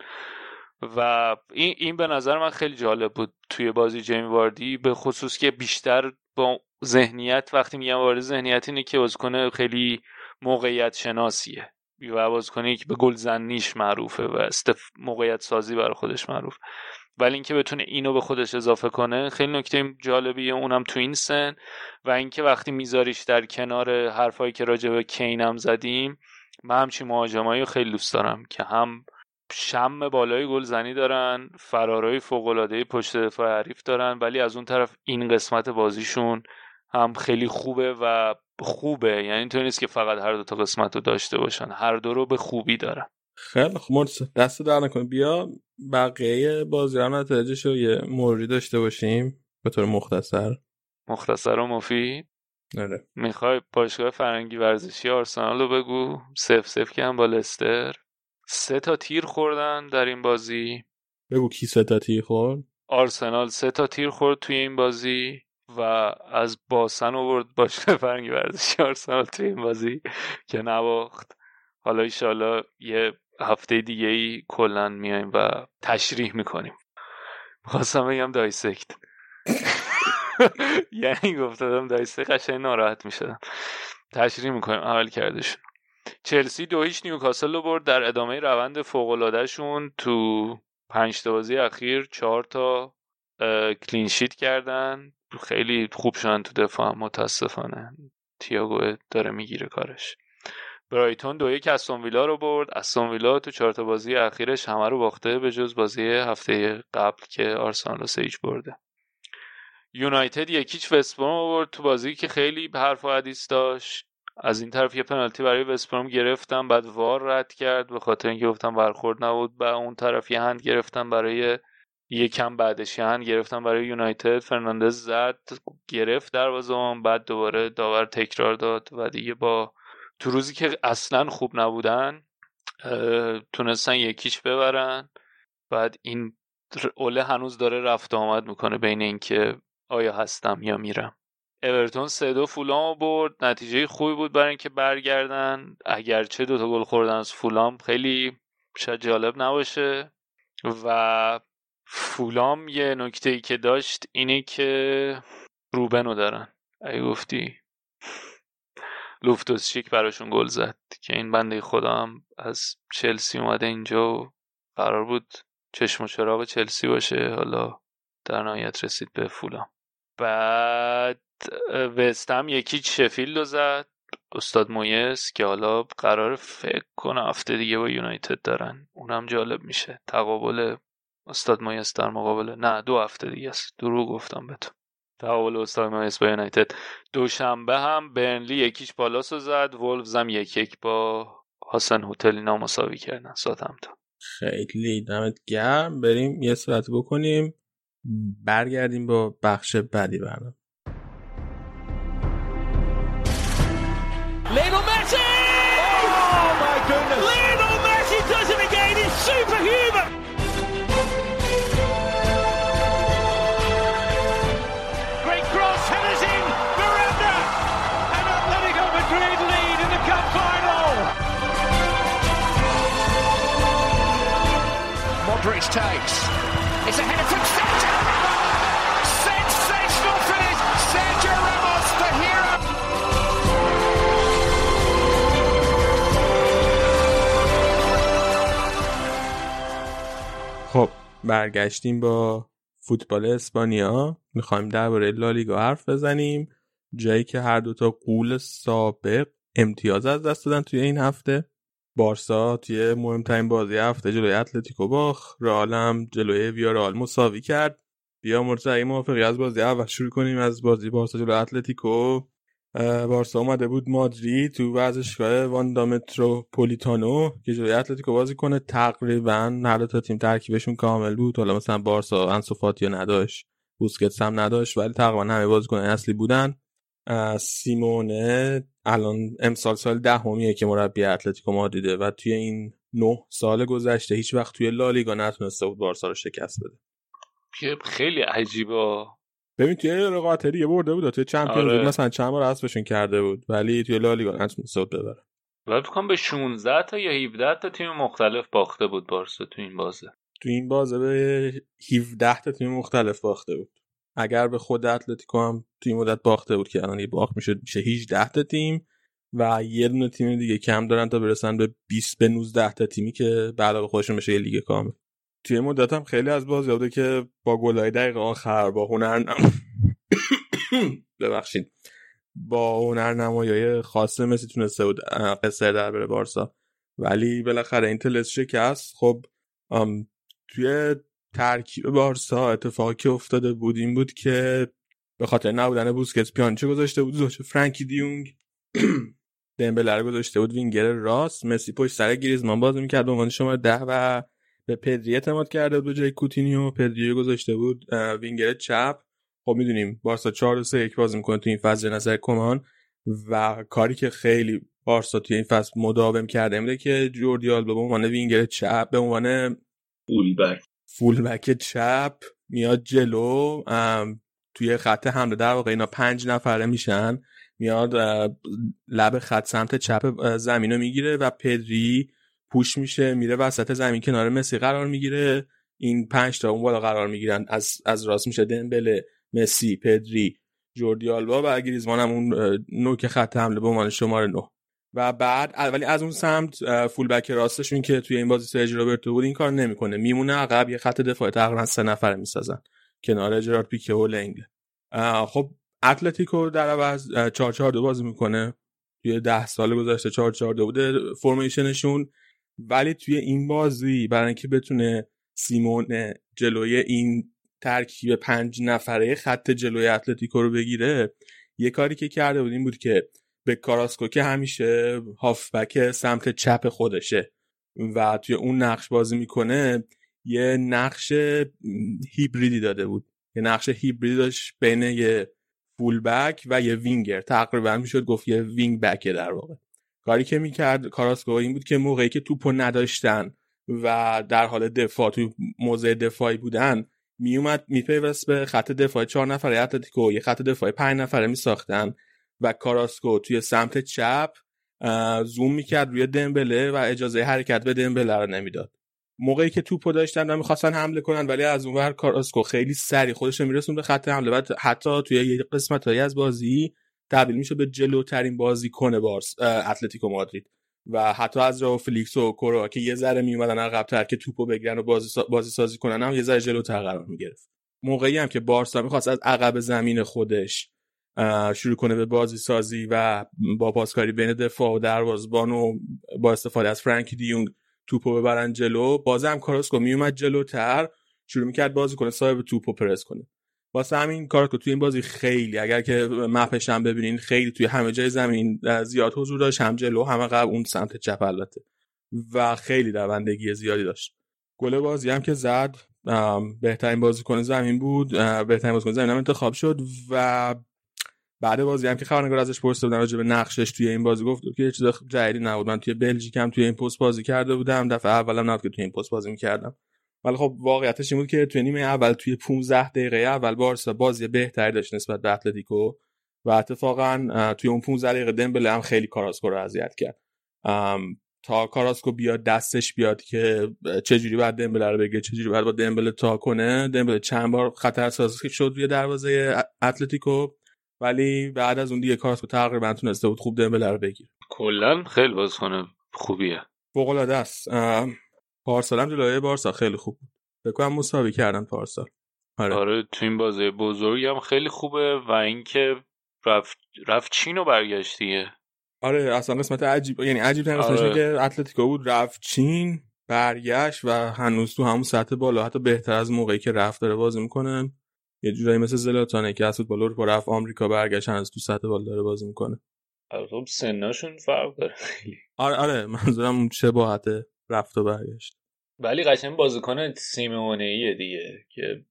و این, این به نظر من خیلی جالب بود توی بازی جیمی واردی به خصوص که بیشتر با ذهنیت وقتی میگم وارد ذهنیت اینه که بازیکن خیلی موقعیت شناسیه و بازیکنی که به گلزنیش معروفه و استف موقعیت سازی برای خودش معروف. ولی اینکه بتونه اینو به خودش اضافه کنه خیلی نکته جالبیه اونم تو این سن. و اینکه وقتی میذاریش در کنار حرفایی که راجع به کینم زدیم من همچین مهاجمایی خیلی دوست دارم که هم شم بالای گلزنی دارن فرارای فوقالعاده پشت دفاع حریف دارن ولی از اون طرف این قسمت بازیشون هم خیلی خوبه و خوبه. یعنی اینطور نیست که فقط هر دو تا قسمت رو داشته باشن هر دو رو به خوبی دارن. خیلی خوب. دست در نکن. بیا بقیه بازیران نتایجش رو یه موری داشته باشیم. به طور مختصر. مختصر و مفید. نره می‌خوای باشگاه فرنگی ورزشی آرسنال رو بگو. سف سف که هم با لستر. سه تا تیر خوردن در این بازی. بگو کی سه تا تیر خورد؟ آرسنال سه تا تیر خورد توی این بازی و از باسن آورد باشگاه فرنگی ورزشی آرسنال توی این بازی که نباخت. حالا ایشالا یه هفته دیگه ای کلا میایم و تشریح می‌کنیم. خواستم بگم dissect. یعنی گفتم dissect قشنگ ناراحت می‌شدم. تشریح می‌کنیم عمل کردشون چلسی دو هیچ نیوکاسل رو برد. در ادامه روند فوق تو پنج تا بازی اخیر چهار تا clean sheet کردن. خیلی خوب شدن تو دفاع متاسفانه. تیاگو داره می‌گیره کارش. برایتون دو یک استون ویلا رو برد. استون ویلا تو چهار تا بازی اخیرش همه رو باخته به جز بازی هفته قبل که آرسنال رو سیج برده. یونایتد یکیچ وستبروم برد تو بازی که خیلی حرف و حدیث داشت. از این طرف یه پنالتی برای وستبروم گرفتم بعد وار رد کرد به خاطر اینکه گفتم برخورد نبود. و اون طرف یه هند گرفتم برای یکم بعدش یه هند گرفتم برای یونایتد. فرناندز زد گرفت دروازه بعد دوباره داور تکرار داد و دیگه با تو روزی که اصلا خوب نبودن تونستن یکیش ببرن. بعد این اوله هنوز داره رفت آمد می‌کنه بین اینکه آیا هستم یا میرم. اورتون سه دو فولام برد. نتیجه خوبی بود برای اینکه برگردن. اگرچه دوتا گل خوردن از فولام خیلی شاید جالب نباشه. و فولام یه نکته ای که داشت اینه که روبنو دارن. اگه گفتی. لوفتوس شیک براشون گل زد که این بنده خدا هم از چلسی اومده اینجا و قرار بود چشم و چراغ چلسی باشه. حالا در نهایت رسید به فولام. بعد وستم یکی شفیلد رو زد. استاد مویس که حالا قرار فکر کنه هفته دیگه با یونایتد دارن. اونم جالب میشه. تقابل استاد مویس در مقابل نه دو هفته دیگه است. درو گفتم به تو تقابل استاد مویس با یونایتد. دوشنبه هم برنلی یکیش بالاس رو زد. وولفز هم یک یک با حسن هتل اینا مساوی کردن ساتمتون خیلی دمت گرم. بریم یه صورت بکنیم. برگردیم با بخش بعدی برنامه Lionel Messi! Oh my goodness! Lionel Messi does it again! He's superhuman! Great cross, headers in, Miranda! And Atletico Madrid lead in the cup final! Modric takes. It's a برگشتیم با فوتبال اسپانیا. می‌خوایم درباره لالیگا حرف بزنیم. جایی که هر دوتا قول سابق امتیاز از دست دادن توی این هفته. بارسا توی مهمترین بازی هفته جلوی اتلتیکو باخ رئال جلوی ویارال مساوی کرد. بیا مرتضی موافقی از بازی اول؟ شروع کنیم از بازی بارسا جلوی اتلتیکو. بارسا اومده بود مادرید تو ورزشگاه واندا متروپولیتانو که جلوی اتلتیکو بازی کنه. تقریبا هر تا تیم ترکیبشون کامل بود. حالا مثلا بارسا انسوفاتیو نداشت بوسکتس هم نداشت ولی تقریبا همه بازیکن اصلی بودن. سیمونه الان امسال سال دهمیه که مربی اتلتیکو مادریده و توی این نه سال گذشته هیچ وقت توی لالیگا نتونسته بود بارسا رو شکست بده. خیلی عجیبه. ببین توی رقابت دیگه برده بود توی چمپیونز آره. مثلا چند بار اسبشون کرده بود. ولی توی لالیگا نتونسته بود ببره ولی فکر به 16 تا یا 17 تا تیم مختلف باخته بود بارسا تو این بازه. تو این بازه به 17 تا تیم مختلف باخته بود. اگر به خود اتلتیکو هم توی این مدت باخته بود که الان یه باخت میشه میشه 18 تا تیم و یه دونه تیم دیگه کم دارن تا برسن به 20 به 19 تا تیمی که به علاوه خودشون بشه یه لیگ کامل. توی این مدت هم خیلی از بازی بوده که با گلای دقیقه آخر با هنر ببخشید. با هنر نمایای خاص مسی تونسته بود قصر در بره بارسا. ولی بالاخره این طلسم شکست. خب توی ترکیب بارسا اتفاقی که افتاده بود این بود که به خاطر نبودن بوسکتس پیانیچو گذاشته بود زوج فرانکی دیونگ. دمبله گذاشته بود وینگر راست. مسی پشت سر گریزمان بازی می‌کرد به عنوان شماره ده و به پدری اعتماد کرده بود جای کوتینیو. پدری گذاشته بود وینگر چپ. خب می‌دونیم بارسا 4 3 1 بازی می‌کنه تو این فصل نظر کمان. و کاری که خیلی بارسا توی این فصل مداوم کرده اینه که جوردی آلبا به عنوان وینگر چپ به عنوان فول بک فول بک چپ میاد جلو. توی خط حمله در واقع اینا پنج نفره میشن. میاد لب خط سمت چپ زمین رو می‌گیره و پدری پوش میشه میره وسط زمین کنار مسی قرار می‌گیره. این پنج تا اون بالا قرار می‌گیرن. از از راست میشه دمبله مسی پدری جوردی آلبا و گریزمان هم اون نوک خط حمله به عنوان شماره 9 و بعد ولی از اون سمت فول بک راستشون که توی این بازی سرجی روبرتو بود این کار نمی‌کنه. میمونه عقب یه خط دفاعی تقریبا سه نفره می‌سازن. کنار جرارد پیکه و لنگل خب اتلتیکو در عوض 4 4 2 بازی می‌کنه. توی 10 سال گذشته 4 4 2 بوده. فرمیشنشون ولی توی این بازی برای اینکه بتونه سیمئونه جلوی این ترکیب پنج نفره خط جلوی اتلتیکو رو بگیره یه کاری که کرده بود این بود که به کاراسکو که همیشه هافبک سمت چپ خودشه و توی اون نقش بازی می‌کنه یه نقش هیبریدی داده بود. یه نقش هیبریدی داشت بین یه full back و یه وینگر تقریبا می‌شد گفت یه wing back ه در واقع. کاری که می‌کرد کاراسکو این بود که موقعی که توپو نداشتن و در حال دفاع توی موضع دفاعی بودن میومد میپیوست به خط دفاع چهار نفره اتلتیکو یه خط دفاعی پنج نفره میساختن و کاراسکو توی سمت چپ زوم می‌کرد روی دمبله و اجازه حرکت به دمبله رو نمی‌داد. موقعی که توپو داشتن و می‌خواستن حمله کنن ولی از اونور کاراسکو خیلی سری خودش میرسون به خط حمله و حتی توی یه قسمت از بازی تبدیل میشه به جلوترین بازیکن بارس اتلتیکو مادرید و حتی از راو فلیکس و کورا که یه ذره میومدن عقب‌تر که توپو بگیرن و بازی. بازی سازی کنن هم یه ذره جلوتر قرار می‌گرفت موقعی هم که بارسا می‌خواست از عقب زمین خودش شروع کنه به بازی سازی و با پاسکاری بین دفاع و دروازه‌بان و با استفاده از فرانکی دیونگ توپو ببرن جلو بازم کاراسکو میومد جلوتر شروع می‌کرد بازی کنه صاحب توپو پرس کنه واسه همین کاراسکو توی این بازی خیلی اگر که مپش هم ببینین خیلی توی همه جای زمین زیاد حضور داشت هم جلو هم قبل اون سمت چپ البته. و خیلی دوندگی زیادی داشت. گل بازی هم که زد بهترین بازیکن زمین بود بهترین بازیکن زمین هم انتخاب شد و بعد بازی هم که خبرنگار ازش پرسیده بودن راجع به نقشش توی این بازی گفت که چیز جدیدی نبود. من توی بلژیک هم توی این پست بازی کرده بودم. دفعه اولم نبود که توی این پست بازی می‌کردم. ولی خب واقعیتش این بود که توی نیمه اول توی 15 دقیقه اول بارسا بازی بهتری داشت نسبت به اتلتیکو و اتفاقا توی اون 15 دقیقه دمبله هم خیلی کاراسکو رو اذیت کرد. تا کاراسکو بیاد دستش بیاد که چجوری باید دمبله رو بگه چجوری باید با دمبله تا کنه دمبله چند بار خطر سازی شد روی دروازه اتلتیکو. ولی بعد از اون دیگه کاراسکو تقریبا تونسته بود خوب دمبله رو بگیره. کلا خیلی بازیکن خوبیه. فوق العاده است پارسال هم جلوی بارسا خیلی خوب بود. فکر کنم مساوی کردن پارسال. آره. آره تو این بازی بزرگی هم خیلی خوبه و اینکه رفت رفت چین و برگشت دیگه. آره اصلا قسمت عجیب یعنی عجیب ترین آره. که اتلتیکو بود رفت چین برگشت و هنوز تو همون سطح بالا حتی بهتر از موقعی که رفت داره بازی می‌کنه. یه جورایی مثل زلاتانه که از فوتبال رو رفت آمریکا برگشت هنوز تو سطح بالا داره بازی می‌کنه. آره خب سناشون فرق داره آره آره منظورم شباهت رفت و برگشت. ولی قشنگ بازیکن سیمونه ایه دیگه که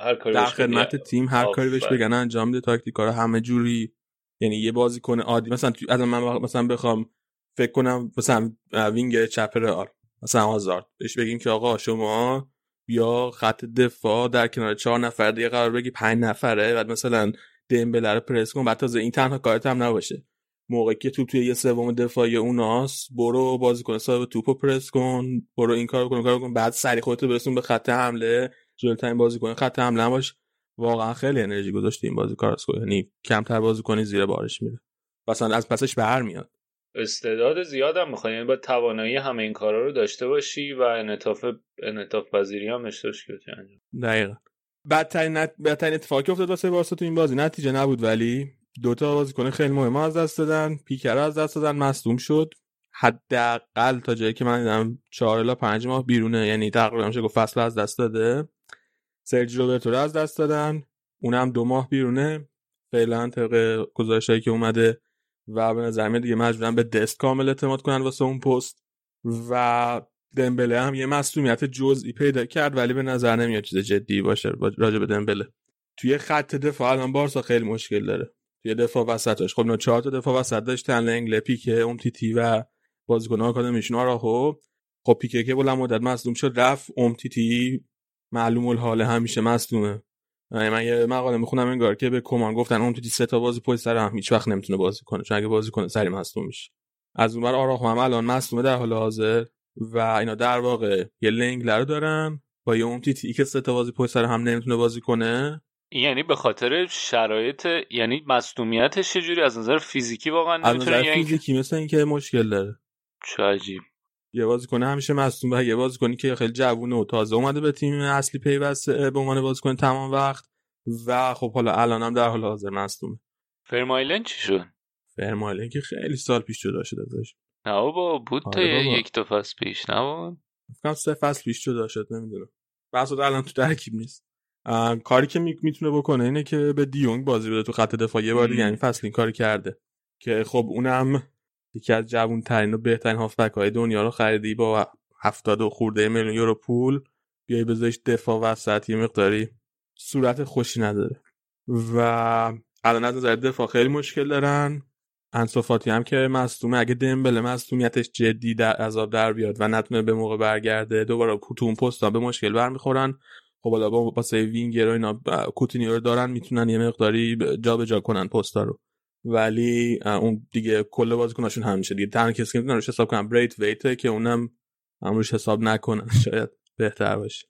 هر کاری در خدمت تیم هر کاری بهش بگن انجام میده تاکتیکا رو همه جوری. یعنی یه بازیکن عادی مثلا از من مثلا بخوام فکر کنم مثلا وینگر چپ رئال مثلا آزارد. بهش بگیم که آقا شما بیا خط دفاع در کنار چهار نفر دیگه قرار بگی پنج نفره بعد مثلا دمبله رو پرس کن بعد تازه این تنها کارت هم نباشه. موقعی که توپ توی یه سوم دفاعی اوناست برو بازیکن صاحب توپو پرس کن برو این کارو کن کارو کن. بعد سری خودتو برسون به خط حمله. جلوترین بازیکن خط حمله باش. واقعا خیلی انرژی گذاشته این بازی کاراسکو یعنی کمتر بازی کنی زیر بارش میره. مثلا از پسش برمیاد. استعداد زیاد هم می‌خوای یعنی با توانایی همه این کارا رو داشته باشی و انعطاف انعطاف پذیری هم داشته باشی انجام دقیقاً. بدترین نت... بدترین اتفاقی افتاد واسه بارسا تو این بازی. نتیجه نبود ولی دوتا بازیکن خیلی مهم از دست دادن پیکر از دست دادن مصدوم شد. حداقل تا جایی که من دیدم 4 الی 5 ماه بیرونه یعنی تقریبا میشه گفت فصل از دست داده. سرجی روبرتو رو از دست دادن اونم دو ماه بیرونه. فعلا طبق گزارشایی که اومده و به نظر دیگه مجبورن به دست کامل اعتماد کنن واسه اون پست. و دمبله هم یه مصومیت جزئی پیدا کرد ولی به نظر نمیاد چیز جدی باشه راجع به دمبله. توی خط دفاع الان بارسا خیلی مشکل داره. توی دفاع وسطش خب نه چهار تا دفاع وسط داشتن لنگله پیکه اون تیتی و بازیکن آکادمیشون آراهو خب. پیکه که بلند مدت مصدوم شد رفت اوم تیتی معلوم الحال همیشه مصدومه من یه مقاله می‌خونم انگار که به کمان گفتن اون تو سه تا بازی پشت سر هم هیچ وقت نمی‌تونه بازی کنه. چون اگه بازی کنه سری مصدوم میشه. از اونور آراخو هم الان مصدومه در حال حاضر. و اینا در واقع یه لنگلر دارن. با یه اون تیتی که سه تا بازی پشت سر هم نمی‌تونه بازی کنه. یعنی به خاطر شرایط یعنی مصدومیتش چجوری از نظر فیزیکی واقعا نمی‌تونه از نظر یعنی فیزیکی مثل اینکه مشکل داره. چه عجیب. یه بازیکن همیشه مصدوم و یه بازیکنی که خیلی جوونه و تازه اومده به تیم اصلی پیوسته به عنوان بازیکن تمام وقت و خب حالا الان هم در حال حاضر مصدومه. فرمایلن چی شد؟ فرمایلن که خیلی سال پیش جدا شده ازش. نه بابا بود تا آره یک دو فصل پیش نه فکر سه فصل پیش جدا شد نمی‌دونم. بس الان تو ترکیب نیست. کاری که می‌تونه بکنه اینه که به دیونگ بازی بده تو خط دفاع یه بار دیگه این فصل این کاری کرده که خب اونم یکی از جوون ترین و بهترین هافبک های دنیا رو خریدی با هفتاد و خورده میلیون یورو پول. بیای بذاریش دفاع وسط یه مقداری صورت خوشی نداره. و الان از نظر دفاع خیلی مشکل دارن. انصافاتی هم که مصدومه اگه دمبله مصدومیتش جدی در عذاب در بیاد و نتونه به موقع برگرده دوباره تو اون پست به مشکل برمیخورن. خب حالا با واسه وینگر و اینا کوتینیو رو دارن می‌تونن یه مقداری جابجا جا کنن پستا رو. ولی اون دیگه کل بازیکناشون همیشه دیگه تنها کسی که می‌تونن روش حساب کنن بریت ویته که اونم هم روش حساب نکنن شاید بهتر باشه.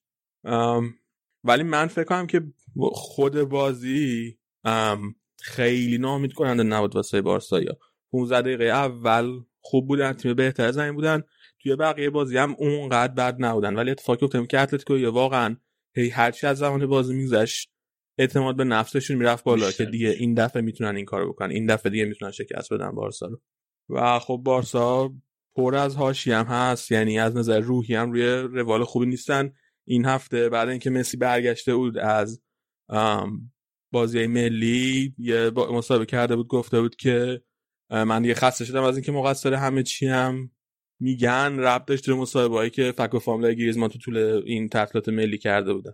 ولی من فکر کنم که خود بازی خیلی نامید کننده نبود واسه بارسایا 15 دقیقه اول خوب بودن تیم بهتر زمین بودن. توی بقیه بازی هم اونقدر بد نبودن. ولی اتفاقی افتاد که اتلتیکو واقعا هی هرچی از زمان بازی میگذشت اعتماد به نفسشون می‌رفت بالا که دیگه این دفعه می‌تونن این کارو بکنن. این دفعه دیگه می‌تونن شکست بدن بارسا رو. و خب بارسا پر از هاشی هم هست. یعنی از نظر روحی هم روی روال خوبی نیستن. این هفته بعد اینکه مسی برگشته بود از بازی ملی یه مصاحبه کرده بود گفته بود که من دیگه خسته شدم از اینکه مقصر همه چی هم. میگن رب داشته مصاحبه که فک و فامله گریزمان تو طول این تعطیلات ملی کرده بودن.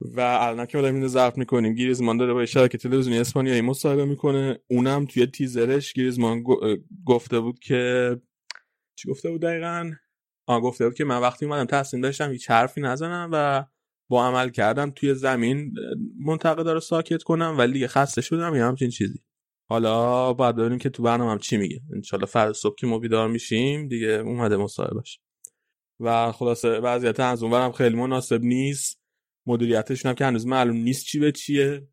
و الان که داریم اینو ضبط می‌کنیم گریزمان داره با شبکه تلویزیونی اسپانیایی مصاحبه می‌کنه. اونم توی تیزرش گریزمان گفته بود که چی گفته بود دقیقا؟ آ گفته بود که من وقتی اومدم تصمیم داشتم هیچ حرفی نزنم و با عمل کردم توی زمین منتقدا رو ساکت کنم ولی دیگه خسته شدم یا همچین چیزی. حالا باید ببینیم که تو برنامه هم چی میگه. انشالله فردا صبح که ما بیدار میشیم دیگه اومده مصاحبهش. و خلاصه وضعیت از اونورم خیلی مناسب نیست. مدیریتشون هم که هنوز معلوم نیست چی به چیه.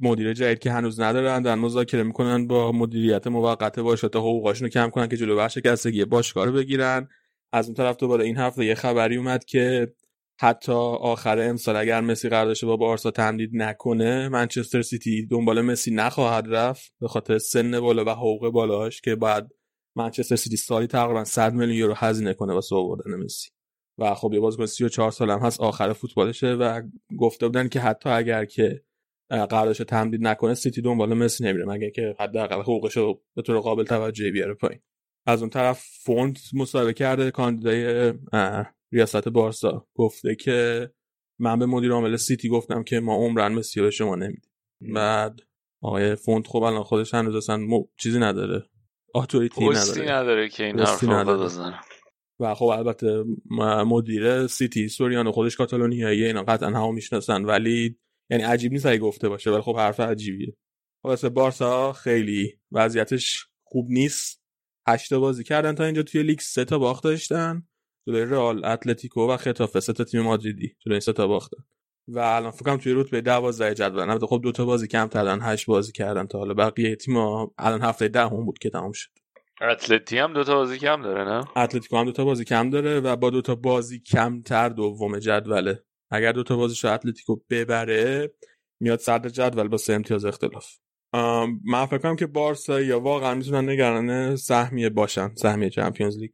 مدیر جدید که هنوز ندارن دارن مذاکره می‌کنن با مدیریت موقت باشه حقوقاشون رو کم کنن که جلو ورشکستگی باشگاه رو بگیرن. از اون طرف دوباره این هفته یه خبری اومد که حتی آخر امسال اگر مسی قرار با بارسا تمدید نکنه منچستر سیتی دنبال مسی نخواهد رفت به خاطر سن بالا و حقوق بالاش که بعد منچستر سیتی سالی تقریبا 100 میلیون یورو هزینه کنه واسه آوردن مسی. و خب یه بازیکن 34 سال هم هست آخر فوتبالشه و گفته بودن که حتی اگر که قراردادش تمدید نکنه سیتی دنبال مسی نمیره مگه که حداقل حقوقش رو به طور قابل توجه بیاره پایین. از اون طرف فونت مصاحبه کرده کاندیدای ریاست بارسا گفته که من به مدیر عامل سیتی گفتم که ما عمراً مسی به شما نمیدیم. بعد آقای فونت خب الان خودش هنوز اصلا چیزی نداره. authority نداره. نداره که این حرف بزنه. و خب البته مدیر سیتی سوریانو خودش کاتالونیاییه اینا قطعا همو می‌شناسن ولی یعنی عجیب نیست اگه گفته باشه ولی خب حرف عجیبیه. خلاصه بارسا خیلی وضعیتش خوب نیست. هشت بازی کردن تا اینجا توی لیگ سه تا باخت داشتن. جلوی رئال اتلتیکو و ختافه سه تا تیم مادریدی. جلوی سه تا باختن. و الان فکر کنم توی رتبه 12 جدول. البته خب دو تا بازی کم کردن هشت بازی کردن تا حالا. بقیه تیم‌ها الان هفته هم بود که تموم شد. اتلتی هم دو تا بازی کم داره نه؟ اتلتیکو هم دو تا بازی کم داره و با دو تا بازی کمتر دوم جدوله. اگر دو تا بازیشو اتلتیکو ببره میاد صدر جدول با سه امتیاز اختلاف. من فکر کنم که بارسایا واقعا می‌تونن نگران سهمیه باشن سهمیه چمپیونز لیگ.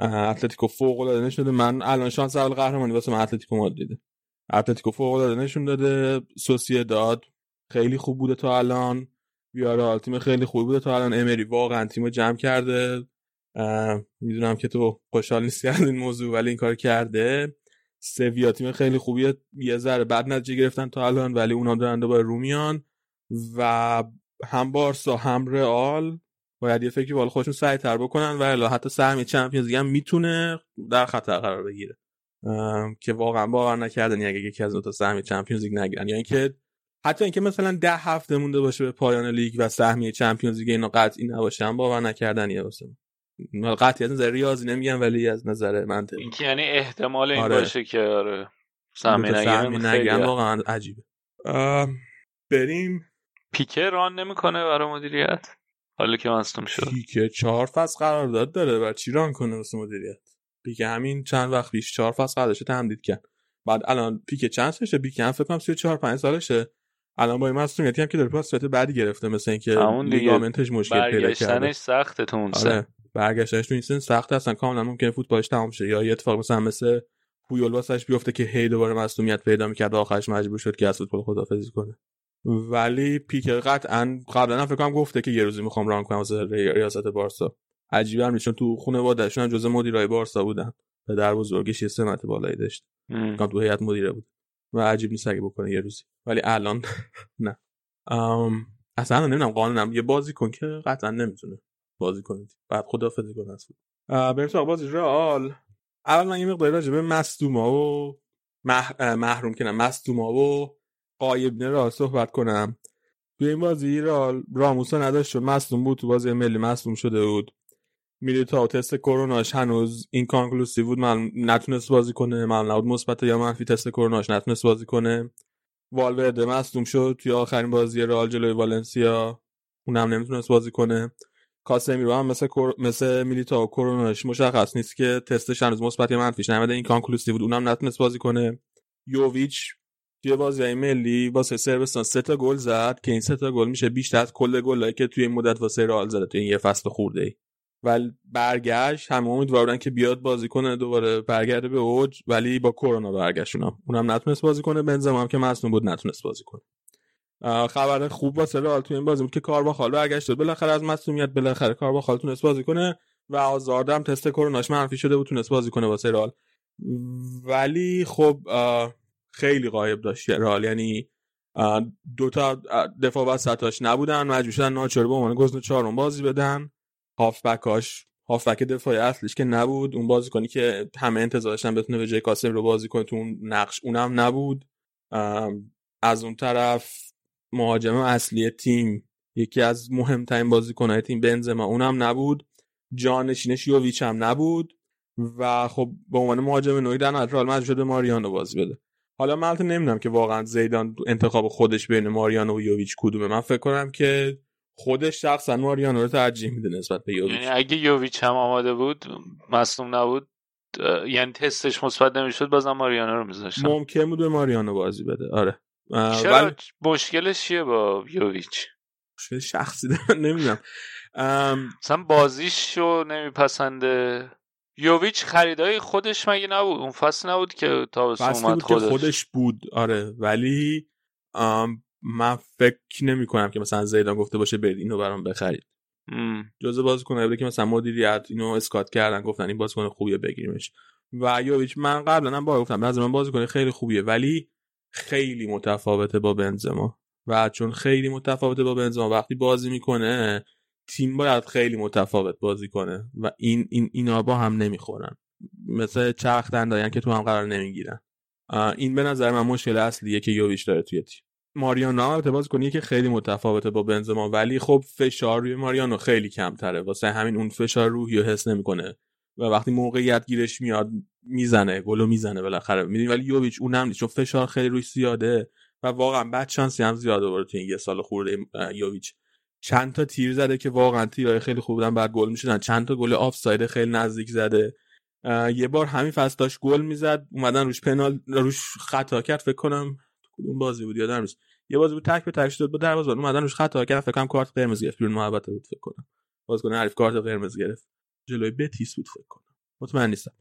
اتلتیکو فوق العاده نشون من الان شانس اول قهرمانی واسه من اتلتیکو مادریده اتلتیکو فوق العاده نشون داده. داد خیلی خوب بوده تا الان. ویارال تیم خیلی خوب بوده تا الان. امری واقعا تیمو جمع کرده. می‌دونم که تو خوشحال نیستی از این موضوع ولی این کار کرده. سویا تیم خیلی خوبیه. یه ذره بعد نتیجه گرفتن تا الان ولی اونا دارن دوباره رو میان. و هم بارسا هم رئال. باید یه فکری بالا خودشون سعی تر بکنن و الا حتی سهمی چمپیونز لیگ هم می‌تونه در خطر قرار بگیره. که واقعا باور نکردن اگه یکی از دو تا سهمی چمپیونز لیگ نگیرن. یا اینکه حتی اینکه مثلا ده هفته مونده باشه به پایان لیگ و سهمیه چمپیونز لیگ اینا قطعی نباشه هم باور نکردن یه واسه. قطعی از نظر ریاضی نمیگم ولی از نظر منطقی یعنی احتمال این آره. باشه که آره سهمی نگیرن واقعا عجیبه. بریم. پیکه ران نمی‌کنه برای مدیریت؟ حالا که مصدوم شد. پیکه چهار فصل قرارداد داره و چی ران کنه واسه مدیریت؟ پیکه همین چند وقت پیش چهار فصل قراردادش تمدید کرد. بعد الان پیکه چند سالشه؟ پیکه هم فکر کنم 34 5 سالشه. الان با این مصونیتی هم که داره پاس بعدی گرفته مثل اینکه لیگامنتش مشکل پیدا کرده. سخته تو اون آره. برگشتنش تو این سن سخت هستن کاملا ممکنه فوتبالش تمام شه. یا یه اتفاق مثلا مثل پویول واسش بیفته که هی دوباره مصونیت پیدا می‌کرد آخرش مجبور شد که از فوتبال خدافظی کنه. ولی پیکر قطعا قبلا فکر کنم گفته که یه روزی می‌خوام ران کنم واسه ریاست بارسا. عجیبه هم چون تو خانواده‌شون هم جزء مدیرای بارسا بودن. پدر بزرگش یه سمت بالایی داشت. کام تو هیئت مدیره بود. و عجیب نیست اگه بکنه یه روزی. ولی الان نه. ام اصلا نمی‌دونم قانونم یه بازی کن که قطعا نمی‌تونه بازی کنید بعد خدافظی کنه از بریم تو بازی رئال. اول من یه مقدار راجع به مصدوما و مح... محروم کنم مصدوما و غایبا رو صحبت کنم. توی این بازی رئال راموسا نداشت شد مصدوم بود تو بازی ملی مصدوم شده بود. تا تست کروناش هنوز inconclusive بود من نتونست بازی کنه من نبود مثبت یا منفی تست کروناش نتونست بازی کنه. والورده مصدوم شد توی آخرین بازی رئال جلوی والنسیا اونم نمی‌تونست بازی کنه. کاسمیرو هم مثل. مثل میلیتا و کروناش مشخص نیست که تستش هنوز مثبت یا منفیش نمیده inconclusive بود اونم نتونست بازی کنه. یوویچ توی بازی ملی واسه سربستان سه تا گل زد که این سه تا گل میشه بیشتر از کل گلایی که توی این مدت واسه رئال زده توی این یه فصل خورده ای ولی برگشت همه امیدوار بودن که بیاد بازی کنه دوباره برگرده به اوج ولی با کرونا برگشتونم اونم نتونست بازی کنه بنزما هم که مصدوم بود نتونست بازی کنه. خبر خوب واسه رئال تو این بازی بود که کارواخال برگشت. شد بالاخره از مصونیت بالاخره کارواخال تونست بازی کنه و آزاردم تست کروناش منفی شده بود تونست بازی کنه واسه رئال. ولی خب خیلی قایب داشت رئال یعنی دو تا دفاع وسطاش نبودن مجبور شدن ناچار به عنوان گزینه چهارم بازی بدن. هافبکاش هافبک دفاعی اصلیش که نبود. اون بازی کنی که همه انتظار داشتن بتونه به جای کاسم رو بازی کنه تو اون نقش اونم نبود. از اون طرف مهاجم اصلی تیم یکی از مهمترین بازیکنهای تیم بنزما اونم نبود. جانشینش یوویچ هم نبود. و خب به عنوان مهاجم نوعی در رئال مجبور شده ماریانو بازی بده. حالا من نمی‌دونم که واقعا زیدان انتخاب خودش بین ماریانو و یوویچ کدومه. من فکر کنم که خودش شخصا ماریانو رو ترجیح میده نسبت به یوویچ. یعنی اگه یوویچ هم آماده بود مصوم نبود یعنی تستش مثبت نمی‌شد بازم ماریانو رو میذاشتم ممکن بود به ماریانو بازی بده. آره. چرا؟ ولی... مشکلش چیه با یوویچ؟ مشکل شخصی داره نمی‌دونم. مثلا بازیشو نمیپسنده. یوویچ خریدای خودش مگه نبود؟ اون فصل نبود که تا اومد خودش. خودش بود. آره. ولی من فکر نمی کنم که مثلا زیدان گفته باشه برید اینو برام بخرید. جزء بازیکن بوده که مثلا مدیریت اینو اسکات کردن گفتن این بازیکن خوبیه بگیریمش. و یوویچ من قبلا هم با گفتم از من بازیکن خیلی خوبیه ولی خیلی متفاوته با بنزما. و چون خیلی متفاوته با بنزما وقتی بازی می‌کنه تیم باید خیلی متفاوت بازی کنه و این این اینا با هم نمی‌خورن. مثل چرخ دندایان که تو هم قرار نمی‌گیرن. این به نظر من مشکل اصلیه که یوویچ داره توی تیم. ماریانو البته باز کنی که خیلی متفاوته با بنزما ولی خب فشار روی ماریانو خیلی کمتره. واسه همین اون فشار روحی رو حس نمی‌کنه و وقتی موقعیت گیرش میاد می‌زنه گلو می‌زنه بالاخره. می‌دونی؟ ولی یوویچ اونم نیست چون فشار خیلی روش زیاده و واقعا بعد شانسی هم زیاده برده تو این یه سال خورده یوویچ. چند تا تیر زده که واقعا تیرای خیلی خوب بودن بعد گل می‌شدن. چند تا گل آفساید خیلی نزدیک زده. یه بار همین فصل داشت گل می‌زد اومدن روش پنال روش خطا کرد فکر کنم کدوم بازی بود یادم نیست. یه بازی بود تک به تک شد با دروازه اومدن روش خطا کرد فکر کنم کارت قرمز گرفت بیرون محبت بود فکر کنم. بازیکن حریف کارت قرمز گرفت. جلوی بتیس بود فکر کنم. مطمئن نیستم.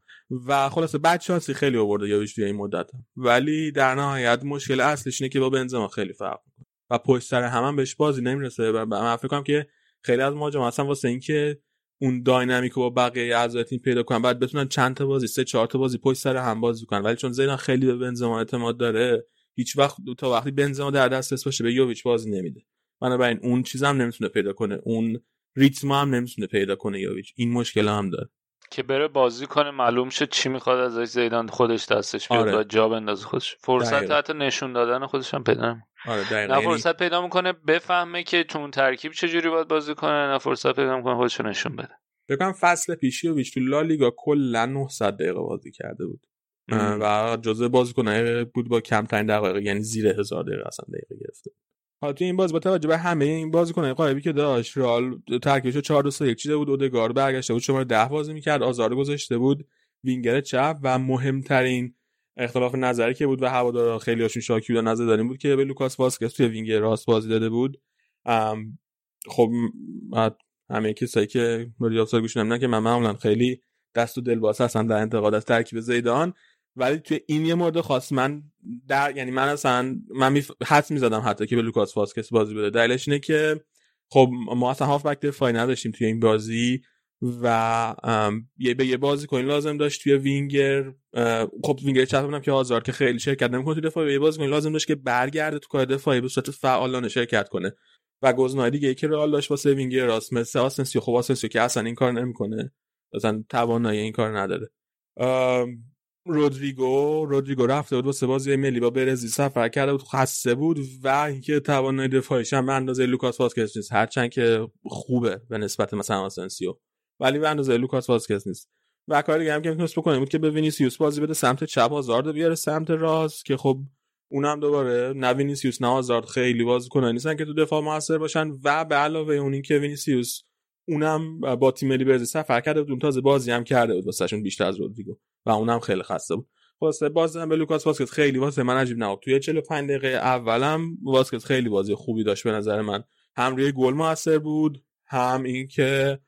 و خلاصه بعد شانسی خیلی آورده یادش توی این مدت. ولی در نهایت مشکل اصلش اینه که با بنزما خیلی فرق می‌کنه. و پشت سر هم, هم بهش بازی نمی‌رسه. و من فکر کنم که خیلی از مهاجما اصلا واسه اینکه اون داینامیکو با بقیه اعضای تیم پیدا کنن بعد بتونن چند تا بازی سه چهار تا بازی پشت سر هم بازی کنن. ولی چون زیدان خیلی به بنزما اعتماد داره هیچ وقت تا وقتی بنزما در دسترس باشه به یوویچ بازی نمیده. بنابراین اون چیز هم نمی‌تونه پیدا کنه. اون ریتم هم نمی‌تونه پیدا کنه یوویچ. این مشکل هم داره. که بره بازی کنه معلوم شه چی می‌خواد ازش زیدان خودش دستش بیاد آره. و جا بندازه خودش. فرصت حتی نشون دادن خودش هم پیدا آره نه فرصت پیدا می‌کنه بفهمه که تو اون ترکیب چجوری باید بازی کنه نه فرصت پیدا می‌کنه خودش نشون بده. بگم فصل پیشی و تو لالیگا کلا 900 دقیقه بازی کرده بود. و جزء بازیکنای بود با کمترین دقایق یعنی زیر هزار دقیقه اصلا دقیقه گرفته حالا تو این بازی با توجه به همه این بازیکنای غایبی که داشت رئال ترکیبش 4 2 3 1 چیده بود اودگارد برگشته بود شماره 10 بازی می‌کرد آزارد گذاشته بود وینگر چپ و مهمترین اختلاف نظری که بود و هوادارا خیلی هاشون شاکی بودن نظرداریم بود که به لوکاس واسکس توی وینگر راست بازی داده بود. خب همه کسایی که مدیر گوش نمیدن که من معمولا خیلی دست و دل باز هستم در انتقاد از ترکیب زیدان ولی توی این یه مورد خاص من در یعنی من اصلا من می حدس می‌زدم حتی که به لوکاس واسکس بازی بده. دلیلش اینه که خب ما اصلا هافبک دفاعی نداشتیم توی این بازی. و یه به یه بازیکنی لازم داشت توی وینگر خب وینگر چپ بودم که آزارد که خیلی شرکت نمی‌کنه توی دفاع یه بازیکنی لازم داشت که برگرده تو کار دفاعی به صورت فعالانه شرکت کنه. و گزینه‌های دیگه ای که رئال داشت واسه وینگر راست مثل آسنسیو خب آسنسیو که اصلا این کار نمی‌کنه. اصلا توانایی این کار نداره. رودریگو رودریگو رفته بود واسه بازی ملی با برزیل سفر کرده بود خسته بود و اینکه توانایی دفاعیش هم به اندازه لوکاس واسکس نیست. هرچند که خوبه به نسبت مثلا آسنسیو ولی به اندازه لوکاس واسکس نیست. و کاری دیگه هم که می‌تونست بکنه بود که به وینیسیوس بازی بده سمت چپ آزارد بیاره سمت راست که خب اونم دوباره نه وینیسیوس نه آزارد خیلی بازیکنانی نیستن که تو دفاع موثر باشن و به علاوه اون اینکه وینیسیوس اونم با تیم ملی برزیل سفر کرده بود اون تازه بازی هم کرده بود واسهشون بیشتر از رودریگو و اونم خیلی خسته بود. باز هم به لوکاس واسکس خیلی واسه من عجیب نبود. توی 45 دقیقه اولم واسکس خیلی بازی خوبی داشت به نظر من. هم روی گل موثر بود هم اینکه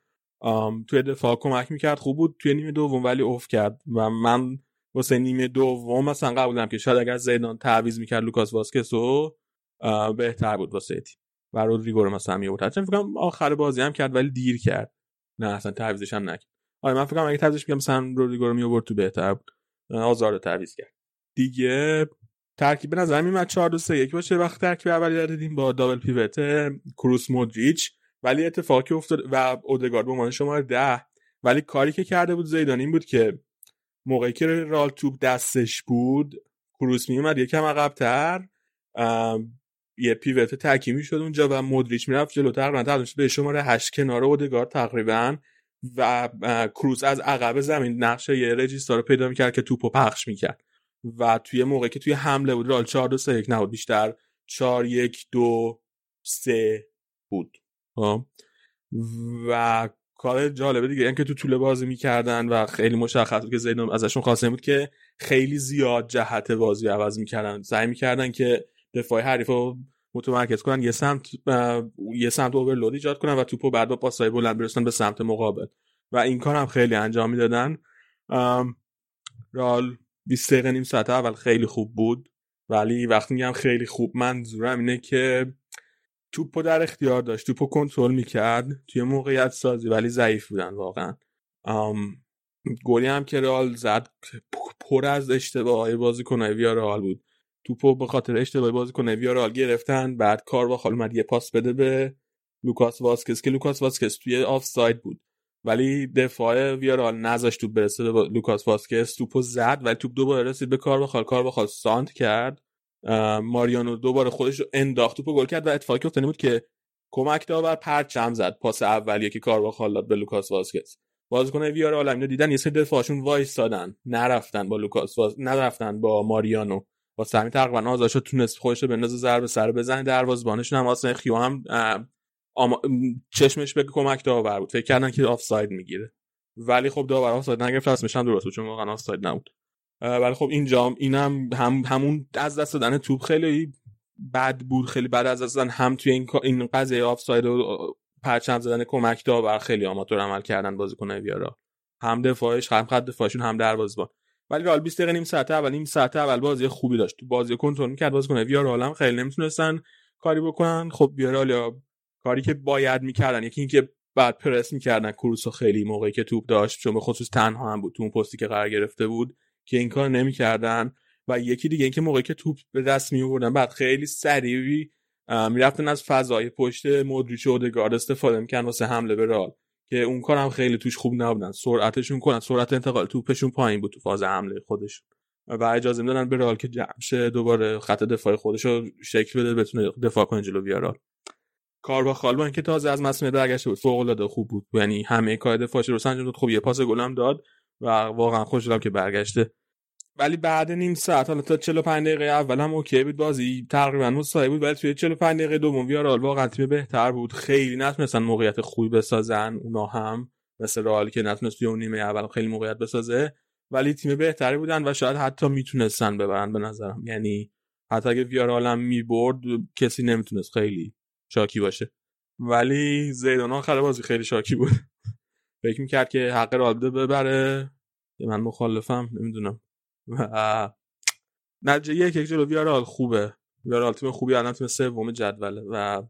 توی دفاع کمک می‌کرد خوب بود. توی نیمه دوم ولی افت کرد. و من واسه نیمه دوم مثلا قبولم که شاید اگر زیدان تعویض می‌کرد لوکاس واسکس رو بهتر بود واسه تیم. و رودریگو رو مثلا میورد چون فکر آخر بازی هم کرد ولی دیر کرد. نه اصلا تعویضش هم نکرد. آره من فکر کنم اگه تعویضش می‌کردم مثلا رودریگو رو میورد تو بهتر بود. آزار رو تعویض کرد. دیگه ترکیب به نظر میاد 4 2 3 1 باشه. وقتی ترکیب اولی دادیم با دابل پیوت کروس مودریچ. ولی اتفاقی افتاد و اودگارد به عنوان شماره 10 ولی کاری که کرده بود زیدان این بود که موقعی که رال توپ دستش بود کروس میومد یکم عقبتر یه پیوت تکی شد اونجا و مدریچ می‌رفت جلو تقریبا به شماره هشت کنار اودگار تقریبا و کروز از عقب زمین نقشه یه رجیستر رو پیدا می‌کرد که توپو پخش می‌کرد. و توی موقعی که توی حمله بود رال 4 2 3 1 نبود بیشتر 4 1 2 3 بود. خب؟ و کار جالبه دیگه اینکه تو طول بازی می‌کردن و خیلی مشخص بود که زیدان ازشون خواسته بود که خیلی زیاد جهت بازی عوض می‌کردن. سعی می‌کردن که دفاع حریف رو متمرکز کنن یه سمت یه سمت اوورلود ایجاد کنن و توپو بعد با پاسای بلند برسن به سمت مقابل. و این کار هم خیلی انجام می‌دادن. رال 20 دقیقه نیم ساعت اول خیلی خوب بود ولی وقتی میگم خیلی خوب منظورم اینه که توپو در اختیار داشت. توپو کنترل می‌کرد. توی موقعیت سازی ولی ضعیف بودن واقعا. گلی هم که رال زد پر از اشتباه بازیکنای رال بود. توپو به خاطر اشتباه بازیکن ویارئال گرفتن بعد کارواخال اومد یه پاس بده به لوکاس واسکس که لوکاس واسکس توی آفساید بود. ولی دفاع ویارئال نذاشت توپ برسه به لوکاس واسکس توپو زد ولی توپ دوباره رسید به کارواخال کارواخال سانتر کرد. ماریانو دوباره خودش رو انداخت توپو گل کرد و اتفاقی افتاده بود که کمک داور پرچم زد. پاس اولیه که کارواخال داد به لوکاس واسکس بازیکن ویارئال اینا دیدن یه سری دفاعشون وایستادن. نرفتن با لوکاس واز... نرفتن با ماریانو. واسه همین تقریبا آزاد تونست خودش رو بندازه ضربه سر بزنه. دروازه‌بانشون هم آسنخو هم آما... چشمش به کمک داور بود. فکر کردن که آفساید می‌گیره. ولی خب داور آفساید نگرفت هم درست بود چون واقعا آفساید نبود. ولی خب اینجا اینم هم همون از دست دادن توپ خیلی بد بود خیلی بد از دست دادن. هم توی این این قضیه آفساید و پرچم زدن کمک داور خیلی آماتور عمل کردن بازیکن ویارئال. هم دفاعش هم خط دفاعشون هم دروازه‌بان. ولی رئال 20 دقیقه نیم ساعت اول نیم ساعت اول بازی خوبی داشت. تو بازی کنترل می‌کرد. بازیکن ویارا هم خیلی نمی‌تونستن کاری بکنن. خب ویارال یا کاری که باید می‌کردن یکی اینکه بعد پرس می‌کردن. کروسو خیلی موقعی که توپ داشت چون به خصوص تنها هم بود تو اون پستی که قرار گرفته بود. که این کار نمی‌کردن و یکی دیگه اینکه موقعی که توپ به دست می آوردن بعد خیلی سریعی می‌رفتن از فضای پشت مودریچ و اودگارد استفاده می‌کردن واسه حمله به رال که اون کار خیلی توش خوب نبودن. سرعتشون کنن سرعت انتقال توپشون پایین بود تو فاز حمله خودش و اجازه می‌دادن به رال که جمع دوباره خط دفاع خودش رو شکل بده بتونه دفاع کنه جلو کار با خالبان که تازه از مسئله برگشته بود فوق العاده خوب بود. یعنی همه کار دفاعش رو سنجون خب یه پاس گلم داد. و واقعا خوشحالم که برگشته. ولی بعد نیم ساعت حالا تا 45 دقیقه اول هم اوکی بود. بازی تقریبا مساوی بود ولی توی 45 دقیقه دوم ویارال واقعا تیم بهتر بود. خیلی نتونستن موقعیت خوبی بسازن اونا هم. مثل رئال که نتونست توی اون نیمه اول خیلی موقعیت بسازه. ولی تیم بهتری بودن و شاید حتی می‌تونستن ببرن به نظرم. یعنی حتی اگه ویارال هم می‌برد کسی نمی‌تونست خیلی شاکی باشه. ولی زیدان آخر بازی خیلی شاکی بود. فکر می‌کرد که حق رابطه ببره. من مخالفم نمی‌دونم. و نتیجه یک یک جلو ویارال خوبه. ویارال تیم خوبی الان تیم سوم جدوله و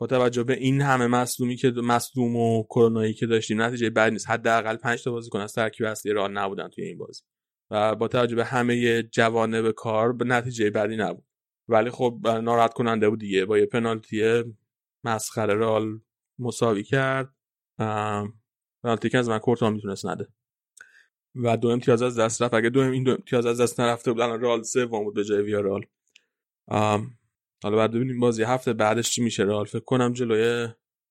با توجه به این همه مصدومی که مصدوم و کرونایی که داشتیم نتیجه بد نیست. حداقل 5 تا بازیکن از ترکیب اصلی رئال نبودن توی این بازی. و با توجه به همه جوانب کار به نتیجه بدی نبود. ولی خب ناراحت کننده بود دیگه. با یه پنالتی مسخره رال مساوی کرد. پنالتی که از من کورتون می‌تونست نده. و دو امتیاز از دست رفت. اگه دو این دو امتیاز از دست نرفته بود الان رال سوم بود به جای ویارال. حالا بعد ببینیم بازی هفته بعدش چی میشه. رال فکر کنم جلوی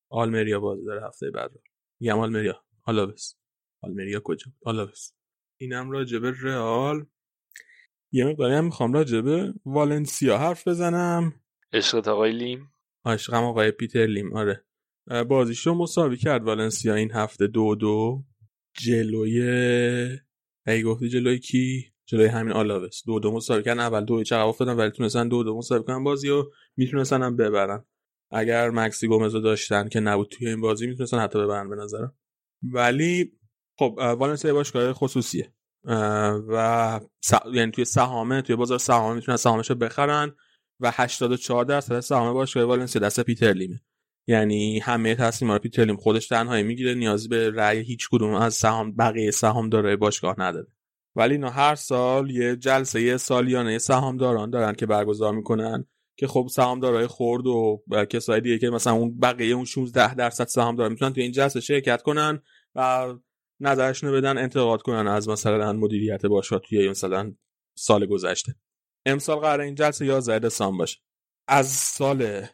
آلمریا بازی داره هفته بعد. میگم آلمریا. آلاوس. آلمریا کجا آلاوس. اینم راجبه رئال. یه مقداری هم می‌خوام راجبه والنسیا حرف بزنم. عشقت آقای لیم. عشقم آقای پیتر لیم. آره. بازیش رو مساوی کرد والنسیا این هفته دو دو. جلوی ای گفتی جلوی کی؟ جلوی همین آلاوس. دو دو مساوی کردن اول دو چقدر افتادن ولی تونستن دو دو مساوی کنن بازی و می‌تونستن هم ببرن. اگر مکسی گومزو داشتن که نبود توی این بازی می‌تونستن حتی ببرن به نظرم. ولی خب والنسیا باشگاه خصوصیه. و س... یعنی توی سهامه توی بازار سهامه می‌تونن سهامش رو بخرن و 84 درصد سهام باشگاه والنسیا دست پیتر لیمه. یعنی همه تصمیم رو پیتر لیم خودش تنهایی می‌گیره نیازی به رأی هیچ کدوم از سهام بقیه سهام داره باشگاه نداره. ولی اینا هر سال یه جلسه یه سالیانه سهامداران دارن که برگزار می‌کنن که خب سهامدارای خرد و کسای دیگه که مثلا اون بقیه اون 16 درصد سهام دارن می‌تونن تو این جلسه شرکت کنن و نظرشون بدن انتقاد کنن از مثلا مدیریت باشگاه توی مثلا سال گذشته. امسال قرار این جلسه 11 دسامبر باشه. از سال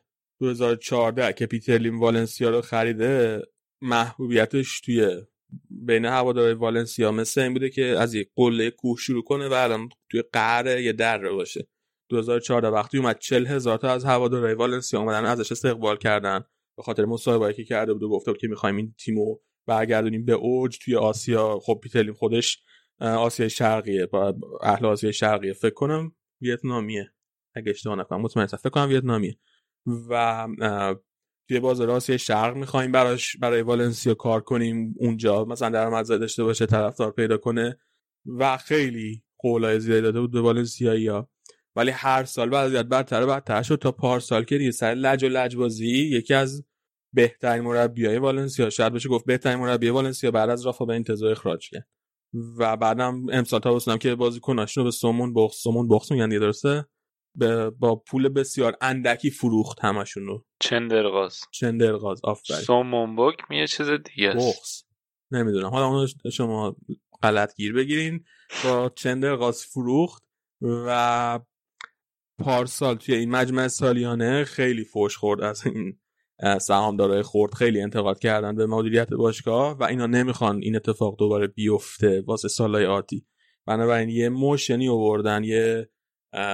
2014 که پیتر لیم والنسیا رو خریده محبوبیتش توی بین هوادارهای والنسیا مثل این بوده که از یک قله کوه شروع کنه و الان توی قهر یه در باشه. 2014 وقتی اومد 40 هزار تا از هوادارهای والنسیا اومدن ازش استقبال کردن. به خاطر مصاحبه‌ای که کرده بود و گفته بود که می‌خوایم این تیمو برگردونیم به اوج توی آسیا. خب پیترلیم خودش آسیای شرقیه. با اهل آسیای شرقیه. فکر کنم ویتنامیه. اگه اشتباه نکنم. مطمئن فکر کنم ویتنامیه. و توی بازار آسیای شرق می‌خوایم براش برای والنسیا کار کنیم اونجا. مثلا درآمد داشته باشه طرفدار پیدا کنه و خیلی قولای زیادی داده بود به والنسیایی ها ولی هر سال وضعیت بدتر و بدتر شد تا پارسال که دیگه سر لج و لجبازی یکی از بهترین مربیای والنسیا شاید بشه گفت بهترین مربی والنسیا بعد از رافا به انتظار اخراج کرد. و بعدم امسال تا که بازیکناشون رو به سومون بخص سومون بخص میگن درسته؟ با پول بسیار اندکی فروخت همشون رو. چندرغاز. چندرغاز آفرین. سومون بک میه چیز دیگه است. بخص نمی‌دونم. حالا اون شما غلط گیر بگیرین. با چندرغاز فروخت و پارسال توی این مجمع سالیانه خیلی فوش خورد از این سهامدارای خرد خیلی انتقاد کردن به مدیریت باشگاه و اینا نمی‌خوان این اتفاق دوباره بیفته واسه سالهای آتی. بنابراین یه motion ی آوردن یه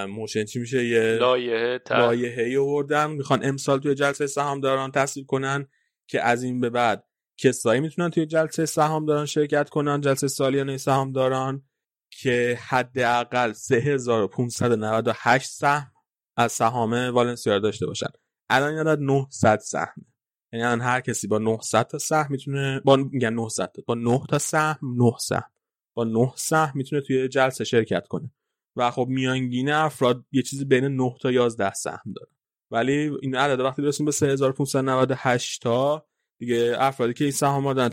motion چی میشه؟ یه لایحه تر. لایحه‌ای آوردن. می‌خوان امسال توی جلسه سهامداران تصویب کنن که از این به بعد کسایی می‌تونن توی جلسه سهامداران شرکت کنن جلسه سالیانه سهامداران که حداقل 3598 سهم از سهام والنسیا داشته باشن. الان عدد 900 سهم یعنی الان هر کسی با 900 تا سهم می‌تونه با میگن 900 تا با 9 تا سهم 9 سهم. با 9 سهم می‌تونه توی جلسه شرکت کنه. و خب میانگین افراد یه چیزی بین 9 تا 11 سهم داره ولی این عدد وقتی برسیم به 3598 تا دیگه افرادی که این سهام دارن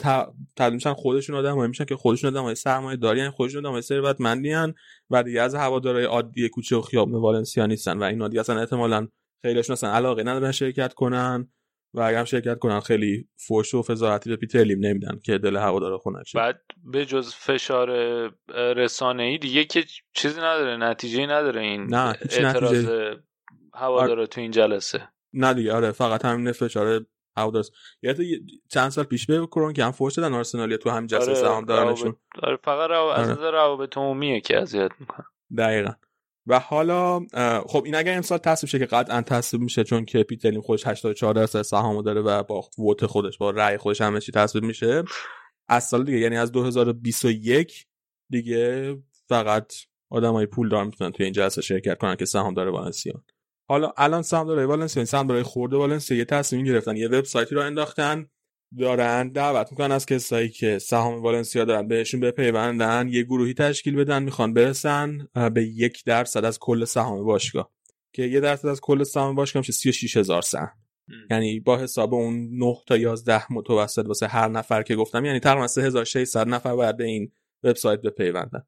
تبدیل میشن خودشون آدمایی میشن که خودشون آدمای سرمایه داری خودشون آدمای ثروتمندی ان و دیگه از هوادارهای عادی کوچه و خیابون والنسیا نیستن و اینا دیگه اصلا احتمالاً خیلیشون اصلا علاقه ندارن شرکت کنن. و اگر هم شرکت کنن خیلی فوش و فضاحتی به پیتر لیم نمیدن که دل هوادارا خنک شه. بعد به جز فشار رسانه ای دیگه که چیزی نداره نتیجه نداره این نه، اعتراض نتیجه. هوادارا تو این جلسه. نه دیگه آره فقط همین فشار هوادارس یه چند سال پیش به کرون که هم فوش دادن آرسنالیا تو هم جلسه سهام دارنشون. روابط- آره فقط رو... از آره. نظر روابط عمومیه که اذیت می‌کنه دقیقا. و حالا خب این اگر امسال تصویب شه که قطعا تصویب میشه چون که پیتر لیم خودش 84 درصد سهامو داره و با ووت خودش با رأی خودش همه چی تصویب میشه از سال دیگه یعنی از 2021 دیگه فقط آدمای پول دار می‌تونن توی این جلسه شرکت کنن که سهام داره والنسیا حالا الان سهام داره والنسیا سهام داره خورده والنسیا یه تصمیم گرفتن یه وبسایتی رو انداختن دارن دعوت می‌کنن از کسایی که سهام والنسیا دارن بهشون بپیوندن یه گروهی تشکیل بدن می‌خوان برسن به یک درصد از کل سهام باشگاه. که یه درصد از کل سهام باشگاه میشه 36 هزار سهم. یعنی با حساب اون 9 تا 11 متوسط واسه هر نفر که گفتم یعنی تقریبا 3600 نفر باید به این وبسایت بپیوندن.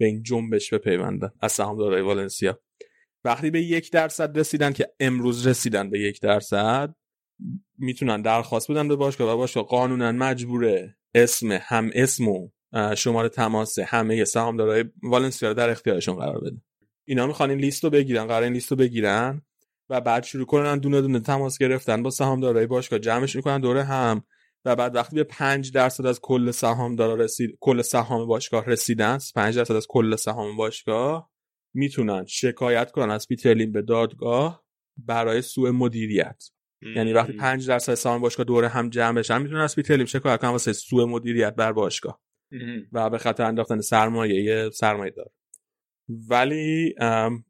به این جنبش بپیوندن از سهامدارای والنسیا. وقتی به یک درصد رسیدن که امروز رسیدن به یک درصد می‌تونن درخواست بدن به باشگاه و باشگاه قانونا مجبوره اسم هم اسم و شماره تماس همه سهامدارای والنسیا رو در اختیارشون قرار بده اینا می‌خوان این لیست رو بگیرن قرار این لیست رو بگیرن و بعد شروع کنن دونه دونه تماس گرفتن با سهامدارای باشگاه جمعش می‌کنن دوره هم و بعد وقتی به 5 درصد از کل سهامدارا رسید کل سهام باشگاه رسیدن 5 درصد از کل سهام باشگاه می‌تونن شکایت کنن از پیتر لیم به دادگاه برای سوء مدیریت. یعنی وقتی 5 درصد سهام باشگاه دوره هم جمع بشن می‌تونن از پیتر لیم شکایت کنن واسه سوء مدیریت بر باشگاه. و به خاطر انداختن سرمایه سرمایه دار. ولی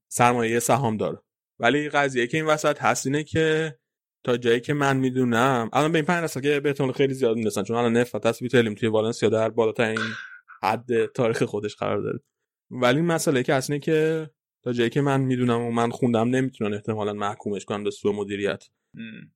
سرمایه سهام داره ولی قضیه که این وسط هست اینه که تا جایی که من می‌دونم الان به این پنج درصد که به احتمال خیلی زیاد می‌رسن چون الان نفت هست بیتلیم توی والنسیا در بالاترین حد تاریخ خودش قرار داره. ولی مسئله که اینه که تا جایی که من می‌دونم و من خوندم نمی‌تونن احتمالا محکومش کنن به سوء مدیریت.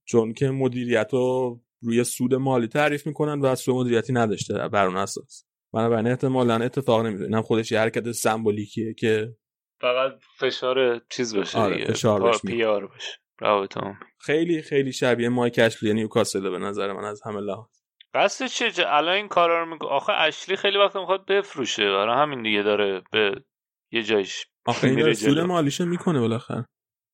چون که مدیریت رو روی سود مالی تعریف می‌کنن و سوء مدیریتی نداشته بر اون اساس. بنابراین احتمالا اتفاق نمیفته اینم خودش یه حرکت سمبولیکیه که فقط فشار چیز باشه آره، دیگه. فشار میاد. پیار باشه. عمومی. خیلی خیلی شبیه مایک اشلی نیوکاسل به نظر من از همه لحاظ. قصدش چه جا- الان این کارا رو میگه آخه اشلی خیلی وقت می‌خواد بفروشه. برای همین دیگه داره به یه جایش آخه این جلو. مالیشو می‌کنه بالاخره.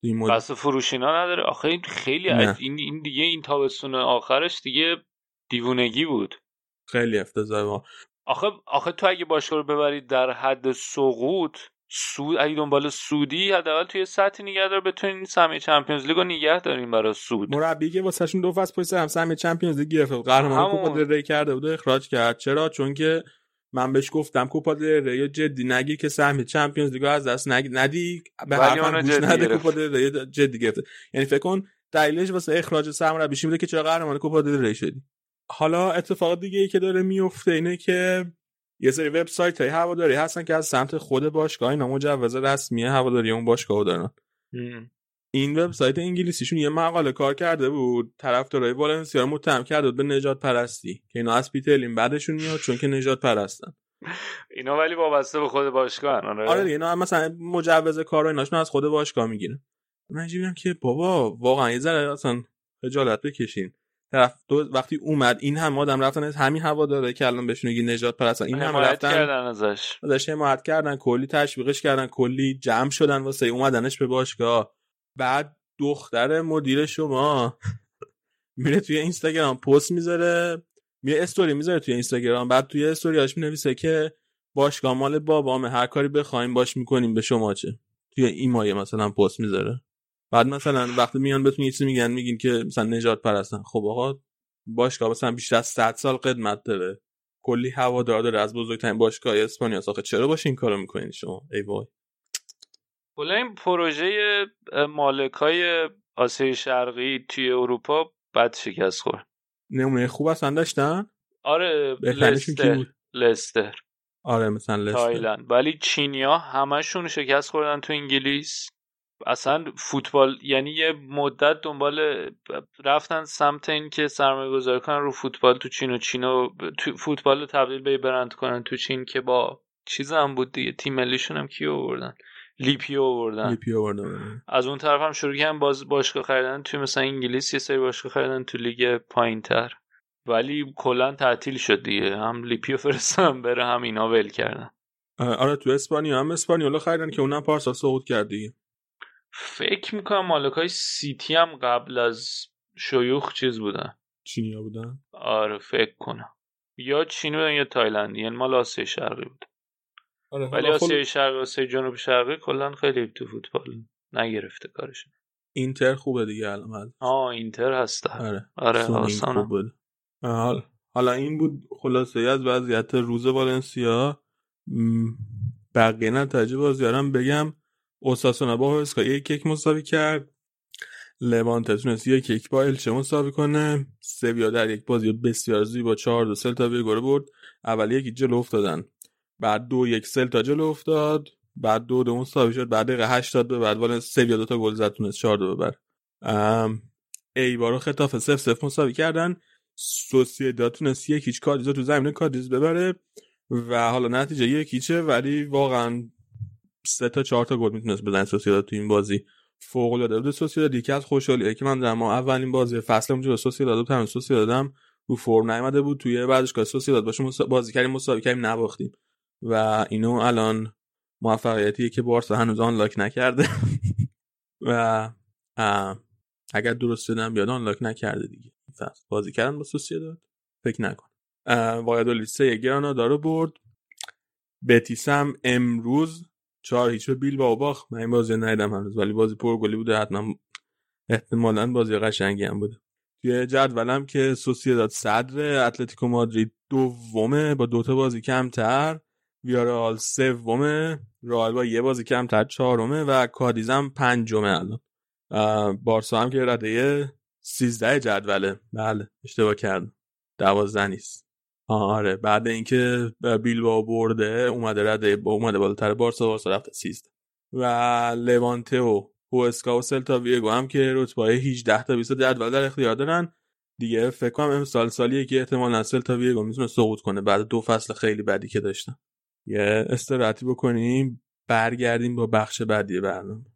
این. بس فروشینا نداره. آخه خیلی این این دیگه این تابستون آخرش دیگه دیوونگی بود. خیلی افتضاح. آخه آخه تو اگه باشگاه رو ببرید در حد سقوط سود اگه دنبال سودی حداقل توی سطح نگه داره بتونین سهمیه چمپیونز لیگو نگه داریم برای سود. مربی که واسهشون دو فصل پشت هم سهمیه چمپیونز لیگ گرفت. قهرمان کوپا دل ری کرده بود اخراج کرد. چرا؟ چون که من بهش گفتم کوپا دل ری جدی نگی که سهم چمپیونز لیگو از دست نگ... ندی؟ به حرفم گوش نده کوپا دل ری جدی گرفت یعنی فکر کن دلیلش واسه اخراج سرمربیش میده که چرا قهرمان کوپا دل ری شدی حالا اتفاق دیگه ای که داره میفته اینه که یه سری وبسایت های هواداری هستن که از سمت خود باشگاه اینا مجوز رسمی هواداری اون باشگاه دارن. این وبسایت انگلیسیشون یه مقاله کار کرده بود. طرفدارای والنسیا رو متهم کرده به نجات پرستی که اینا از پیتلین بعدشون میاد چون که نجات پرستن. اینا ولی وابسته به خود باشگاه آره. آره دیگه اینا مثلا مجوز کار و ایناشون از خود باشگاه می‌گیرن. من که بابا واقعا یه ذره اصلا خجالت بکشین. طرف دو وقتی اومد این هم آدم رفتن از همین هوا داره که الان بهشون میگی نجات پرستن این هم رفتن. کردن ازش. ازش حمایت کردن کلی تشویقش کردن کلی جمع شدن واسه اومدنش به باشگاه. بعد دختر مدیر شما میره توی اینستاگرام پست می‌ذاره میره استوری می‌ذاره توی اینستاگرام بعد توی استوریاش می‌نویسه که باشگاه مال بابامه هر کاری بخوایم باش می‌کنیم به شما چه؟ توی این مایه مثلا پست می‌ذاره. بعد مثلا وقتی میان بهتون چیزی میگن میگین که مثلا نجات پرستن. خب آقا باشگاه مثلا بیشتر از 100 سال قدمت داره. کلی هوادار داره از بزرگترین باشگاه اسپانیا. آخه چرا باشه این کارو می‌کنین شما؟ ای وای. کلا این پروژه مالکای آسیای شرقی توی اروپا بد شکست خورد. نمونه خوب هستن داشتن؟ آره لستر. لستر. آره مثلا لستر. تایلند. ولی چینیا همشون شکست خوردن تو انگلیس. اصلا فوتبال یعنی یه مدت دنبال رفتن سمت این که سرمایه گذاری کنن رو فوتبال تو چین و چین و فوتبال رو تبدیل به برند کنن تو چین که با چیز هم بود دیگه تیم ملیشون هم کیو آوردن؟ لیپی و آوردن. لیپی و آوردن از اون طرف هم شروع کردن باز باشگاه خریدن توی مثلا انگلیس یه سری باشگاه خریدن تو لیگ پایینتر. ولی کلا تعطیل شد دیگه. هم لیپی و فرستادن بره هم اینا ول کردن. آره تو اسپانیا هم اسپانیولا خریدن که اونم پارسال سقوط کرد دیگه. فکر می‌کنم مالک های سیتی هم قبل از شیوخ چیز بودن. چینیا بودن؟ آره فکر کنم. یا چینی بودن یا تایلندی یعنی مال آسیای شرقی بود. آره ولی آسیای شرقی آسیای جنوب شرقی کلا خیلی تو فوتبال نگرفته کارش اینتر خوبه دیگه الان آه اینتر هست آره آره حالا حالا این بود خلاصه از وضعیت روز والنسیا. بقیه نتایج بازیارم بگم. اوساسونا با هوسکا یک یک مساوی کرد. لوانته تونست یک یک با الچه مساوی کنه. سویا در یک بازی بسیار زیبا چهار دو سلتا ویگو برد. اول یکی جلو افتادن. بعد دو یک سلتا جلو افتاد. بعد دو دو مساوی شد. بعد دقیقه 80 به بعد ولی سویا دو تا گل زد تونست 4 دو ببر ایبارو خطاف سف سف مساوی کردن. سوسییداد تونست یک هیچ کادیز تو زمین کادیز ببره و حالا نتیجه یکیچه ولی واقعا سه تا چهار تا گل می‌تونست بزنه سوسییداد تو این بازی. فوق العاده بود سوسییداد. یکی از خوشحالیه که من در ما اولین بازی فصل اونجا سوسییداد بود همین سوسییدادم رو فرم نیومده بود. توی ورزشگاه سوسییداد باشه بازی کردیم مساوی کردیم نباختیم. و اینو الان موفقیتیه که بارسا هنوز لاک نکرده. و اگر درست شدم بیاد لاک نکرده دیگه. بازی کردن با سوسییداد فکر نکن. وایادولید سه گرانادا رو برد. بتیسم امروز چهار هیچ به بیل با باخ من این بازی ندیدم هنوز ولی بازی پرگلی بوده. حتما احتمالا بازی قشنگی هم بوده. توی جدولم که داد صدر اتلتیکو مادرید دومه. با دوتا بازی کمتر. ویارال سومه رئال با یه بازی کمتر چهارمه و کادیزم پنجمه الان. بارسا هم که رده 13 جدوله. بله اشتباه کردم. دوازده نیست. آره بعد اینکه با برده اومده رده اومده بالاتر بارسا بارسا رفته سیزده. و لوانته و هوسکا و سلتا ویگو هم که رتبه 18 تا 20 جدول در اختیار دارن. دیگه فکر کنم امسال سالیه که احتمالاً سلتا ویگو می‌تونه سقوط کنه. بعد دو فصل خیلی بدی که داشتن. یه استراحتی بکنیم برگردیم با بخش بعدی برنامه.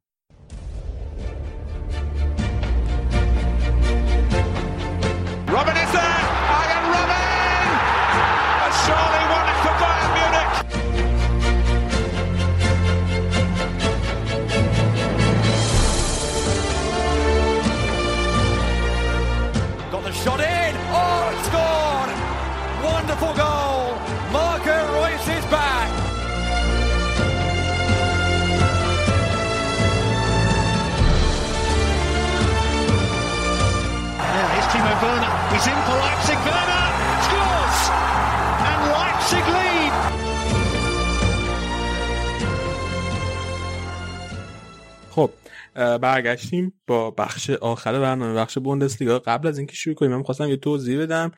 برگشتیم با بخش آخر برنامه بخش بوندسلیگا. قبل از اینکه شروع کنیم من خواستم یه توضیح بدم.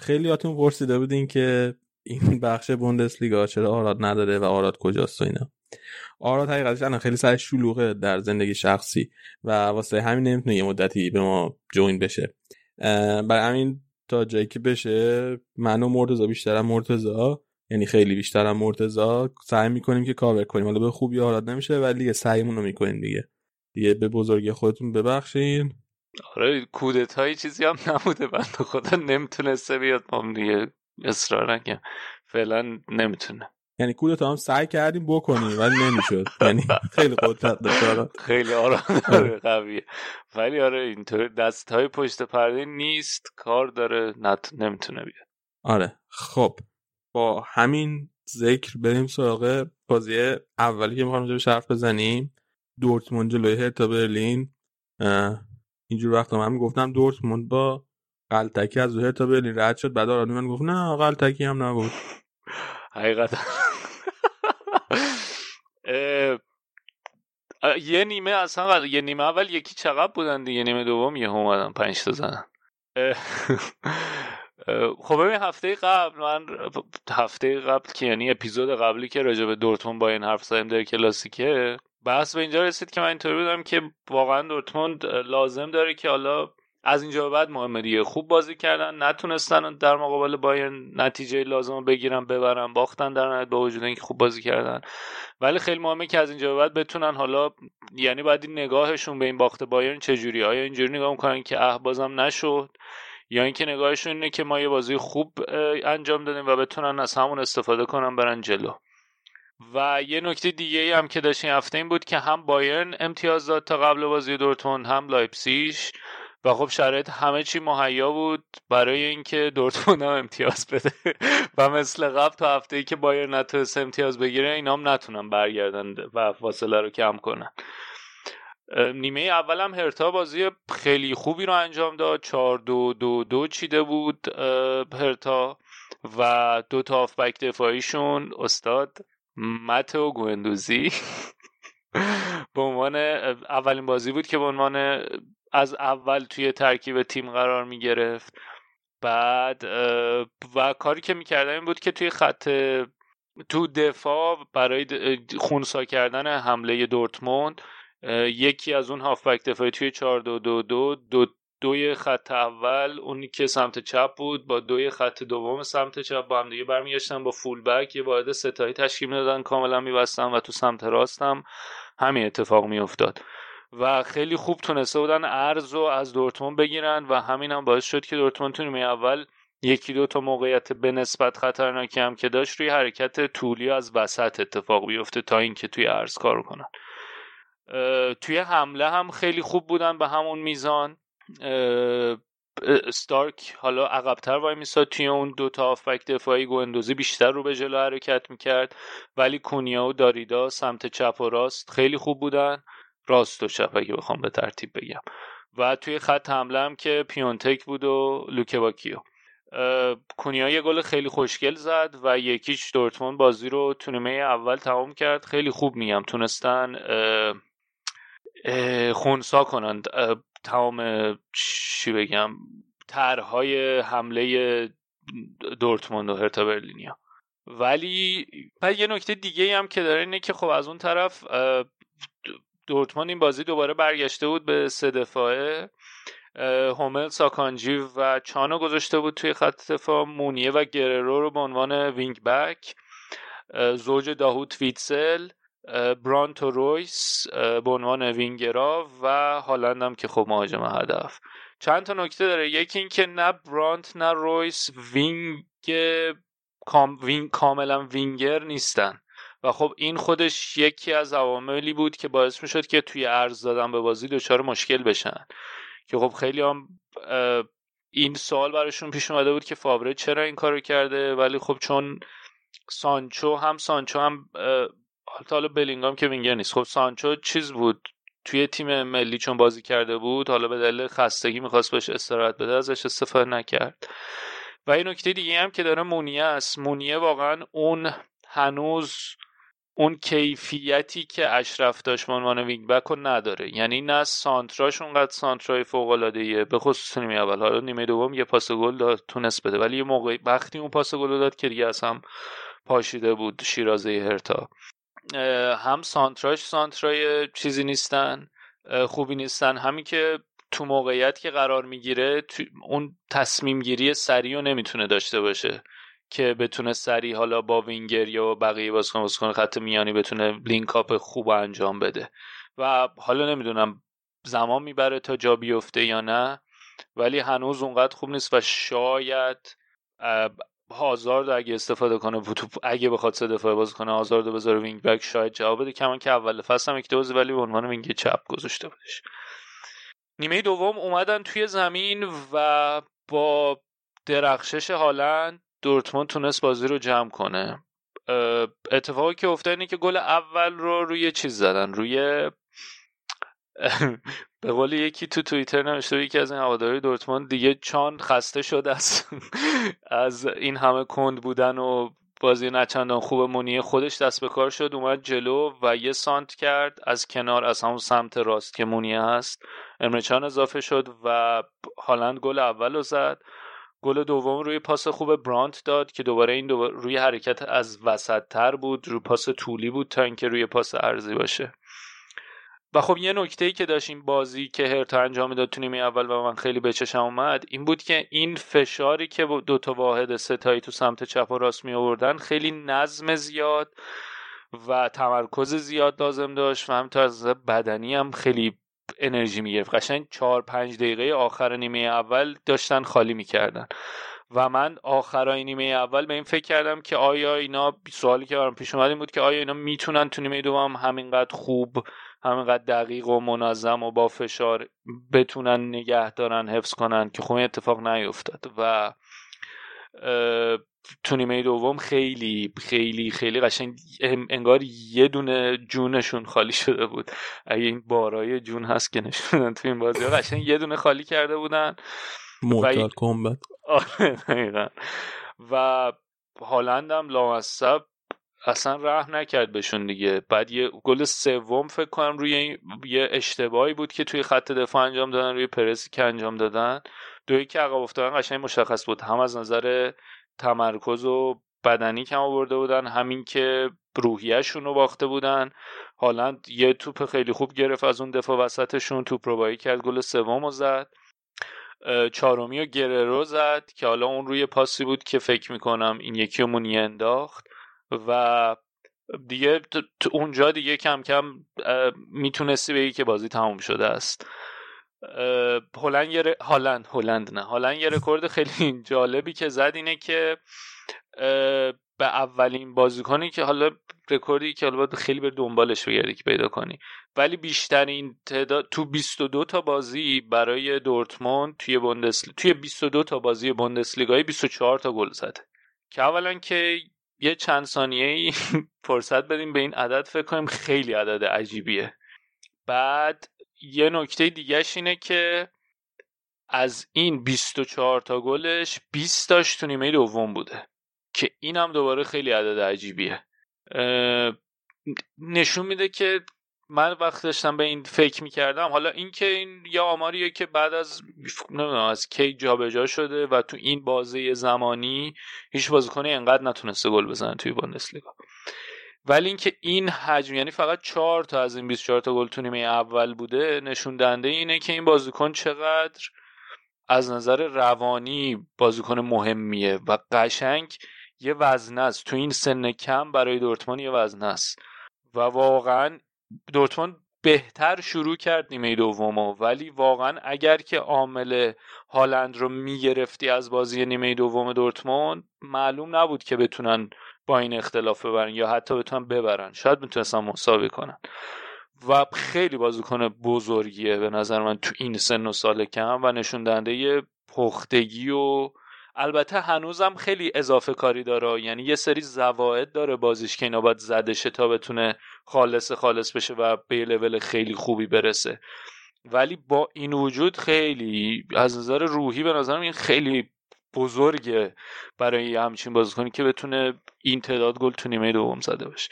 خیلی هاتون پرسیده بودین که این بخش بوندسلیگا چرا آراد نداره و آراد کجاست و اینا. آراد حقیقتش الان خیلی سر شلوغه در زندگی شخصی و واسه همین نمی‌تونه یه مدتی به ما جوین بشه. برای همین تا جایی که بشه من و مرتضا بیشترم مرتضا یعنی خیلی بیشترم مرتضا سعی می‌کنیم که کاور کنیم. حالا به خوبی آراد نمیشه ولی سعیمون رو می‌کنیم دیگه. دیگه به بزرگی خودتون ببخشین. آره کودتایی چیزی هم نبوده. بند خدا نمی‌تونسته بیاد ما دیگه اصرار نگم فعلا نمی‌تونه. یعنی کودتا هم سعی کردیم بکنیم ولی نمی‌شد. یعنی خیلی قدرت داشت خیلی آرام داره قویه. ولی آره اینطور دست های پشت پرده نیست کار داره نت... نمی‌تونه بیاد. آره. خب با همین ذکر بریم سراغ بازی اولی که می‌خوام حرف بزنیم. دورتموند جلوی هرتا برلین. اینجور وقت من گفتم دورتموند با قلتکی از هرتا برلین رد شد. بعد آراد من گفت نه قلتکی هم نبود. حقیقتا. یه نیمه اصلا یه نیمه اول یکی چقدر بودن دیگه؟ نیمه دوم یه اومدن پنج تا زدن. خب ببین هفته قبل من هفته قبل که یعنی اپیزود قبلی که راجع به دورتموند با این حرف زدیم در کلاسیکه بحث به اینجا رسید که من اینطوری بودم که واقعا دورتموند لازم داره که حالا از اینجا به بعد مهمه دیگه. خوب بازی کردن نتونستن در مقابل بایرن نتیجه لازم رو بگیرن ببرن باختن در نهایت با وجود اینکه خوب بازی کردن. ولی خیلی مهمه که از اینجا به بعد بتونن حالا یعنی بعد این نگاهشون به این باخت بایرن چجوری آیا اینجوری نگاه می‌کنن که اه بازم نشد؟ یا اینکه نگاهشون اینه که ما یه بازی خوب انجام دادیم و بتونن از همون استفاده کنن برن جلو؟ و یه نکته دیگه هم که داشتیم هفته این بود که هم بایرن امتیاز داد تا قبل بازی دورتموند هم لایپسیش و خب شرایط همه چی مهیا بود برای اینکه دورتموند هم امتیاز بده. و مثل قبل تا هفته ای که بایر نتونست امتیاز بگیره اینا هم نتونن برگردن و فاصله رو کم کنن. نیمه اول هم هرتا بازی خیلی خوبی رو انجام داد. چهار دو دو دو چیده بود هرتا. و دو تا آفبک دفاعیشون استاد مت و گوندوزی به عنوان اولین بازی بود که به عنوان از اول توی ترکیب تیم قرار می گرفت. بعد و کاری که می‌کردن این بود که توی خط تو دفاع برای خونسا کردن حمله دورتموند یکی از اون هافبک دفاعی توی 4 دو دو دو, دو دوی خط اول اونی که سمت چپ بود با دوی خط دوم سمت چپ با هم دیگه برمیگشتن با فول بک یه واحد ستایی تشکیل می‌دادن کاملا میبستن و تو سمت راستم همین اتفاق میافتاد. و خیلی خوب تونسته بودن ارز رو از دورتموند بگیرن و همین هم باعث شد که دورتموند تو نیمه اول یکی دو تا موقعیت به نسبت خطرناکی هم که داشت روی حرکت طولی از وسط اتفاق بیفته تا اینکه توی ارز کار کنن. توی حمله هم خیلی خوب بودن به همون میزان. اشتارک حالا عقبتر وای میساد توی اون دو تا هافبک دفاعی گندوزی بیشتر رو به جلو حرکت می‌کرد ولی کونیا و داریدا سمت چپ و راست خیلی خوب بودن. راست و چپ اگه بخوام به ترتیب بگم. و توی خط حمله هم که پیونتک بود و لوکباکیو. کونیا یه گل خیلی خوشگل زد و یک هیچ دورتموند بازی رو تو اول تمام کرد. خیلی خوب میگم تونستن خونسا کنند. تمام چی بگم طرحهای حمله دورتموند و هرتا برلینیا. ولی یه نکته دیگه هم که داره اینه که خب از اون طرف دورتموند این بازی دوباره برگشته بود به سه دفاعه. هومل ساکانجی و چانو گذاشته بود توی خط دفاع. مونیه و گررو رو به عنوان وینگ بک. زوج داهوت ویتسل. برانت و رویس به عنوان وینگرا و هالند هم که خب مهاجم هدف. چند تا نکته داره. یکی اینکه نه برانت نه رویس wing کام wing کاملا وینگر نیستن. و خب این خودش یکی از عواملی بود که باعث می شد که توی عرض دادن به بازی دچار مشکل بشن. که خب خیلی هم این سوال براشون پیش اومده بود که فاوره چرا این کارو کرده؟ ولی خب چون سانچو هم سانچو هم حالا بلینگام که وینگر نیست. خب سانچو چیز بود؟ توی تیم ملی چون بازی کرده بود حالا به دلیل خستگی می‌خواست بهش استراحت بده ازش استفاده نکرد. و این نکته دیگه هم که داره مونیه است. مونیه واقعا اون هنوز اون کیفیتی که اشرف داشت به عنوان wing back رو نداره. یعنی نه سانتراش اونقدر سانترای فوق العاده به خصوص نیمه اول. حالا نیمه دوم یه پاس گل داد تونست بده. ولی یه موقعی وقتی اون پاس گل داد که دیگه هم پاشیده بود شیرازه هرتا. هم سانتراش سانترای چیزی نیستن خوبی نیستن. همین که تو موقعیت که قرار می‌گیره اون تصمیم گیری سریع نمی‌تونه داشته باشه که بتونه سریع حالا با وینگر یا بقیه بازیکن بازیکن خط میانی بتونه لینک اپ خوب انجام بده. و حالا نمی‌دونم زمان می‌بره تا جا بیفته یا نه ولی هنوز اونقدر خوب نیست و شاید هازارد اگه استفاده کنه اگه بخواد سه دفاعه بازی کنه هازارد بذاره wing back شاید جواب بده. کمان که اول فصل هم یک دو بازی ولی به عنوان wing چپ گذاشته بودش. نیمه دوم اومدن توی زمین و با درخشش هالند دورتموند تونست بازی رو جمع کنه. اتفاقی که افتاد اینه که گل اول رو روی چیز زدن روی به قول یکی تو توییتر نوشته یکی از این هواداری دورتموند دیگه جان خسته شد از از این همه کند بودن و بازی نچندان خوب مونیه خودش دست به کار شد اومد جلو و یه سانت کرد از کنار از همون سمت راست که مونیه هست. امرچان اضافه شد و هالند گل اول رو زد. گل دوم روی پاس خوب برانت داد که دوباره این دوباره روی حرکت از وسط تر بود روی پاس طولی بود تا اینکه روی پاس ارزی باشه. و خب یه نکته ای که داشت این بازی که هرتا انجام داد تو نیمه اول و من خیلی به چشم اومد این بود که این فشاری که دو تا واحد ستایی تو سمت چپ و راست می آوردن خیلی نظم زیاد و تمرکز زیاد لازم داشت و همینطور از بدنی هم خیلی انرژی می‌گرفت. قشنگ چهار پنج دقیقه آخر نیمه اول داشتن خالی می‌کردن. و من آخرای نیمه اول به این فکر کردم که آیا اینا سوالی که برام پیش اومد این بود که آیا اینا می‌تونن تو نیمه دوم همینقدر خوب همینقدر دقیق و منظم و با فشار بتونن نگه دارن حفظ کنن که خب اتفاق نیفتاد. و تو نیمه دوم خیلی خیلی خیلی قشنگ انگار یه دونه جونشون خالی شده بود. اگه این بارای جون هست که نشوندن تو این بازی قشنگ یه دونه خالی کرده بودن موتال کمبت. آره و هالند هم لامصب اصلا رحم نکرد بهشون دیگه. بعد یه گل سوم فکر کنم روی یه اشتباهی بود که توی خط دفاع انجام دادن روی پرسی که انجام دادن. دوی که عقب افتادن قشنگ مشخص بود. هم از نظر تمرکز و بدنی کم آورده بودن همین که روحیهشون رو باخته بودن. حالا یه توپ خیلی خوب گرفت از اون دفاع وسطشون توپ رو کرد گل سوم رو زد. چهارمی و گررو زد که حالا اون روی پاسی بود که فکر می‌کنم این یکی رو انداخت. و دیگه اونجا دیگه کم کم می‌تونستی بگی که بازی تموم شده است. هلند یه هالند هلند نه. هالند یه رکورد خیلی جالبی که زد اینه که به اولین بازیکنی که حالا رکوردی که حالا خیلی به دنبالش بگردی که پیدا کنی. ولی بیشترین تعداد تو 22 تا بازی برای دورتموند توی بوندسلیگا توی 22 تا بازی بوندسلیگا 24 تا گل زده. که اولا که یه چند ثانیه ای فرصت بدیم به این عدد فکر کنیم خیلی عدد عجیبیه. بعد یه نکته دیگهش اینه که از این 24 تا گلش 20 تاش تو نیمه دوم بوده که این هم دوباره خیلی عدد عجیبیه. نشون میده که من وقت داشتم به این فکر می‌کردم حالا این که این یا آماریه که بعد از نمی‌دونم از کی جابجا شده و تو این بازه زمانی هیچ بازیکنی انقدر نتونسته گل بزنه توی بوندسلیگا. ولی اینکه این حجم یعنی فقط چهار تا از این 24 تا گل تو نیمه اول بوده نشون دهنده اینه که این بازیکن چقدر از نظر روانی بازیکن مهمیه و قشنگ یه وزنه است. تو این سن کم برای دورتموند یه وزنه است. و واقعا دورتموند بهتر شروع کرد نیمه دومو. ولی واقعا اگر که عامل هالند رو می‌گرفتی از بازی نیمه دوم دورتموند معلوم نبود که بتونن با این اختلاف ببرن یا حتی بتونن ببرن. شاید می‌تونستن مساوی کنن. و خیلی بازیکن بزرگیه به نظر من تو این سن و سال کم و نشون دهنده پختگی و البته هنوزم خیلی اضافه کاری داره. یعنی یه سری زواید داره بازیش که اینا باید زده شه تا بتونه خالص خالص بشه و به یه لول خیلی خوبی برسه. ولی با این وجود خیلی از نظر روحی به نظرم این خیلی بزرگه برای همچین بازیکنی که بتونه این تعداد گل تو نیمه دوم زده باشه.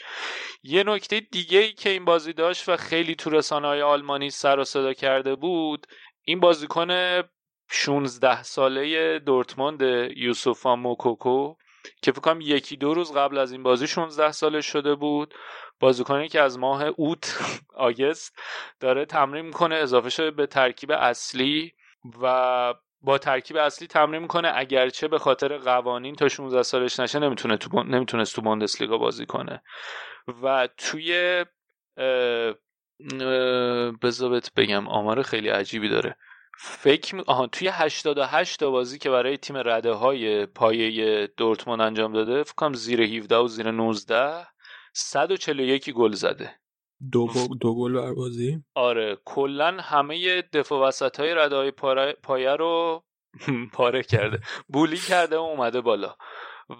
یه نکته دیگه ای که این بازی داشت و خیلی تو رسانه های آلمانی سر و صدا کرده بود این بازیکن 16 ساله دورتموند یوسوفا موکوکو که فکر کنم یکی دو روز قبل از این بازی 16 ساله شده بود. بازیکنی که از ماه اوت آگست داره تمرین می‌کنه اضافه شده به ترکیب اصلی و با ترکیب اصلی تمرین می‌کنه. اگرچه به خاطر قوانین تا 16 سالش نشه نمی‌تونه تو نمی‌تونست تو بوندسلیگا بازی کنه. و توی بذارت بگم آمار خیلی عجیبی داره. فکر می... آها توی 88 تا بازی که برای تیم رده های پایه دورتموند انجام داده فکر کنم زیر 17 و زیر 19 141 گل زده. دو, دو گل بر بازی؟ آره کلا همه دفاع وسط های رده های پایه رو پاره کرده. بولی کرده و اومده بالا.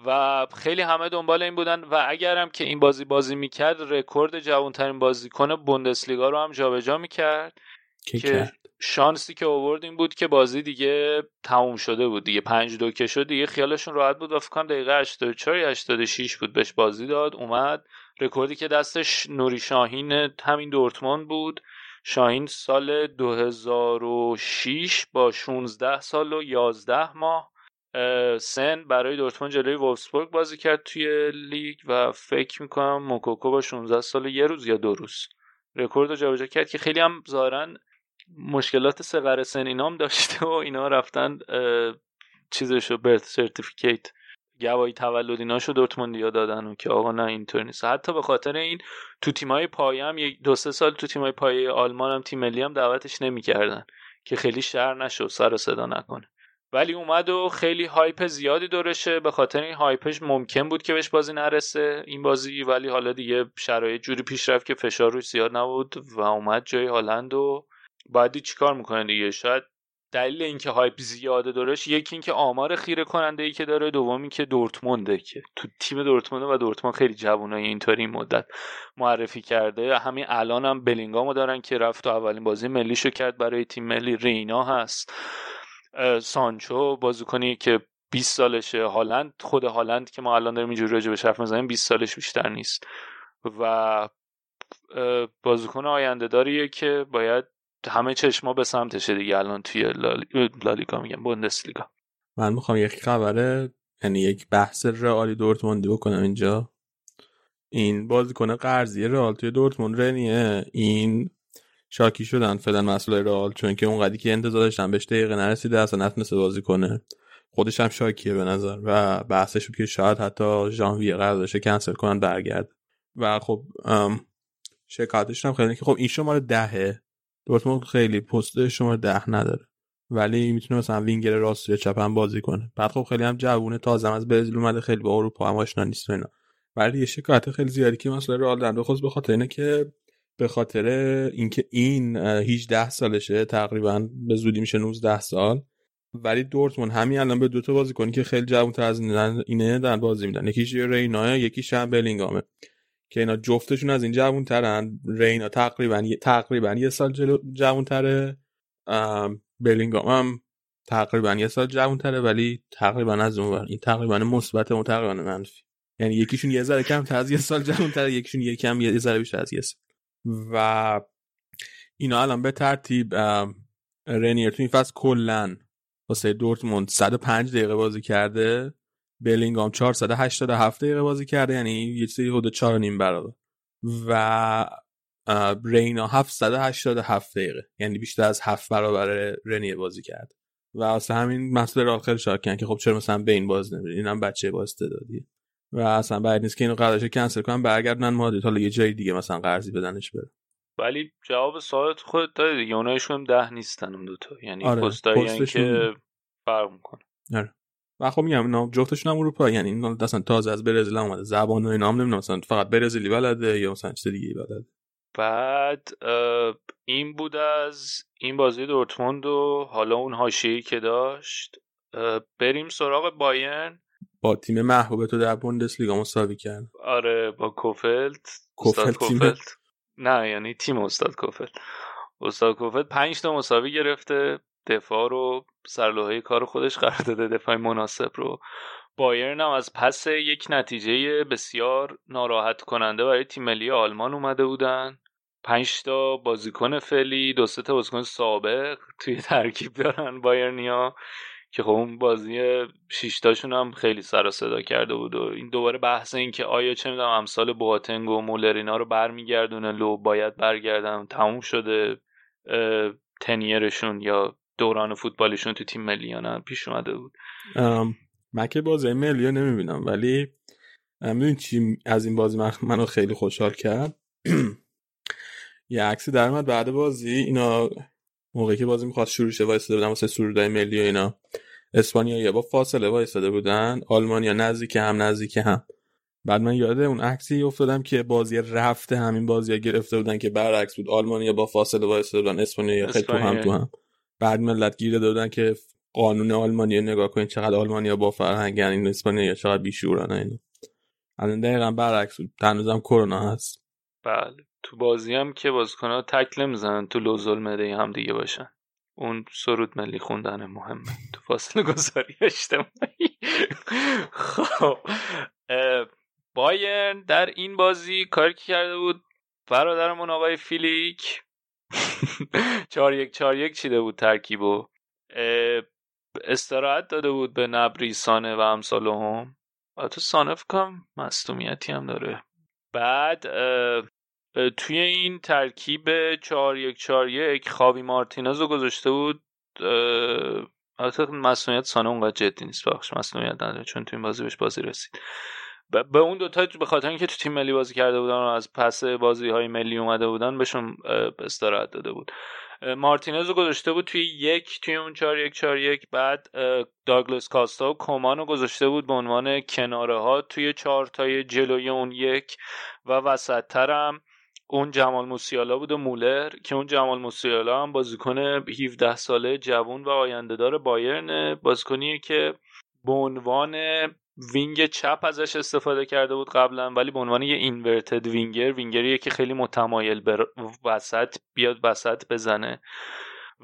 و خیلی همه دنبال این بودن و اگرم که این بازی بازی می‌کرد رکورد جوانترین بازیکن بوندسلیگا رو هم جابجا می‌کرد. که, که شانسی که آورد این بود که بازی دیگه تموم شده بود دیگه. پنج دو که شد دیگه خیالشون راحت بود و فکر کنم دقیقه 84 یا 86 بود بهش بازی داد اومد. رکوردی که دستش نوری شاهین همین دورتموند بود. شاهین سال 2006 با 16 سال و 11 ماه سن برای دورتموند جلوی وولفسبورگ بازی کرد توی لیگ و فکر می‌کنم موکوکو با 16 سال یه روز یا دو روز رکورد رو جابجا کرد که خیلی هم ظاهرا مشکلات صغر سن اینام داشته و اینا رفتن چیزشو birth certificate گواهی تولد ایناشو دورتموندیا دادن و که آقا نه اینطور نیست. حتی به خاطر این تو تیمای پایه هم یک دو سه سال تو تیمای پایه آلمان هم تیم ملی هم دعوتش نمی‌کردن که خیلی شهر نشد سر و صدا نکنه. ولی اومد و خیلی هایپ زیادی دورشه به خاطر این هایپش ممکن بود که بهش بازی نرسه این بازی ولی حالا دیگه شرایط جوری پیش رفت که فشار روش زیاد نبود و اومد جای هالند و بعدی چیکار می‌کنه دیگه؟ شاید دلیل اینکه هایپ زیاده دورش یکی اینکه آمار خیره کننده ای که داره دومی که دورتمونده که تو تیم دورتمونده و دورتموند خیلی جوونای اینطوری این مدت معرفی کرده. همین الان هم بلینگامو دارن که رفت و اولین بازی ملیشو کرد برای تیم ملی. رینا هست. سانچو بازیکنی که 20 سالشه. هالند خود هالند که ما الان داریم اینجوری راجع به حرف می‌زنیم 20 سالش بیشتر نیست. و بازیکن آینده داریه که باید همه چشما به سمتشه دیگه. الان توی لالیگا میگم بوندسلیگا. من می‌خوام یک خبره یعنی یک بحث رئالی دورتموندی بکنم اینجا. این بازیکن قرضی رئال توی دورتموند رنیه. این شاکی شدن فعلا مسئله رئال چون که اون که انتظار داشتن بهش دقیقه نرسیده اصلا نتونسته بازی کنه. خودش هم شاکیه به نظر و بحثش بود که شاید حتی ژانویه قرار داشته کنسل کنن برگرد و خب شکایتش هم خیلی که خب این شماره دهه. دورتموند خیلی پست شماره ده نداره. ولی می‌تونه مثلا وینگر راست یا چپ هم بازی کنه. بعد خب خیلی هم جوونه تازه از برزیل اومده خیلی با اروپا هم آشنا نیست اینا. ولی یه شکایت خیلی زیادی که مثلا رئال دارن بخصوص به خاطر اینه که به خاطر اینکه این 18 سالشه تقریبا به زودی میشه 19 سال. ولی دورتموند همین الان به دو تا بازیکنی که خیلی جوان‌تر از اینه دارن بازی میدن. یکیش رینا یکیش هم بلینگامه. که اینا جفتشون از این جوون ترن رینا تقریبا تقریبا یه سال جلو جوون تره بلینگام هم تقریبا یه سال جوون تره ولی تقریبا از اون این تقریبا مثبت اون تقریبا منفی. یعنی یکیشون یه ذره کم از یه سال جوون تره یکیشون یه کم یه ذره بیشتر از یه سال. و اینا الان به ترتیب رنیر تو این فصل کلا واسه دورتموند 105 دقیقه بازی کرده. بلینگام 487 دقیقه بازی کرده یعنی یه چیزی حدود 4 نیم برابر. و رینا 787 دقیقه یعنی بیشتر از 7 برابر رنیه بازی کرد. و اصلا همین مسئله را خیلی شاکن که خب چرا مثلا به این باز نمیره اینم بچه باز دادی و اصلا بعد نیست که اینو قراردادش کنسل کنن برگردن مادرید. حالا یه جای دیگه مثلا قرضی بدنش بره. ولی جواب سوالت خود دادی دیگه. اونایشون ده نیستن اون دوتا. یعنی آره. پستایی که فرق می‌کنه. آره. و خب میگم اینا جفتشون هم اروپا یعنی اینا اصلا تازه از برزیل اومده. زبان و اینا هم نمی‌دونم مثلا فقط برزیلی بلده یا مثلا چیز دیگه بلده. بعد این بود از این بازی دورتموند و حالا اون حاشیه‌ای که داشت. بریم سراغ بایرن. با تیم محبوب تو در بوندسلیگا مساوی کرد. آره با کوفلت. کوفلت, نه یعنی تیم استاد کوفلت. استاد کوفلت 5 تا مساوی گرفته. دفاع رو سرلوحه کار خودش قرار داده دفاع مناسب رو. بایرن هم از پس یک نتیجه بسیار ناراحت کننده برای تیم ملی آلمان اومده بودن. پنج تا بازیکن فعلی دو تا بازیکن سابق توی ترکیب دارن بایرنیا که خب اون بازی شیشتاشون هم خیلی سر و صدا کرده بود و این دوباره بحث این که آیا چه می‌دونم امثال بواتنگ و مولرینا رو برمیگردونه لو باید برگردن تموم شده تنیرشون یا دوران فوتبالشون تو تیم ملی یا نه پیش اومده بود. من که بازی ملی نمی‌بینم ولی می‌دونی چی از این بازی منو خیلی خوشحال کرد؟ یه عکسی در بعد بازی اینا موقعی که بازی می‌خواست شروع شه وایساده بودن واسه سرودای ملی و اینا. اسپانیا با فاصله وایساده بودن آلمانیا نزدیک هم نزدیک هم. بعد من یاد اون عکسی افتادم که بازی رفته همین بازی گرفته بودن که برعکس بود. آلمانیا با فاصله وایساده بودن اسپانیا خیلی تو هم تو هم. بعد ملت گیر دادن که قانون آلمانیا نگاه کنید چقدر آلمانیا با فرهنگن این اسپانیا چقدر بیشورن اینا. الان دقیقا برعکس بود. تنوزم کرونا هست. بله. تو بازی هم که بازیکن‌ها تکل می‌زنن تو لو ظلمه هم دیگه باشن. اون سرود ملی خوندن مهمه. تو فاصله گذاری اجتماعی. خب. بایرن در این بازی کاری کرده بود برادرمون آقای فیلیک چار یک چار یک چیده بود ترکیب و استراحت داده بود به نبری سانه و امثال هم تو سانه فکرم مستومیتی هم داره. بعد توی این ترکیب 4 1 4 1 خاوی مارتینز رو گذاشته بود. البته مسئولیت سانه اونقدر جدی نیست بخش مسئولیت نداره چون تو این بازی بهش بازی رسید. به اون دوتا به خاطر اینکه تو تیم ملی بازی کرده بودن و از پس بازی های ملی اومده بودن بهشون استراحت داده بود. مارتینز رو گذاشته بود توی یک توی اون چار یک چار یک بعد داگلس کاستا و کومان رو گذاشته بود به عنوان کناره ها توی چهار تای جلوی اون یک و وسط ترم اون جمال موسیالا بود و مولر که اون جمال موسیالا هم بازیکن 17 ساله جوون و آینده دار بایرن بازیکنیه که به عنوان wing چپ ازش استفاده کرده بود قبلا ولی به عنوان یه inverted winger winger یه که خیلی متمایل به وسط بیاد وسط بزنه.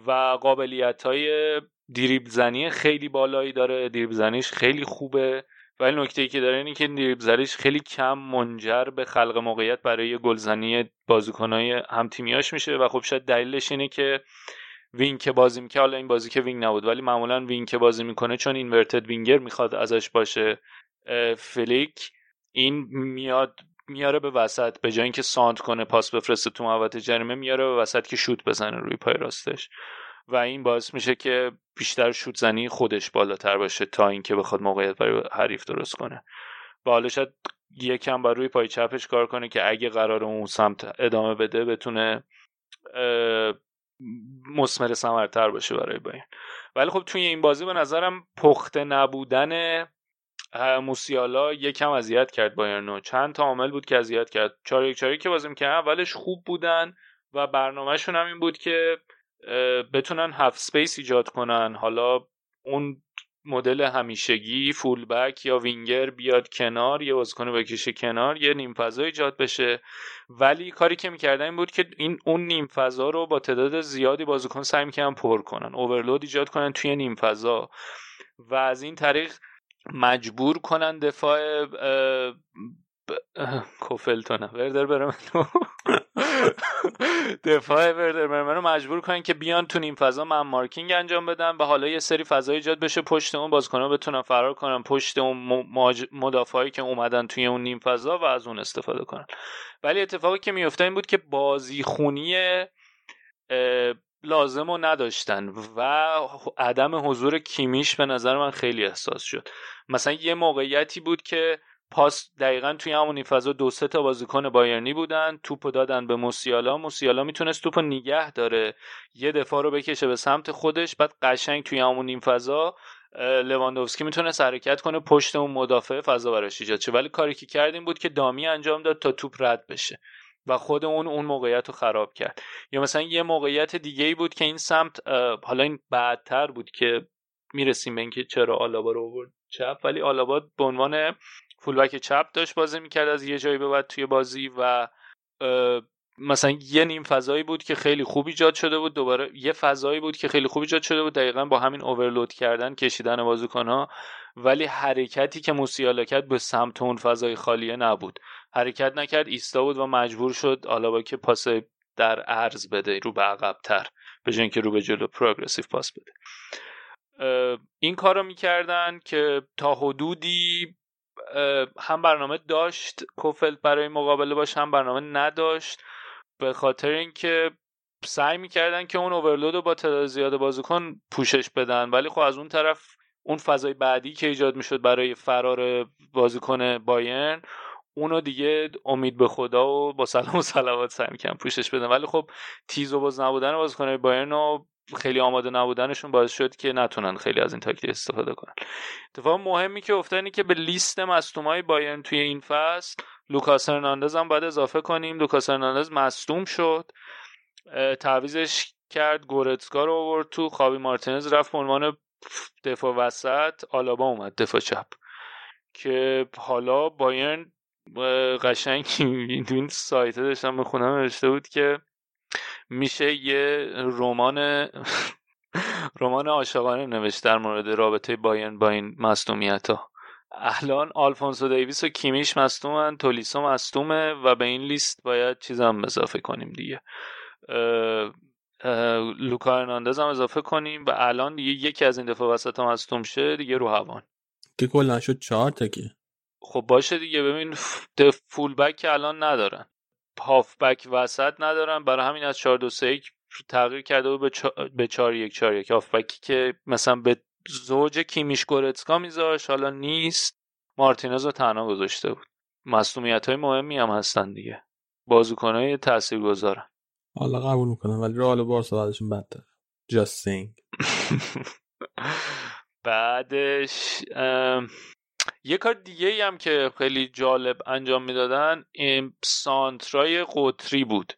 و قابلیت های دریبل زنی خیلی بالایی داره دریبل زنیش خیلی خوبه. ولی نکته ای که داره اینه که دریبل خیلی کم منجر به خلق موقعیت برای گلزنی بازیکنهای هم تیمیاش میشه. و خب شاید دلیلش اینه که wing که بازی می‌کنه حالا این بازی که wing نبود ولی معمولا wing که بازی می‌کنه چون inverted winger می‌خواد ازش باشه فلیک این میاد میاره به وسط به جای اینکه سانتر کنه پاس بفرسته تو محوطه جریمه میاره به وسط که شوت بزنه روی پای راستش. و این باعث میشه که بیشتر شوت زنی خودش بالاتر باشه تا اینکه بخواد موقعیت برای حریف درست کنه. و حالا شاید یکم بر روی پای چپش کار کنه که اگه قرار اون سمت ادامه بده بتونه مسمر سمرتر باشه برای بایرن ولی خب توی این بازی به نظرم پخته نبودن موسیالا یکم اذیت کرد بایرنو چند تا عامل بود که اذیت کرد. چار یک چار یکی که بازی می‌کردن اولش خوب بودن و برنامهشون هم این بود که بتونن half space ایجاد کنن. حالا اون مدل همیشگی full back یا وینگر بیاد کنار یه بازیکن بکشه کنار یه نیم فضا ایجاد بشه. ولی کاری که می‌کردن این بود که این اون نیم فضا رو با تعداد زیادی بازیکن سعی می‌کنن پر کنن اوورلود ایجاد کنن توی نیم فضا. و از این طریق مجبور کنن دفاع کوفلتونه وردر برمنو دفاع وردر برمنو مجبور کنن که بیان تو نیم فضا. من مارکینگ انجام بدن به حالا یه سری فضا ایجاد بشه. پشت اون بازیکن‌ها بتونن فرار کنن پشت اون مدافعایی که اومدن توی اون نیم فضا و از اون استفاده کنن. ولی اتفاقی که میفته این بود که بازی خونی لازم رو نداشتن و عدم حضور کیمیش به نظر من خیلی احساس شد. مثلا یه موقعیتی بود که پاس دقیقا توی همون فضا دو سه تا بازیکن بایرنی بودن توپو دادن به موسیالا. موسیالا می‌تونست توپو نگه داره. یه دفاع رو بکشه به سمت خودش بعد قشنگ توی همون این فضا لواندوفسکی می‌تونست حرکت کنه پشت اون مدافع فضا براش ایجاد شه. ولی کاری که کردیم بود که دامی انجام داد تا توپ رد بشه و خود اون اون موقعیت رو خراب کرد. یا مثلا یه موقعیت دیگه ای بود که این سمت حالا این بعدتر بود که می‌رسیم به اینکه چرا آلابا رو آورد چپ ولی آلابا به عنوان فولبک چپ داشت بازی می‌کرد از یه جایی به بعد توی بازی و مثلا یه نیم فضایی بود که خیلی خوب ایجاد شده بود. دوباره یه فضایی بود که خیلی خوب ایجاد شده بود. دقیقا با همین اوورلود کردن کشیدن بازیکنها. ولی حرکتی که موسیالا کرد به سمت اون فضای خالیه نبود. حرکت نکرد ایستا بود و مجبور شد با که پاس در عرض بده رو به عقبتر به جای اینکه رو به جلو پروگرسیو پاس بده. این کار رو می‌کردن که تا حدودی هم برنامه داشت کوفلد برای مقابله باش هم برنامه نداشت به خاطر اینکه سعی می‌کردن که اون اوورلود رو با تعداد زیاد بازیکن پوشش بدن. ولی خب از اون طرف اون فضای بعدی که ایجاد می‌شد برای فرار بازیکن بایرن اونو دیگه امید به خدا و با سلام و صلوات سعی می‌کنن پوشش بدن. ولی خب تیز و بز نبودن بازیکن بایرن و خیلی آماده نبودنشون باعث شد که نتونن خیلی از این تاکتیک استفاده کنن. اتفاق مهمی که افتاد که به لیست مصدومای بایرن توی این فصل لوکاس هرناندز هم باید اضافه کنیم. لوکاس هرناندز مصدوم شد. تعویزش کرد گورتسکا رو آورد تو خاوی مارتینز رفت به عنوان دفاع وسط آلابا اومد دفاع چپ. که حالا بایرن قشنگ این سایت داشتم بخونم نوشته بود که میشه یه رمان رمان عاشقانه نوشت در مورد رابطه بایرن با این مصدومیت ها الان آلفونسو دیویس و کیمیش مصدومن تولیسو مصدومه و به این لیست باید چیزم اضافه کنیم دیگه. لوکا هرناندز هم اضافه کنیم و الان دیگه یکی از این دفعه وسط هم مصدوم شه دیگه رو هوان. که کلا شد چهار تا که. خب باشه دیگه ببین فول بک که الان ندارن. هاف بک وسط ندارن. برای همین از 4 2 3 تغییر کرده بود به 4 1 4 1 هاف بکی که مثلا به زوج کیمیش گورتسکا میذاش حالا نیست. مارتینز رو تنها گذاشته بود. مصومیت های مهمی هم هستن دیگه. بازیکن های تأثیر گذارن حالا قبول می‌کنم ولی رئال و بارسا بعدشون بدتر. Just saying. بعدش یه کار دیگه ای هم که خیلی جالب انجام می‌دادن سانترای قطری بود.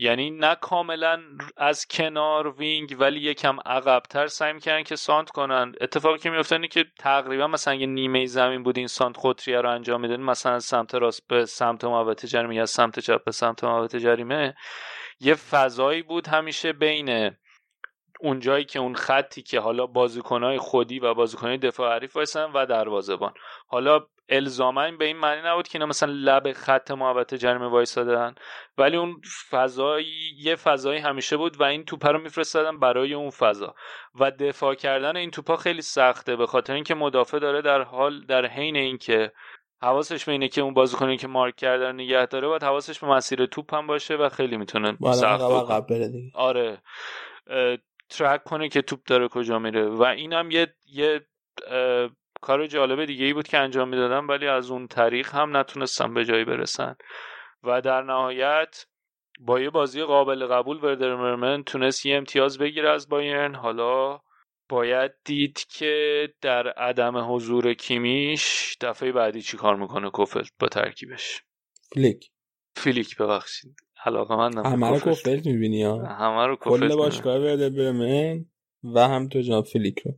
یعنی نه کاملا از کنار وینگ ولی یکم عقبتر سعی می‌کردن که سانت کنن. اتفاقی که میفته اینه که تقریبا مثلا یه نیمه زمین بود این سانت خطریه رو انجام میدن مثلا سمت راست به سمت محوطه جریمه یا سمت چپ به سمت محوطه جریمه یه فضایی بود همیشه بین اون جایی که اون خطی که حالا بازیکنهای خودی و بازیکنهای دفاع حریف وایسن و دروازه‌بان. حالا الزاما به این معنی نبود که اینا مثلا لب خط محوطه جریمه وایسادن ولی اون فضایی یه فضایی همیشه بود و این توپا رو میفرستادن برای اون فضا. و دفاع کردن این توپا خیلی سخته به خاطر اینکه مدافع داره در حال در حین اینکه حواسش به اینه که اون بازیکنی که مارک کرده نگه داره باید حواسش به مسیر توپ هم باشه و خیلی می‌تونه سخت آره. ترک کنه که توپ داره کجا میره. و اینم یه یه کار جالب دیگه ای بود که انجام می‌دادن ولی از اون طریق هم نتونستن به جایی برسن. و در نهایت با یه بازی قابل قبول وردر مرمن تونست یه امتیاز بگیره از بایرن. حالا باید دید که در عدم حضور کیمیش دفعه بعدی چی کار می‌کنه کوفل با ترکیبش؟ فلیک. فلیک ببخشید. علاقه من همه رو کوفل می‌بینی ها؟ همه رو کوفل کل باشگاه برمن و هم تو جناب فلیک رو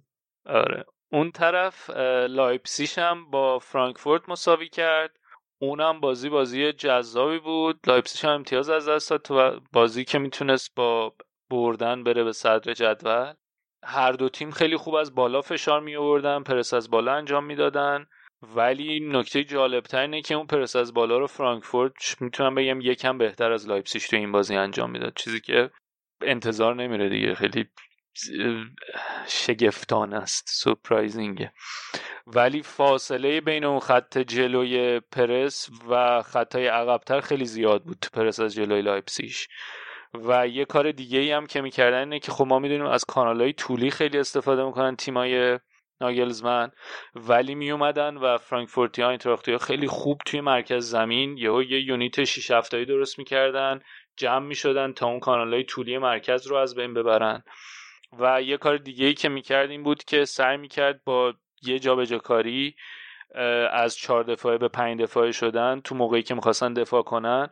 آره. اون طرف لایپسیش هم با فرانکفورت مساوی کرد. اونم بازی بازی جذابی بود. لایپسیش هم امتیاز از دست داد. تو بازی که می‌تونست با بردن بره به صدر جدول. هر دو تیم خیلی خوب از بالا فشار می آوردن پرس از بالا انجام می‌دادن. ولی نکته جالبتر اینه که اون پرس از بالا رو فرانکفورت می‌تونم بگم یکم بهتر از لایپزیش تو این بازی انجام می‌داد. چیزی که انتظار نمیره دیگه. خیلی شگفتا است. surprising ه. ولی فاصله بین اون خط جلوی پرس و خط‌های عقبتر خیلی زیاد بود پرس از جلوی لایپزیش و یه کار دیگه ای هم که می‌کردن اینه که خب ما می‌دونیم از کانال های طولی خیلی استفاده می‌کنن تیمای ناگلزمن. ولی می اومدن و فرانکفورتی ها ها خیلی خوب توی مرکز زمین یهو یه unit 6 هفتایی درست می‌کردن جمع می‌شدن تا اون کانال های طولی مرکز رو از بین ببرن. و یه کار دیگه ای که می‌کرد این بود که سعی می‌کرد با یه جابجا کاری از چهار دفاعه به پنج دفاعه شدن تو موقعی که می‌خواستن دفاع کنن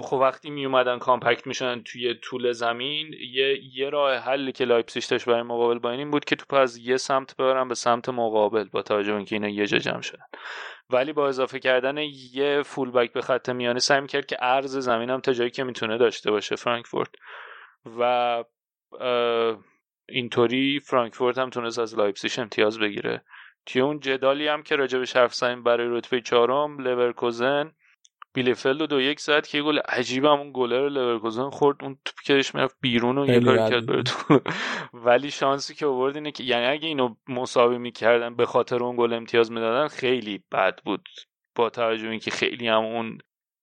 خب وقتی می اومدن compact میشن توی طول زمین یه, یه راه حلی که لایپسیش داشت برای مقابل با این, بود که توپ از یه سمت ببرن به سمت مقابل با توجه اینکه اینا یه جا جمع شدن. ولی با اضافه کردن یه fullback به خط میانه سعی کرد که عرض زمین هم تا جایی که می‌تونه داشته باشه فرانکفورت. و اینطوری فرانکفورت هم تونست از لایپسیش امتیاز بگیره. توی اون جدالی هم که راجبش حرف زدیم برای رتبه چهارم لورکوزن بیلفلد و دو یک زد که گل عجیب هم اون گله رو لورکوزن خورد اون توپ کش می‌رفت بیرون و یه کار کرد بره تو. ولی شانسی که آورد اینه که یعنی اگه اینو مساوی می‌کردن به خاطر اون گل امتیاز می‌دادن خیلی بد بود. با توجه اینکه خیلی هم اون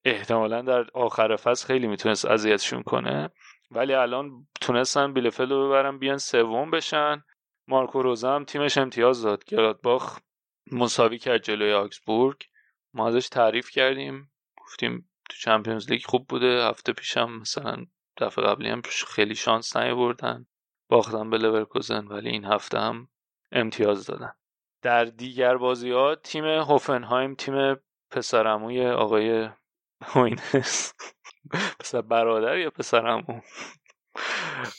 احتمالا در آخر فصل خیلی می‌تونست اذیتشون کنه. ولی الان تونستن بیلفلد رو ببرن بیان سوم بشن. مارکو روزا هم تیمش امتیاز داد. گرادباخ مساوی کرد جلوی آگزبورگ. ما ازش تعریف کردیم. گفتیم تو Champions League خوب بوده. هفته پیشم مثلا دفعه قبلی هم خیلی شانس بردن باختن به لورکوزن ولی این هفته هم امتیاز دادن. در دیگر بازی ها تیم هوفنهایم تیم پسرعموی آقای هوینس. پسر برادر یا پسرعمو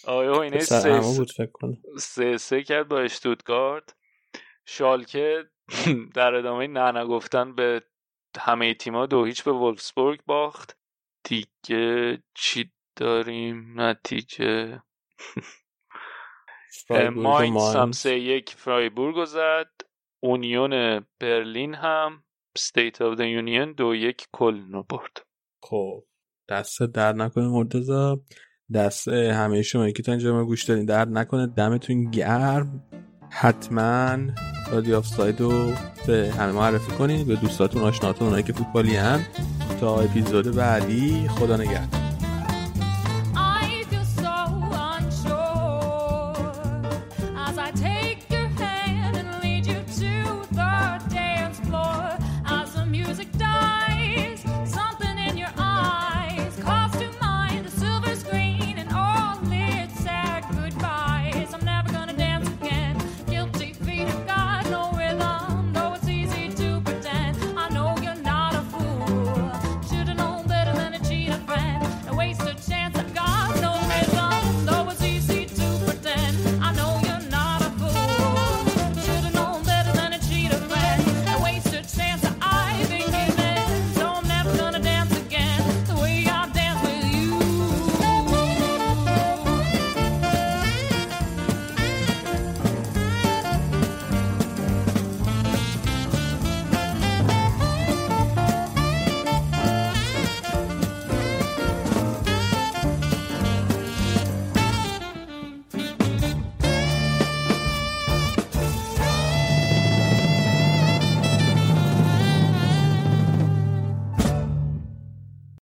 آقای هوینس سه سه کرد با اشتوتگارد شالکه در ادامه نه نگفتن به همه تیما دو هیچ به ولفسبورگ باخت. دیگه چی داریم؟ نتیجه. ماینس هم سه یک فرایبورگ زد. اونیون برلین هم State of the Union دو یک کلن برد. خب دستت درد نکنه مرتضی دست همه شما که تا اینجا گوش دارین درد نکنه. دمتون گرم. حتما رادیو آف ساید رو به همه معرفی کنید به دوستاتون آشناتون اونایی که فوتبالی هم تا اپیزود بعدی. خدا نگهدار.